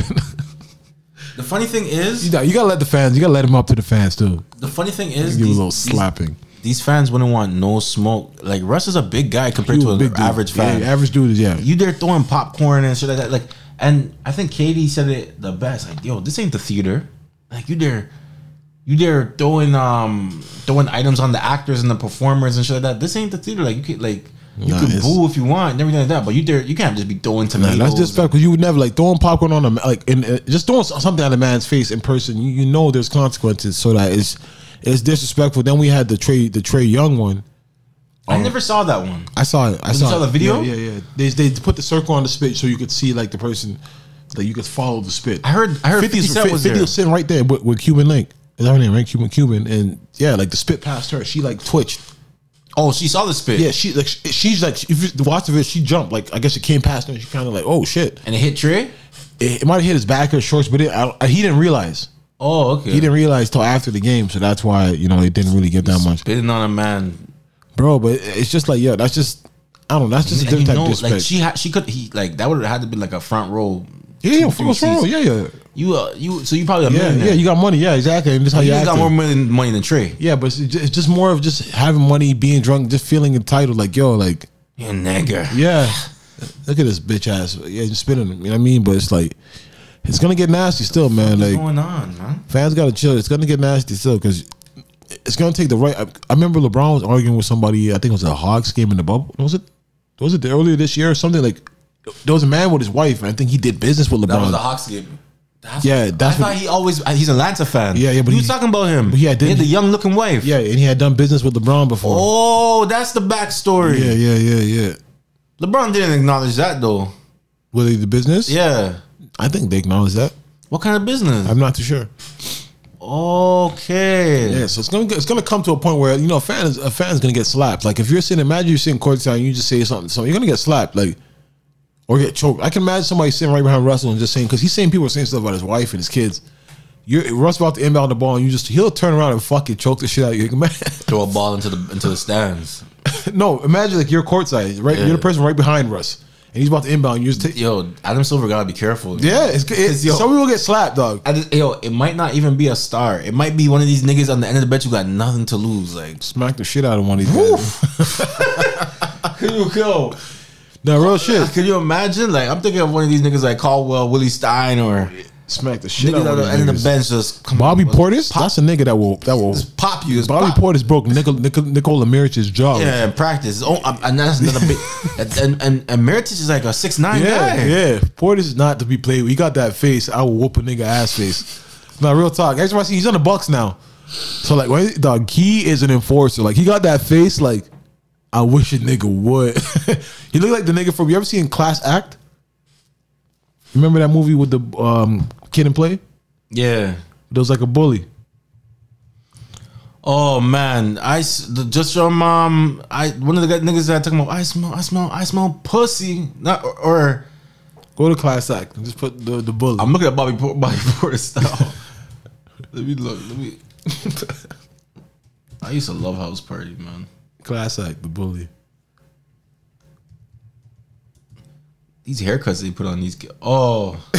The funny thing is, you, know, you gotta let the fans. You gotta let him up to the fans too. the funny thing is, Give him a little slapping. These, fans wouldn't want no smoke. Like Russ is a big guy compared to an a big dude. average fan. Yeah, average dude is yeah. You there throwing popcorn and shit like that. Like, and I think KD said it the best. Like, yo, this ain't the theater. Like, you there, you there throwing um throwing items on the actors and the performers and shit like that. This ain't the theater. Like, you could like you Nah, can boo if you want and everything like that. But you there, you can't just be throwing Nah, tomatoes. that's disrespectful. You would never like throwing popcorn on a like and uh, just throwing something at a man's face in person. You, you know there's consequences, so that is it's disrespectful. Then we had the Trey the Trae Young one. I never saw that one. I saw it. I You saw, saw the video? Yeah, yeah. yeah. They they put the circle on the spit so you could see like the person, like you could follow the spit. I heard. I heard 50 Cent was 50 there. was sitting right there with, with Cuban Link. Is that her name? Right, Cuban Cuban, and yeah, like the spit passed her. She like twitched. Oh, she saw the spit. Yeah, she like she- she's like if you watch the video, she jumped. Like I guess it came past her. and She kind of like oh shit. and it hit Trae. It, it might have hit his back or shorts, but it, I, he didn't realize. Oh, okay. He didn't realize till after the game, so that's why you know it didn't really get that much, Spitting on a man. bro. But it's just like yeah, that's just I don't know. That's just a And different you type know, of like she had, she could, he like that would have had to be like a front row. Yeah, yeah, two, full three Yeah, yeah, You, uh, you, so you probably a yeah, millionaire. yeah. You got money. Yeah, exactly. And this how you you just got more money, money than Trae. Yeah, but it's ju- it's just more of just having money, being drunk, just feeling entitled. Like yo, like You a nigga. yeah, look at this bitch ass. Yeah, just spinning. You know what I mean? But it's like it's gonna get nasty still, man. What's Like going on, man? fans gotta chill. It's gonna get nasty still because it's gonna take the right. I, I remember LeBron was arguing with somebody. I think it was a Hawks game in the bubble. Was it? Was it the earlier this year or something? Like there was a man with his wife. And I think he did business with LeBron. That was the Hawks game. That's Yeah, that's I thought he always. Uh, he's an Atlanta fan. Yeah, yeah, but you he- was talking about him. but he had- He had the young looking wife. yeah, and he had done business with LeBron before. Oh, that's the backstory. Yeah, yeah, yeah, yeah. LeBron didn't acknowledge that though. Were they the business? Yeah. I think they acknowledge that. What kind of business? I'm not too sure. okay. Yeah, so it's gonna it's gonna come to a point where you know a fan is a fan's gonna get slapped. Like if you're sitting, imagine you're sitting courtside and you just say something, so you're gonna get slapped, like or get choked. I can imagine somebody sitting right behind Russell and just saying because he's saying people are saying stuff about his wife and his kids. You're Russ about to inbound the ball and you just he'll turn around and fucking choke the shit out of you. Throw a ball into the into the stands. no, imagine like you're courtside, right? Yeah. You're the person right behind Russ, and he's about to inbound. You just take, Yo, Adam Silver gotta be careful. yeah, it's, it's yo- some people get slapped, dog. I just, yo, it might not even be a star. It might be one of these niggas on the end of the bench who got nothing to lose. Like, Smack the shit out of one of these. guys. can you kill? No real shit. Can you imagine? Like, I'm thinking of one of these niggas like Caldwell, Willie Stein, or Smack the shit niggas out on of the one of of the bench just come Bobby on, Portis, pop, that's a nigga that will that will just pop you. Just Bobby pop. Portis broke Nicol, Nicol, Nikola Mirotic's jaw. Yeah, in practice. Oh, um, and that's another big. and and and, and is like a six nine yeah, guy. yeah. Portis is not to be played with. He got that face. I will whoop a nigga ass face. Now, real talk. That's why I see he's on the Bucks now. So like, when, dog, he is an enforcer. Like he got that face. Like I wish a nigga would. he looked like the nigga from. You ever seen Class Act? Remember that movie with the um, Kid 'n Play? Yeah. There was like a bully. Oh man, I just your mom. I one of the niggas that I talking about. I smell. I smell. I smell pussy. Not or. or Go to Class Act and just put the the bully. I'm looking at Bobby Bobby Porter style. let me look. Let me. I used to love house party, man. Class Act, the bully. These haircuts they put on these. ki- Oh,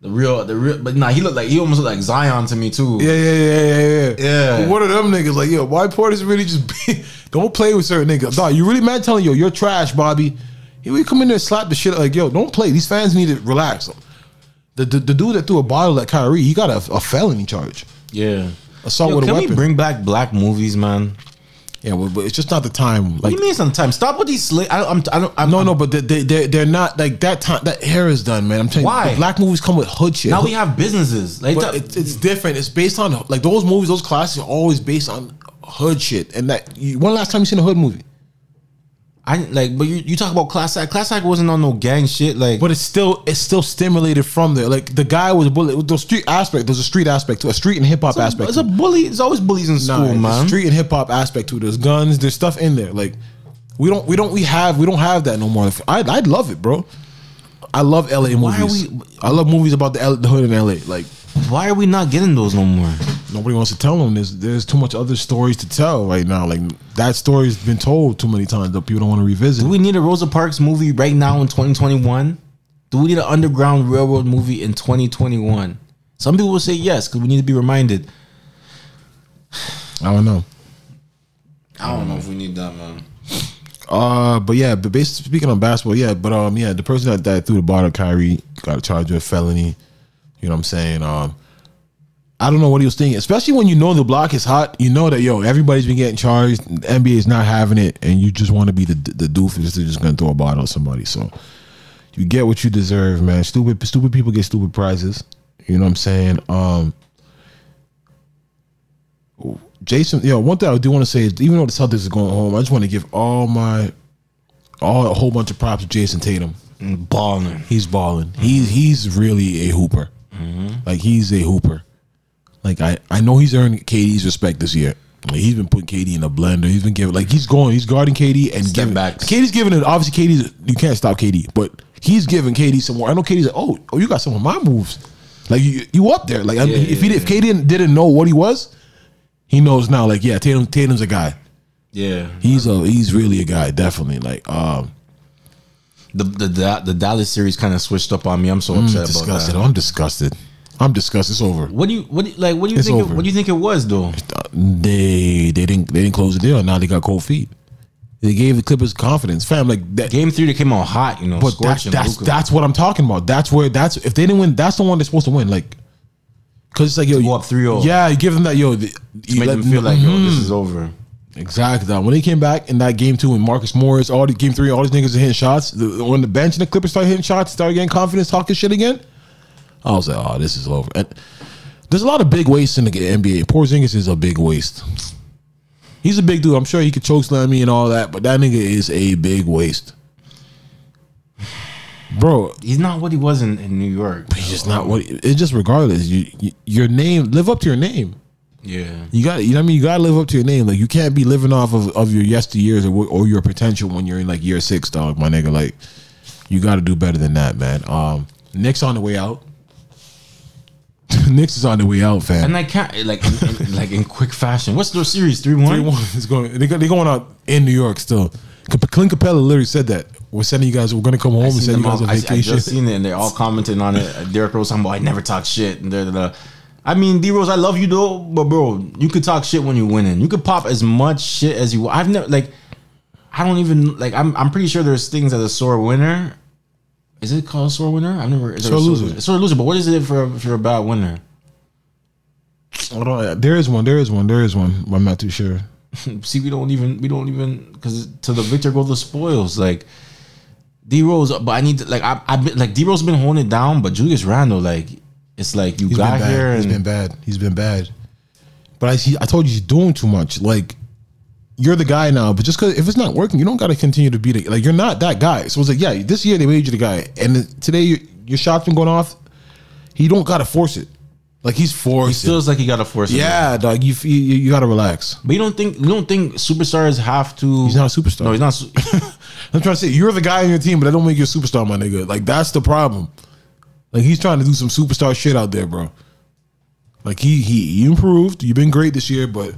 the real, the real. But nah, he looked like he almost looked like Zion to me too. Yeah, yeah, yeah, yeah, yeah. Yeah. But one of them niggas like, yo, why Portis really just be, don't play with certain niggas. Dog, you really mad telling yo, you're trash, Bobby. He would come in there and slap the shit like, yo, don't play. These fans need to relax. The, the, the dude that threw a bottle at Kyrie, he got a, a felony charge. Yeah. Assault Yo, with a can weapon. we bring back black movies, man? Yeah, well, but it's just not the time. What Like, do you mean sometimes? Stop with these slick. I, I'm, I don't. I'm, no, no, but they, they, they're, not like that time. That era is done, man. I'm telling Why? you, the black movies come with hood shit. Now we have businesses. Like, But it's, it's different. It's based on like those movies. Those classes are always based on hood shit. And that you, when last time you seen a hood movie? I like, but you, you talk about class act. Class act wasn't on no gang shit. Like, But it's still it's still stimulated from there. Like the guy was bully. The street aspect. There's a street aspect to a street and hip hop aspect. it's a bully. It's always bullies in Nah, school, a man. street and hip hop aspect to it. There's guns. There's stuff in there. Like we don't we don't we have we don't have that no more. I I'd love it, bro. I love LA Why are movies. we- I love movies about the, L, the hood in LA. Like Why are we not getting those no more? Nobody wants to tell them. There's there's too much other stories to tell right now. Like that story's been told too many times that people don't want to revisit. Do we need a Rosa Parks movie right now in 2021? Do we need an Underground Railroad movie in 2021? Some people will say yes because we need to be reminded. I don't know. I don't know if we need that, man. Uh, but yeah, but basically speaking on basketball, yeah, but um, yeah, the person that, that threw the ball at Kyrie got charged with felony. You know what I'm saying? Um, I don't know what he was thinking, especially when you know the block is hot. You know that yo, everybody's been getting charged. The NBA is not having it, and you just want to be the the doofus that's just gonna throw a bottle at somebody. So you get what you deserve, man. Stupid, stupid people get stupid prizes. You know what I'm saying? Um, Jayson, yo, one thing I do want to say is, even though the Celtics is going home, I just want to give all my, all a whole bunch of props to Jayson Tatum. Balling. He's balling. He's he's really a hooper. Like he's a hooper. Like I I know he's earned KD's respect this year. Like, he's been putting KD in a blender. He's been giving like he's going. He's guarding KD and Step giving back. KD's giving it. Obviously, KD's you can't stop KD, but he's giving KD some more. I know KD's like, oh, oh, you got some of my moves. Like you, you up there. Like I mean, Yeah, if he did, if KD didn't, didn't know what he was, he knows now. Like yeah, Tatum, Tatum's a guy. Yeah, He's a he's really a guy, definitely. Like um the the the, Dallas series kind of switched up on me. I'm so I'm upset about disgusted. that. I'm disgusted. I'm disgusted. It's over. What do you what do you- like? What do you It's think? It, what do you think it was though? They they didn't they didn't close the deal. Now they got cold feet. They gave the Clippers confidence, fam. Like that Game three, they came out hot. You know, But that's that's Luka. that's what I'm talking about. That's where that's if they didn't win, that's the one they're supposed to win. Like, cause it's like yo, go up 3-0. Yeah, you give them that yo. The, to you make let them feel like yo, this Mhm. is over. Exactly. That. When they came back in that game two, and Marcus Morris, all the game three, all these niggas are hitting shots. The, when the bench and the Clippers started hitting shots, started getting confidence, talking shit again. I was like, oh, this is over. And there's a lot of big wastes in the NBA. Porzingis is a big waste. He's a big dude. I'm sure he could choke slam me and all that, but that nigga is a big waste. Bro, He's not what he was in, in New York. He's just not what. It's just regardless. You, you your name live up to your name. Yeah. You got you know what I mean. You got to live up to your name. Like you can't be living off of, of your yesteryears or or your potential when you're in like year six, dog. My nigga, like you got to do better than that, man. Um, Knicks on the way out. Knicks is on the way out, fam. And I can't like in, like in quick fashion. What's their series? Three one. Three one is going. They they going out in New York still. Clint Capela literally said that we're sending you guys. We're going to come home I, and send you guys all, on I, I vacation. just seen it, and they're all commenting on it. Derrick Rose about I never talk shit, and da, da, da. I mean, D Rose, I love you though, but bro, you could talk shit when you're winning. You could pop as much shit as you. want. I've never like. I don't even like. I'm I'm pretty sure there's things as a sore winner. Is it called a sore winner? I've never. Is Sore a loser. Sore loser. But what is it for if you're a bad winner? Hold on, there is one. There is one. There is one. but I'm not too sure. See, we don't even we don't even because to the victor go the spoils. Like D Rose, but I need to, like I I been like D Rose been holding it down, but Julius Randle like it's like you He's got here He's and been bad. He's been bad. But I see. I told you he's doing too much. Like you're the guy now, but just because if it's not working, you don't got to continue to be the like you're not that guy. So it's like, yeah, this year they made you the guy, and today your, your shots been going off. He don't got to force it. Like he's forced. he feels like he got to force it. yeah, dog. You you, you got to relax. But you don't think you don't think superstars have to? He's not a superstar. No, he's not. su- I'm trying to say you're the guy on your team, but I don't make you a superstar, my nigga. Like that's the problem. Like he's trying to do some superstar shit out there, bro. Like he he, he improved. You've been great this year, but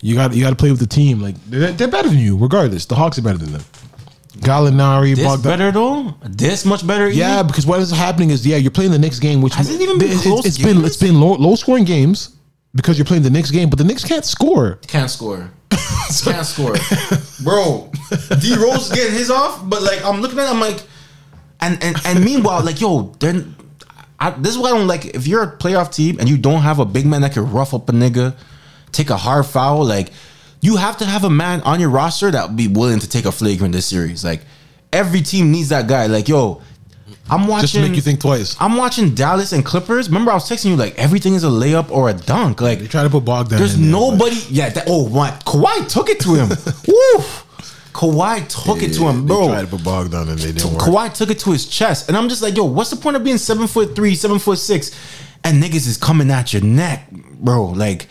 you got you got to play with the team. Like they're, they're better than you, regardless. The Hawks are better than them. Gallinari, this Bogdan- better though. This much better. Yeah, because what is happening is yeah, you're playing the next game, which Has it even been it's- close it's been it's been low, low scoring games because you're playing the next game, but the Knicks can't score. Can't score. Can't score, bro. D Rose getting his off, but like I'm looking at, it, I'm like, and and and meanwhile, like yo, then I, this is why I don't like. If you're a playoff team and you don't have a big man that can rough up a nigga, take a hard foul, like you have to have a man on your roster that would be willing to take a flagrant this series. Like every team needs that guy. Like yo, I'm watching. Just make you think twice. I'm watching Dallas and Clippers. Remember, I was texting you like everything is a layup or a dunk. Like They try to put Boban. there's in there, nobody. Yeah. That, oh, what? Kawhi took it to him. Woo! Kawhi took it to him, bro. They tried to put Boban and they didn't work. Kawhi took it to his chest, and I'm just like, yo, what's the point of being seven foot three, seven foot six, and niggas is coming at your neck, bro? Like,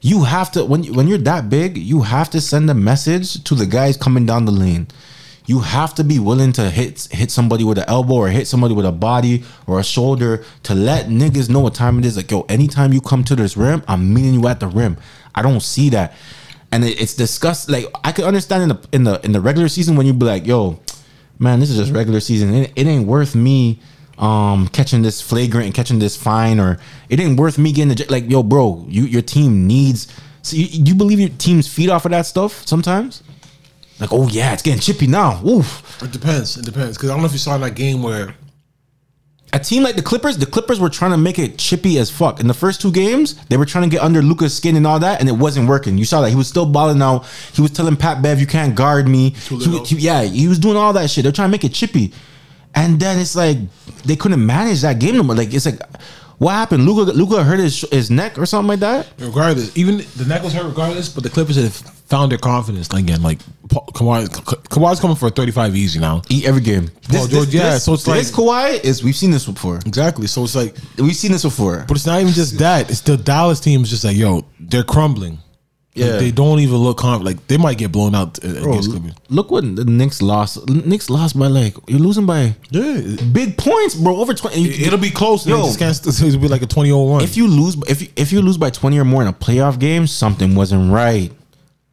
you have to when when you're that big, you have to send a message to the guys coming down the lane. You have to be willing to hit hit somebody with an elbow or hit somebody with a body or a shoulder to let niggas know what time it is. Like, yo, anytime you come to this rim, I'm meeting you at the rim. I don't see that, and it, it's disgust. Like, I could understand in the in the in the regular season when you be like, yo, man, this is just regular season. It, it ain't worth me um catching this flagrant and catching this fine, or it ain't worth me getting the like, yo, bro, you your team needs. So you, you believe your team's feed off of that stuff sometimes? Like, oh yeah, it's getting chippy now. Oof. It depends. It depends because I don't know if you saw that game where A team like the Clippers, the Clippers were trying to make it chippy as fuck. In the first two games, they were trying to get under Luka's skin and all that, and it wasn't working. You saw that he was still balling out. He was telling Pat Bev, "You can't guard me." He, he- yeah, he was doing all that shit. They're trying to make it chippy, and then it's like they couldn't manage that game no more. Like it's like, what happened? Luka, Luka hurt his his neck or something like that. regardless, even the neck was hurt regardless, but the Clippers have found their confidence again. Like Kawhi, Ka- Kawhi's coming for a 35 easy now. Eat every game. Paul George, yeah, so it's this like Kawhi is we've seen this before. exactly. So it's like, We've seen this before. but it's not even just that. It's the Dallas team is just like, yo, they're crumbling. Like, Yeah. they don't even look confident. Like they might get blown out uh, Bro, against Clippers. look what the Knicks lost. Knicks lost by like you're losing by Yeah, big points, bro. Over twenty. you- it'll be close. Yo, it'll be like a 20 run. if you lose, if you, if you lose by twenty or more in a playoff game, something wasn't right.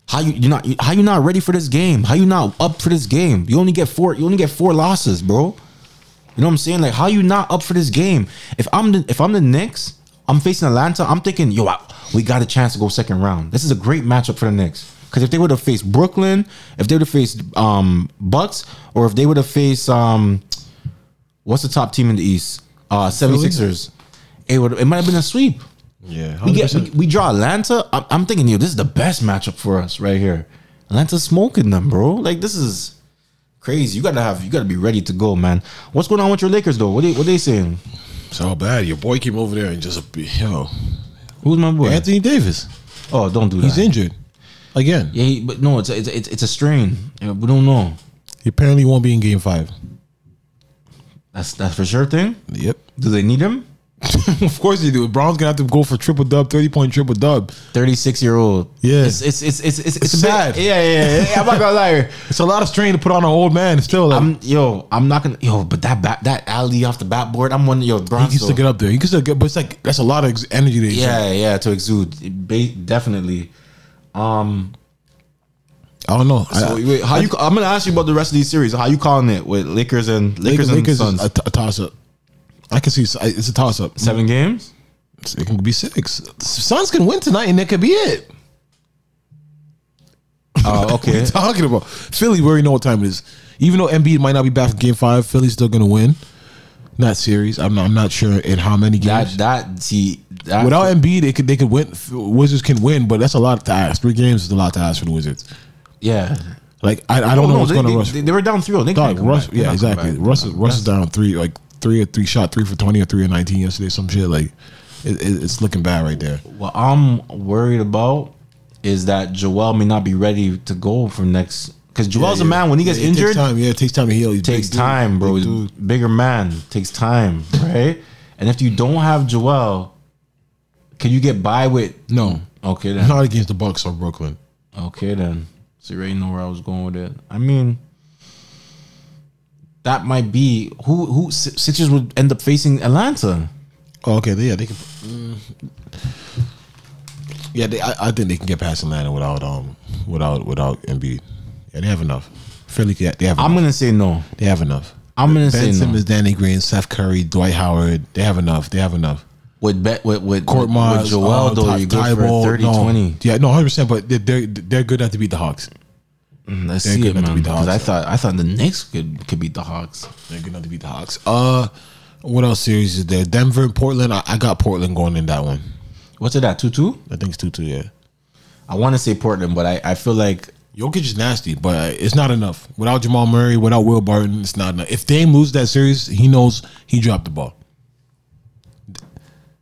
How you you not how you not ready for this game? How you not up for this game? You only get four. You only get four losses, bro. You know what I'm saying? Like how you not up for this game? If I'm the if I'm the Knicks, I'm facing Atlanta. I'm thinking, yo, I- we got a chance to go second round. This is a great matchup for the Knicks. Because if they would have faced Brooklyn, if they would have faced um Bucks, or if they would have faced um what's the top team in the East? Uh 76ers. It would it might have been a sweep. Yeah, We get 100%. we, we draw Atlanta. I'm, I'm thinking, yo, this is the best matchup for us right here. Atlanta's smoking them, bro. Like this is crazy. You gotta have you gotta be ready to go, man. What's going on with your Lakers though? What they what they saying? It's all bad. Your boy came over there and just yo. Who's my boy? Anthony Davis. Oh, don't do that. He's injured again. Yeah, he, but no, it's a, it's a, it's it's a strain. We don't know. He apparently won't be in Game Five. That's that's for sure thing. Yep. Do they need him? of course they do. Bron's gonna have to go for triple dub, thirty point triple dub. Thirty six year old. Yeah, It's it's it's it's it's, It's a bit- Yeah, yeah, yeah. I'm not gonna lie. It's a lot of strain to put on an old man. Still, like, I'm yo. I'm not gonna yo. But that bat that alley off the bat board. I'm wondering yo. he Bronson. can still get up there. He can still get, but it's like that's a lot of energy. To he Yeah, yeah, to exude, ba- definitely. Um, I don't know. so I- wait, how you? I'm gonna ask you about the rest of these series. How you calling it with Lakers and Lakers, Lakers, and Lakers Suns? a, t- a toss up. I can see it's- it's a toss up. Seven games. It can be six. Suns can win tonight, and that could be it. Oh, What are okay. you talking about? Philly, we already know what time it is. Even though Embiid might not be back for Game Five, Philly's still going to win that series. I'm not, I'm not sure in how many games. that see that Without Embiid, they could they could win. Wizards can win, but that's a lot to ask. Three games is a lot to ask for the Wizards. yeah. Like I, I don't Oh, know no, what's they, going to they, rush. They, they were down 3 They Dog, Russ, yeah, exactly. Russ, Russ is down three, like three or three shot, three for twenty or three or nineteen yesterday. Some shit like it, it, it's looking bad right there. What I'm worried about is that Joel may not be ready to go for next. Because Joel's Yeah, a man when he gets Yeah, it takes injured. time. Yeah, it takes time to heal. He's takes big dude. time, bro. Big He's bigger man. Takes time, right? and if you don't have Joel, can you get by with No, Okay then. not against the Bucks or Brooklyn. Okay then. So you already know where I was going with it. I mean, that might be who who Si- Sixers would end up facing Atlanta. Oh, okay, yeah, they can. mm. yeah, they, I, I think they can get past Atlanta without um without without Embiid. Yeah, they have enough. Philly, can- they have. Enough. I'm gonna say no. They have enough. I'm gonna Ben say no. Simmons, Danny Green, Seth Curry, Dwight Howard. They have enough. They have enough. With bet with with Korkmaz, with Joel though, you go for a 30 no. 20. Yeah, no, hundred percent. But they're, they're they're good enough to beat the Hawks. Mm, Let's They're see it, man. Because I thought I thought the Knicks could could beat the Hawks. They're good enough to beat the Hawks. Uh, what else series is there? Denver, and Portland. I, I got Portland going in that one. What's it at two two? I think it's two two. Yeah. I want to say Portland, but I, I feel like Jokic is nasty, but it's not enough. Without Jamal Murray, without Will Barton, it's not enough. If Dame lose that series, he knows he dropped the ball.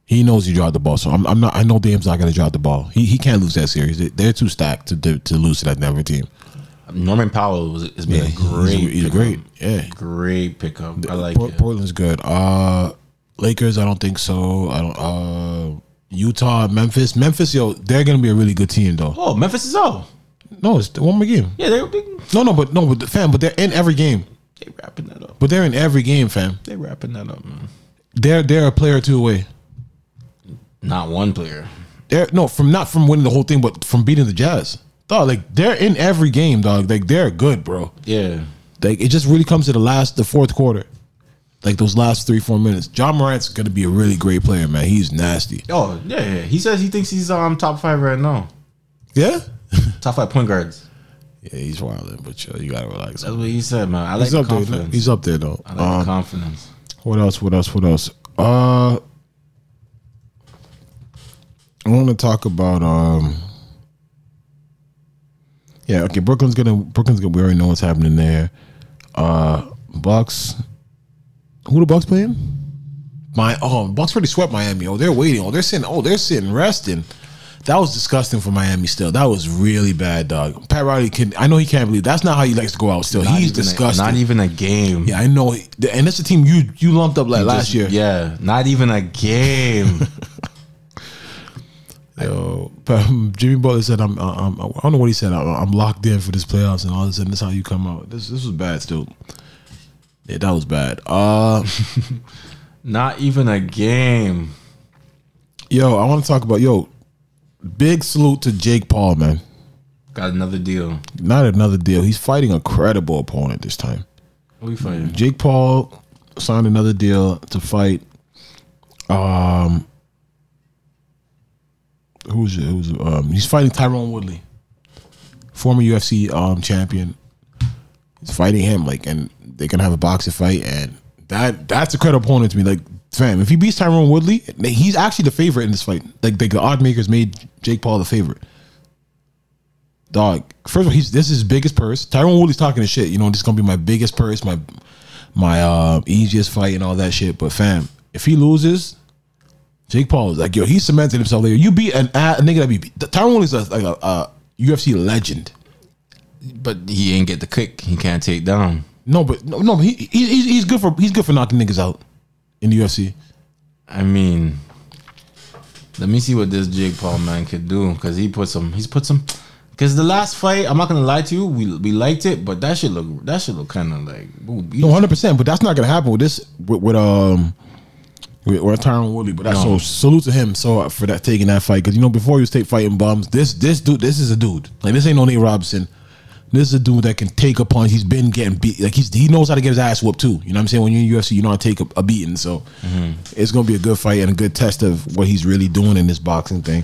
He knows he dropped the ball. So I'm, I'm not. I know Dame's not going to drop the ball. He he can't lose that series. They- They're too stacked to to, to lose to that Denver team. Norman Powell was has been Yeah, a great he's pickup. great. Yeah. great pickup. I like Port- it. Portland's good. Uh, Lakers, I don't think so. I don't. Uh, Utah, Memphis, Memphis. Yo, they're going to be a really good team though. Oh, Memphis is out. No, it's one more game. Yeah, they're big. No, no, but no, but the fam, but they're in every game. They wrapping that up. But they're in every game, fam. They wrapping that up, man. They're they're a player or two away. Not one player. They're no from not from winning the whole thing, but from beating the Jazz. Dog, like they're in every game, dog. Like they're good, bro. Yeah. Like it just really comes to the last, the fourth quarter, like those last three, four minutes. Ja Morant's gonna be a really great player, man. He's nasty. Oh, yeah, yeah. He says he thinks he's um top five right now. Yeah, Top five point guards. yeah, he's wilding, but yo, you gotta relax. That's what he said, man. I like he's the up there. confidence. He's up there though. I like Um, the confidence. What else? What else? What else? Uh, I want to talk about um. Yeah, okay. Brooklyn's gonna Brooklyn's gonna. We already know what's happening there. Uh, Bucks. Who the Bucks playing? My oh, Bucks already swept Miami. Oh, they're waiting. Oh, they're sitting. Oh, they're sitting resting. That was disgusting for Miami. Still, that was really bad, dog. Pat Riley can. I know he can't believe that's not how he likes to go out. Still, Not he's even a- disgusting. not even a game. Yeah, I know. And that's the team you you lumped up like He last just- year. Yeah, not even a game. Yo, but Jimmy Butler said, "I'm, I'm, I don't know what he said. I'm, I'm locked in for this playoffs, and all of a sudden, this is how you come out. This, this was bad, still. Yeah, that was bad. Uh, not even a game. yo, I want to talk about yo. Big salute to Jake Paul, man. Got another deal. Not another deal. He's fighting a credible opponent this time. What we fighting? Jake Paul signed another deal to fight. Um, who's? Who's? Um, he's fighting Tyron Woodley, former UFC um champion. He's fighting him like, and they're gonna have a boxing fight, and that that's a credible opponent to me. Like, fam, if he beats Tyron Woodley, he's actually the favorite in this fight. Like, the odd makers made Jake Paul the favorite. Dog, first of all, he's this is his biggest purse. Tyron Woodley's talking to shit. You know, this is gonna be my biggest purse, my my uh easiest fight and all that shit. But fam, if he loses, Jake Paul is like, yo, he cemented himself there. You beat an a, nigga that be Tyron Woodley's a, like a, a UFC legend. But he ain't get the kick. He can't take down. No, but no, no, he, he he's, he's good for he's good for knocking niggas out in the UFC. I mean, let me see what this Jake Paul man could do because he put some. He's put some. Because the last fight, I'm not gonna lie to you, we we liked it, but that should look that should look kind of like No, hundred percent. But that's not gonna happen with this with, with um with Tyron Woodley. But that's No. so salute to him so for that taking that fight because you know before he was take fighting bums. This this dude this is a dude like this ain't no Nate Robinson. This is a dude that can take a punch. He's been getting beat. Like he's he knows how to get his ass whooped too. You know what I'm saying? When you're in UFC, you know how to take a, a beating. So it's gonna be a good fight and a good test of what he's really doing in this boxing thing.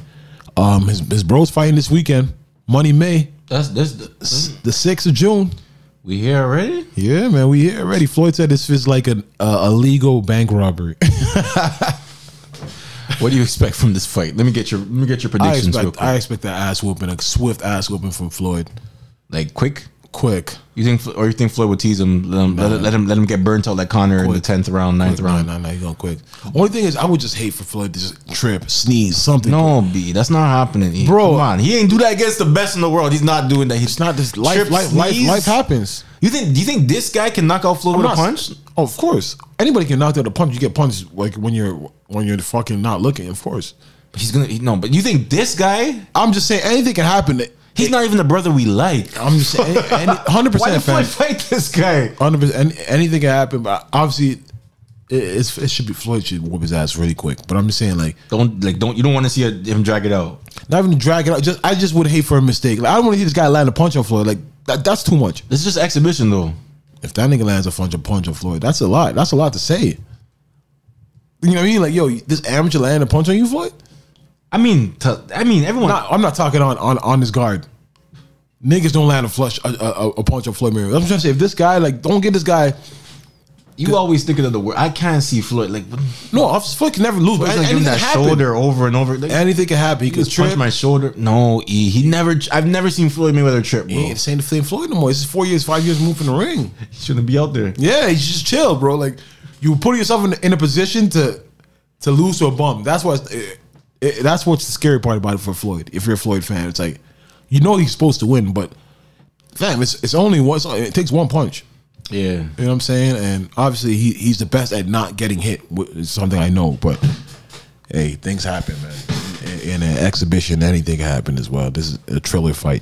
Um, his his bro's fighting this weekend. Money May. That's this. this the sixth of June. We here already. Yeah, man, we here already. Floyd said this is like an uh, a legal bank robbery. What do you expect from this fight? Let me get your let me get your I predictions real expect quick. I expect that ass whooping, a swift ass whooping from Floyd. like quick. Quick. You think, or you think Floyd would tease him, let him, let, let him, let him get burnt out like Conor in the tenth round, ninth No, round? no, no, he's going quick. Only thing is, I would just hate for Floyd to just trip, sneeze, something. No, B, that's not happening. E. Bro. come on, he ain't do that against the best in the world. He's not doing that. He's It's not this life, Trip, life, life, life happens. You think? Do you think this guy can knock out Floyd I'm with a punch? Oh, of course. Anybody can knock out a punch. You get punched like when you're when you're fucking not looking. Of course. He's gonna he- no, but you think this guy? I'm just saying anything can happen. He's not even the brother we like. I'm just saying, hundred Why percent, did Floyd fan. fight this guy? Hundred percent. Anything can happen, but obviously, it, it's, it should be Floyd should whoop his ass really quick. But I'm just saying, like, Don't like don't you don't want to see a, him drag it out. not even drag it out. Just I just would hate for a mistake. Like, I don't want to see this guy land a punch on Floyd. Like that, that's too much. This is just exhibition though. If that nigga lands a punch, a punch on Floyd, that's a lot. That's a lot to say. You know what I mean? Like, yo, this amateur land a punch on you, Floyd? I mean, to, I mean everyone. Not, I'm not talking on on on his guard. Niggas don't land a flush a, a, a punch on Floyd Mayweather. I'm trying to say if this guy like don't get this guy. you always thinking of the word. I can't see Floyd like. No, officer Floyd can never lose. But Floyd's like anything giving that happen. shoulder over and over. Like, Anything can happen. He he could could punch my shoulder. No, E. He never. I've never seen Floyd Mayweather trip, bro. He ain't the same, Floyd no more. This is four years, five years moving the ring. He shouldn't be out there. Yeah, he's just chill, bro. Like you put yourself in, in a position to to lose to a bum. That's what's it, it, that's what's the scary part about it for Floyd. If you're a Floyd fan, it's like you know he's supposed to win, but fam, it's it's only one. It takes one punch. Yeah. You know what I'm saying? And obviously he he's the best at not getting hit. wh- It's something I know, but hey, things happen, man. In, in an exhibition, anything can happen as well. This is a thriller fight.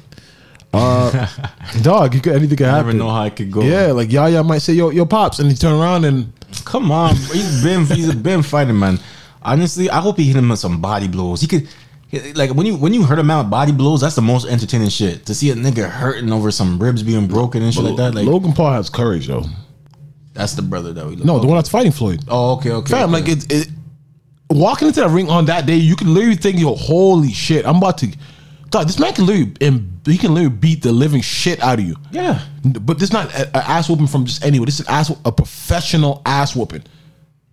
Uh, dog, you could, anything can happen. never know how it could go. Yeah, like Yaya might say, "Yo, yo, pops," and he turn around and Come on, he's been he's been fighting, man. Honestly, I hope he hit him with some body blows. He could. Like when you when you hurt him out with body blows, that's the most entertaining shit. To see a nigga hurting over some ribs being broken and shit like that, like Logan Paul has courage, though. that's the brother that we look. No, the one that's fighting Floyd. Oh, okay, okay. Fam, okay. like it, it. Walking into that ring on that day, you can literally think, "Yo, holy shit, I'm about to." Dog, this man can literally, and he can literally beat the living shit out of you. yeah. But this not an ass whooping from just anyone. This is ass, a professional ass whooping.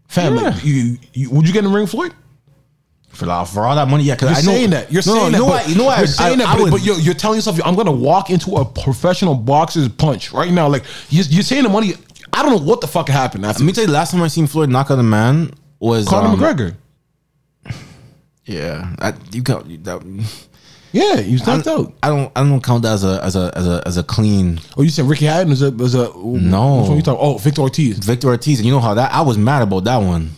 Fam, like, you, you, would you get in the ring, Floyd? For, all- for all that money, yeah. Because I know saying that. You're no, saying no, that. You know but- what? You know what? You're I- saying I- that, I but, would- but you're, you're telling yourself, I'm going to walk into a professional boxer's punch right now. Like you're, you're saying the money. I don't know what the fuck happened after. Let me tell you, the last time I seen Floyd knock out a man was Conor um, McGregor. Yeah, I, you got you- that. Yeah, he was knocked don't, out. I don't. I don't count that as a as a as a as a clean. Oh, you said Ricky Hatton was a was a No. Which one you talking? Oh, Victor Ortiz. Victor Ortiz, and you know how that I was mad about that one.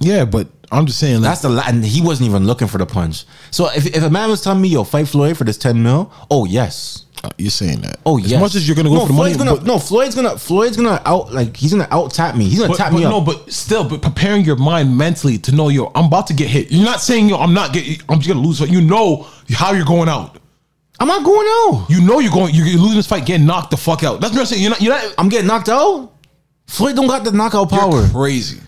Yeah, but I'm just saying. Like, That's the la- and he wasn't even looking for the punch. So if, if a man was telling me, "Yo, fight Floyd for this ten mil," oh yes, uh, you're saying that. oh yes. as much as you're gonna go no, for the money, Floyd's gonna, but, no, Floyd's gonna Floyd's gonna out like he's gonna out tap me. He's gonna but, tap but me no, up. but still, but preparing your mind mentally to know, yo, I'm about to get hit. You're not saying, yo, I'm not getting. I'm just gonna lose. But you know how you're going out. I'm not going out. You know you're going. You're losing this fight, getting knocked the fuck out. That's what I'm saying. You're not. You're not. I'm getting knocked out. Floyd don't got the knockout power. You're crazy.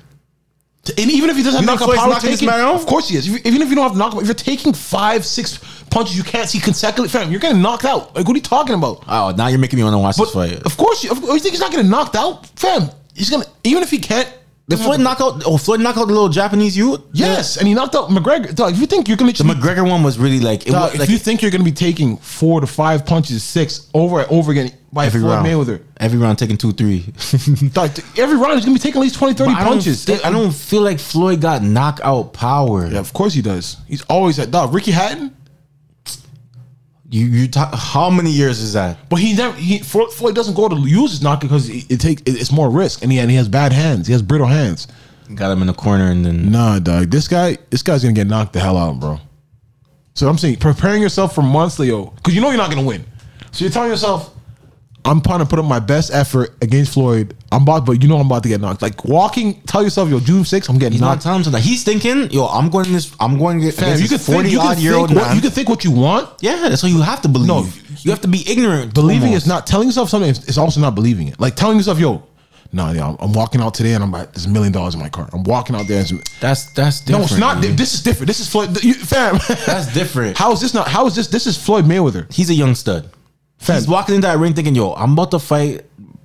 And even if he doesn't have knockout taking, man of course he is. If- Even if you don't have knockout, if you're taking five, six punches you can't see consecutively, fam, you're getting knocked out. Like what are you talking about? Oh, now you're making me want to watch this fight. Of course, you, of course, you think he's not getting knocked out, fam? He's gonna even if he can't. Did Floyd knock out? Oh, Floyd knock out the little Japanese youth. Yes, and he knocked out McGregor. Dog, if you think you're gonna, The McGregor one was really like it dog, was if like you think you're gonna be taking four to five punches, six over and over again by every Floyd round. Mayweather, Every round taking two, three. dog, every round he's gonna be taking at least 20, 30 But I don't punches. thi- I don't feel like Floyd got knockout power. Yeah, of course he does. He's always at dog. Ricky Hatton, You you talk, how many years is that? but he never. He Flo- Floyd doesn't go to use his knock because it, it takes it- it's more risk, and he and he has bad hands. He has brittle hands. Got him in the corner and then Nah, dog. This guy, this guy's gonna get knocked the hell out, bro. So I'm saying, preparing yourself for months, Leo, because you know you're not gonna win. So you're telling yourself, I'm trying to put up my best effort against Floyd. I'm about, but you know I'm about to get knocked. Like walking, tell yourself, yo, June 6th, I'm getting he's not knocked. telling him that. He's thinking, yo, I'm going this. I'm going to get Fam, you can this think, forty you can odd year old think what, man. you can think what you want. yeah, that's what you have to believe. No, you have to be ignorant. Believing is not telling yourself something. It's, also not believing it. Like telling yourself, yo, nah, yeah, I'm- I'm walking out today and I'm like, there's a million dollars in my car. I'm walking out there. And That's that's no, different. it's not. man. This is different. This is Floyd. You, fam, That's different. how is this not? How is this? This is Floyd Mayweather. He's a young stud. Fam. He's walking into that ring thinking, yo, I'm about to fight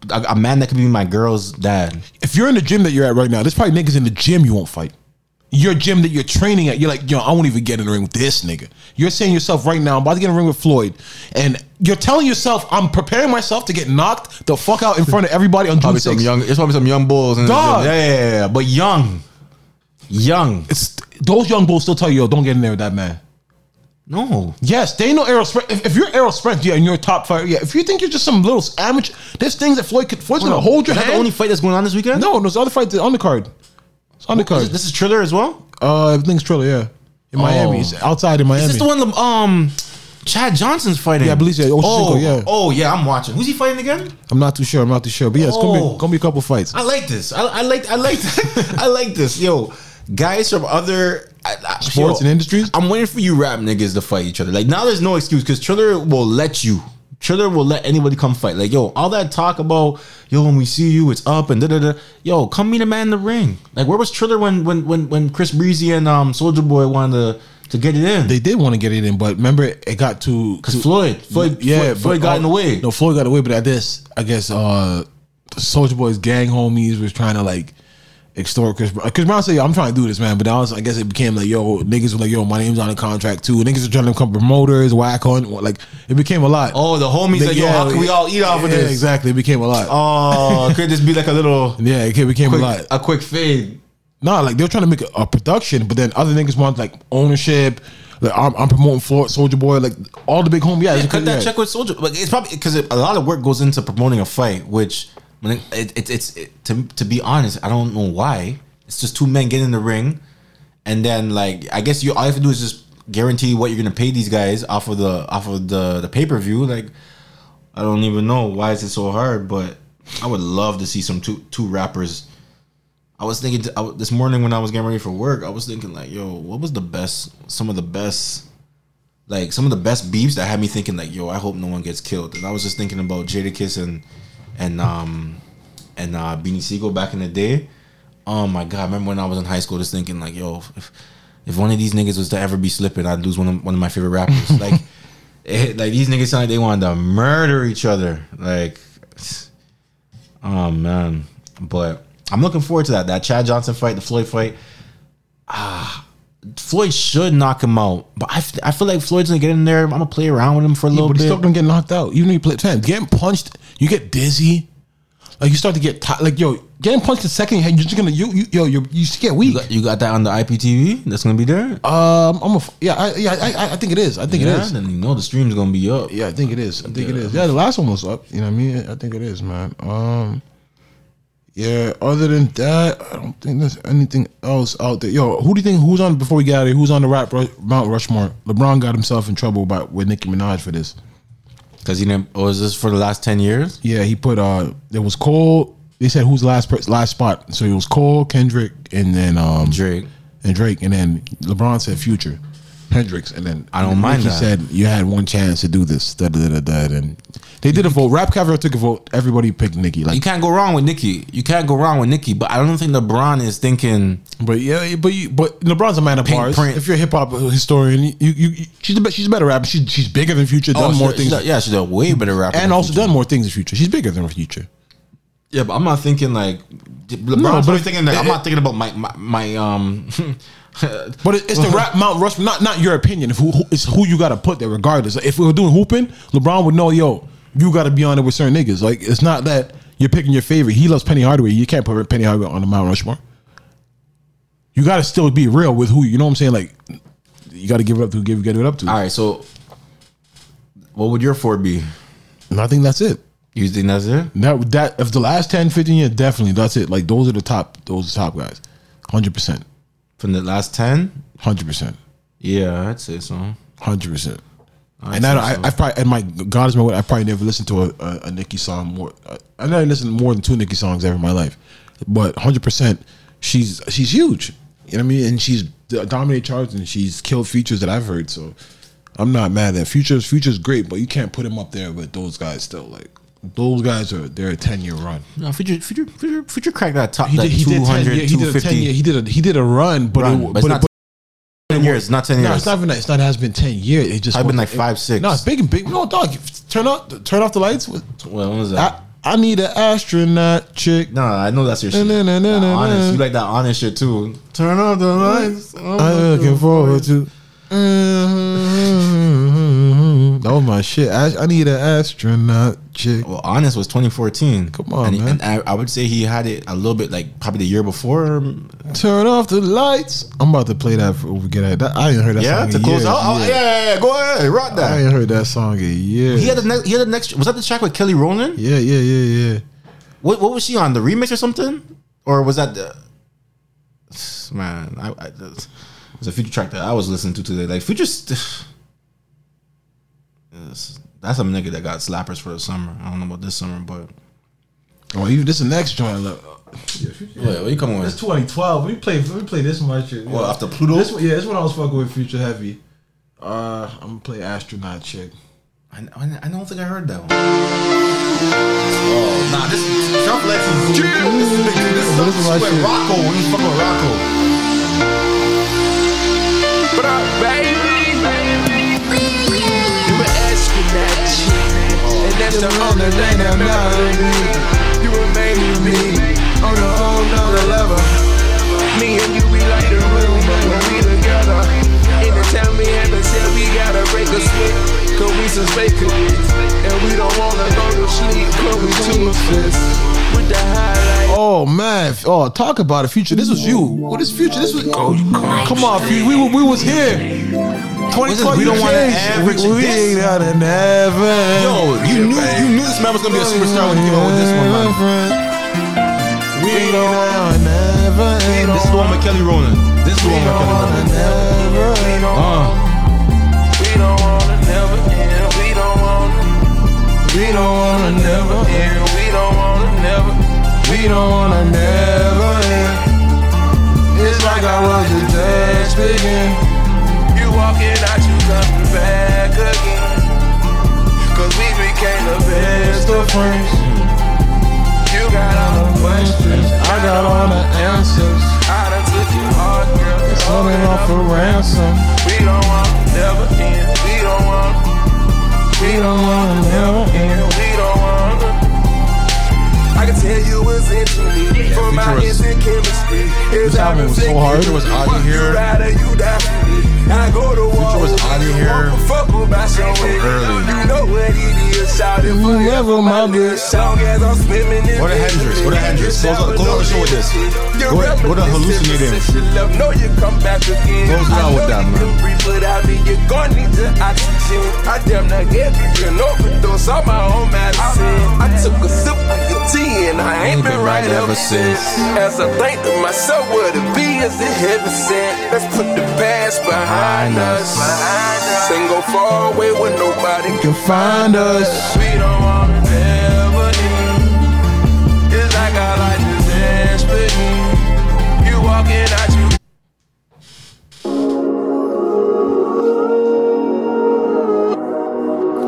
a, a man that could be my girl's dad. if you're in the gym that you're at right now, there's probably niggas in the gym you won't fight. Your gym that you're training at, you're like, yo, I won't even get in the ring with this nigga. You're saying to yourself right now, I'm about to get in the ring with Floyd, and you're telling yourself, I'm preparing myself to get knocked the fuck out in front of everybody on June Probably some young. It's probably some young bulls. In the Dog. gym. Yeah, yeah, yeah, yeah, but young, young. It's those young bulls still tell you, yo, don't get in there with that man. No, Yes, they know Errol Spence. If, if you're Errol Spence, yeah, and you're a top fighter, yeah. If you think you're just some little amateur, there's things that Floyd could. Floyd's gonna hold your Is that hand. the only fight that's going on this weekend? no, no, there's other fights on the card. It's on the is- card. This is Triller as well. Uh, everything's Triller, yeah, in Miami. It's outside in Miami. Is this the one? Um, Chad Johnson's fighting. Yeah, I believe so. Oh, yeah. oh yeah, I'm watching. Who's he fighting again? I'm not too sure. I'm not too sure, but yeah, it's gonna Oh. be gonna be a couple fights. I like this. I, I like. I like. I like this. Yo, guys from other I, I, Sports yo, and industries? I'm waiting for you rap niggas to fight each other. Like now, there's no excuse because Triller will let you. Triller will let anybody come fight. Like yo, all that talk about yo when we see you, it's up and da da da. Yo, come meet a man in the ring. Like where was Triller when when when when Chris Breezy and um Soulja Boy wanted to to get it in? They did want to get it in, but remember it got to Because Floyd, Floyd, yeah, Floyd, Floyd got in the way. No, Floyd got away, but at this, I guess uh Soulja Boy's gang homies was trying to like extort Chris Brown. Chris Brown said, "Yo, I'm trying to do this, man," but I was, I guess it became like, "Yo, niggas were like, yo, my name's on the contract too." Niggas are trying to become promoters, whack on, like it became a lot. Oh, the homies like, yo, how can we all eat off of yeah, this? Exactly, it became a lot. Oh, could this be like a little yeah, it became quick, a lot. a quick fade? Nah, like they were trying to make a, a production, but then other niggas want like ownership. Like I'm, I'm promoting Floyd, Soulja Boy, like all the big home. Yeah, Yeah, cut that yeah. check with Soulja. Like it's probably because a lot of work goes into promoting a fight, which when it, it, it, it's it, to to be honest, I don't know why. It's just two men getting in the ring, and then like I guess you all you have to do is just guarantee what you're gonna pay these guys off of the off of the the pay per view. Like I don't even know why is it so hard, but I would love to see some two two rappers. I was thinking I, this morning when I was getting ready for work. I was thinking like, yo, what was the best? Some of the best like some of the best beefs that had me thinking like, yo, I hope no one gets killed. And I was just thinking about Jadakiss and and um and uh Beanie Sigel back in the day. Oh my god, I remember when I was in high school just thinking like, yo, if if one of these niggas was to ever be slipping, I'd lose one of one of my favorite rappers. like it, like these niggas sound like they wanted to murder each other. Like oh man. But I'm looking forward to that. That Chad Johnson fight, the Floyd fight. Ah, Floyd should knock him out, but I, f- I feel like Floyd's gonna get in there. I'm gonna play around with him for a Yeah, little but he's bit. still gonna get knocked out. Even if you play ten, getting punched, you get dizzy. Like you start to get ti like yo, getting punched the second, hand, you're just gonna you, you yo you you get weak. you, got, you got that on the IPTV? That's gonna be there. Um, I'm a f- yeah, I, yeah, I, I- think it is. I think yeah, it is. then you know the stream's gonna be up. Yeah, I think it is. I think it is. Yeah, the last one was up. You know what I mean? I think it is, man. Um, yeah. Other than that, I don't think there's anything else out there. Yo, who do you think? Who's on before we get out of here? Who's on the rap Mount Rushmore? LeBron got himself in trouble by with Nicki Minaj for this. Cause he didn't. Was this for the last ten years? Yeah, he put uh, there was Cole. They said who's the last last spot. So it was Cole, Kendrick, and then um Drake. and Drake, and then LeBron said Future. Hendrix, and then I don't mind that. said you had one chance to do this. Da, da, da, da, da, and they did a vote. RapCaviar took a vote. Everybody picked Nicki. Like you can't go wrong with Nicki. You can't go wrong with Nicki. But I don't think LeBron is thinking. But yeah, but you, but LeBron's a man of bars. print. If you're a hip hop historian, you, you, you she's a, she's a better rapper. She's she's bigger than Future. Done Oh, more things. a- yeah, she's a way better rapper and also Future. done more things in Future. She's bigger than Future. Yeah, but I'm not thinking like LeBron's No, but thinking that I'm not thinking about my my, my um. But it's the rap Mount Rushmore, not not your opinion. If who, who it's who you got to put there, regardless. If we were doing hooping, LeBron would know, yo, you got to be on it with certain niggas. Like it's not that you're picking your favorite. He loves Penny Hardaway. You can't put Penny Hardaway on the Mount Rushmore. You got to still be real with who you know. what I'm saying like you got to give it up to give give it up to. All right, so what would your four be? And I think that's it. You think that's it? That that if the last 10, 15 years, definitely that's it. Like those are the top. Those are the top guys. Hundred percent. From the last ten? Hundred percent. Yeah, I'd say so. Hundred percent. And say I, so. I, I probably, and my God is my word. I probably never listened to a, a, a Nicki song more. uh, I never listened to more than two Nicki songs ever in my life, but hundred percent, she's she's huge. You know what I mean? And she's dominated charts and she's killed features that I've heard. So I'm not mad at Future's Future's great, but you can't put him up there with those guys. Still, like those guys are they're a ten year run. No, Future, Future, Future, Future cracked that top. He that did, he, did 10 200, year, he did a ten year. He did a he did a run, but Run, it, but it's not 10 years, not 10 No, years. it's not even that. It's not. It has been ten years. It just I've been like five, six. No, it's big and big. No, dog. Turn off, turn off the lights. Well, when was that? I, I need an astronaut chick. No, I know that's your shit. Na, na, na, That na, honest, na. you like that honest shit too. Turn off the lights. I'm looking forward to. Uh-huh. Uh-huh. Was my shit. I, I need an astronaut chick. Well, honest was 2014. Come on, and, he- man. and I, I would say he had it a little bit like probably the year before. Turn off the lights. I'm about to play that for we get at that. I ain't heard that Yeah, song. to in close years. out. Oh, yeah, yeah, yeah, go ahead, rock that. I ain't heard that song in years. He had the next. He had the next. Was that the track with Kelly Rowland? yeah, yeah, yeah, yeah. What What was she on? The remix or something? Or was that the? Man, I, I it was a future track that I was listening to today. Like future. St- Yes, that's a nigga that got slappers for the summer. I don't know about this summer, but Oh, even this is the next joint. Look. Wait, what you coming with? It's 2012. We play. We play this much. shit. What, after Pluto? This one, yeah, this one I was fucking with Future Heavy. Uh, I'm gonna play astronaut chick. I, I, I don't think I heard that one. Oh, nah, this Trump Lex is this, this, this, This is my with shit. Rocko when he was fucking with Rocko. What that's the only thing that matters. You with me on a whole nother level. Me and you, we like the room when we together. Anytime we a we gotta break a. Cause we some fake. And we don't wanna go to sleep, cause we too obsessed. With the highlight. Oh man! Oh, talk about it, Future. This was you. What is Future? This was. Oh, come on. We were- we was here. Twenty What's this? twenty. We don't wanna average We, we this? out of never. Yo, you knew you knew this man was gonna be a superstar when you came out with this one, man. We ain't out of never. This is the one with Kelly Rowland. This is the one with Kelly Rowland. Uh, We don't wanna never end. We don't wanna. We don't wanna never end. We don't wanna never. We don't wanna never end. It's like I was just begin. You walking out, you coming back again. Cause we became the best of friends. You got all the questions. I got all the answers. I done took your heart, girl. It's holding off for ransom. We don't want never end. We don't want. We don't wanna never end. We don't want. I can tell you was into me from my instant chemistry. This album was so hard. Future was out of here. You ride or you die for me. I go to war. Was with outta you, here Fuck about your way. early. You know what it is. Shout it for Whoever my bitch. Song as I'm swimming in Go to Hendrix, go to Hendrix. Close out- close out the show with this. Go- go to hallucinating. Know you come back again. Close it out I with know that, you man. can breathe without me. You're gonna need the oxygen. I damn near gave you an overdose on my own medicine. I took a sip of your tea and I ain't been right ever since. As I think to myself, what it be is it heaven sent. Let's put the past behind Find us. Sing go far away where nobody can find us. We don't wanna ever leave. It's like our life is desperate. You walking out you.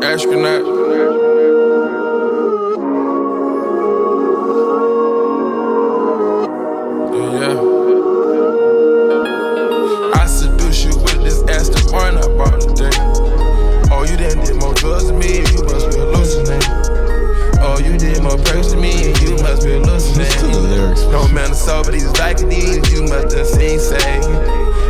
Astronaut. No man is sober, these Vikings, you must have seen say.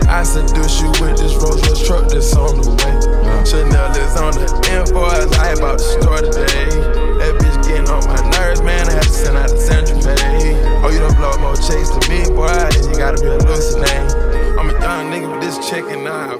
I seduce you with this Rolls Royce truck that's on the way. Chanel is on the info as I about to start today. That bitch getting on my nerves, man. I had to send out the central pay. Oh, you don't blow more chase to me, boy. Then You gotta be hallucinating. I'm a young nigga, but this chicken, nah,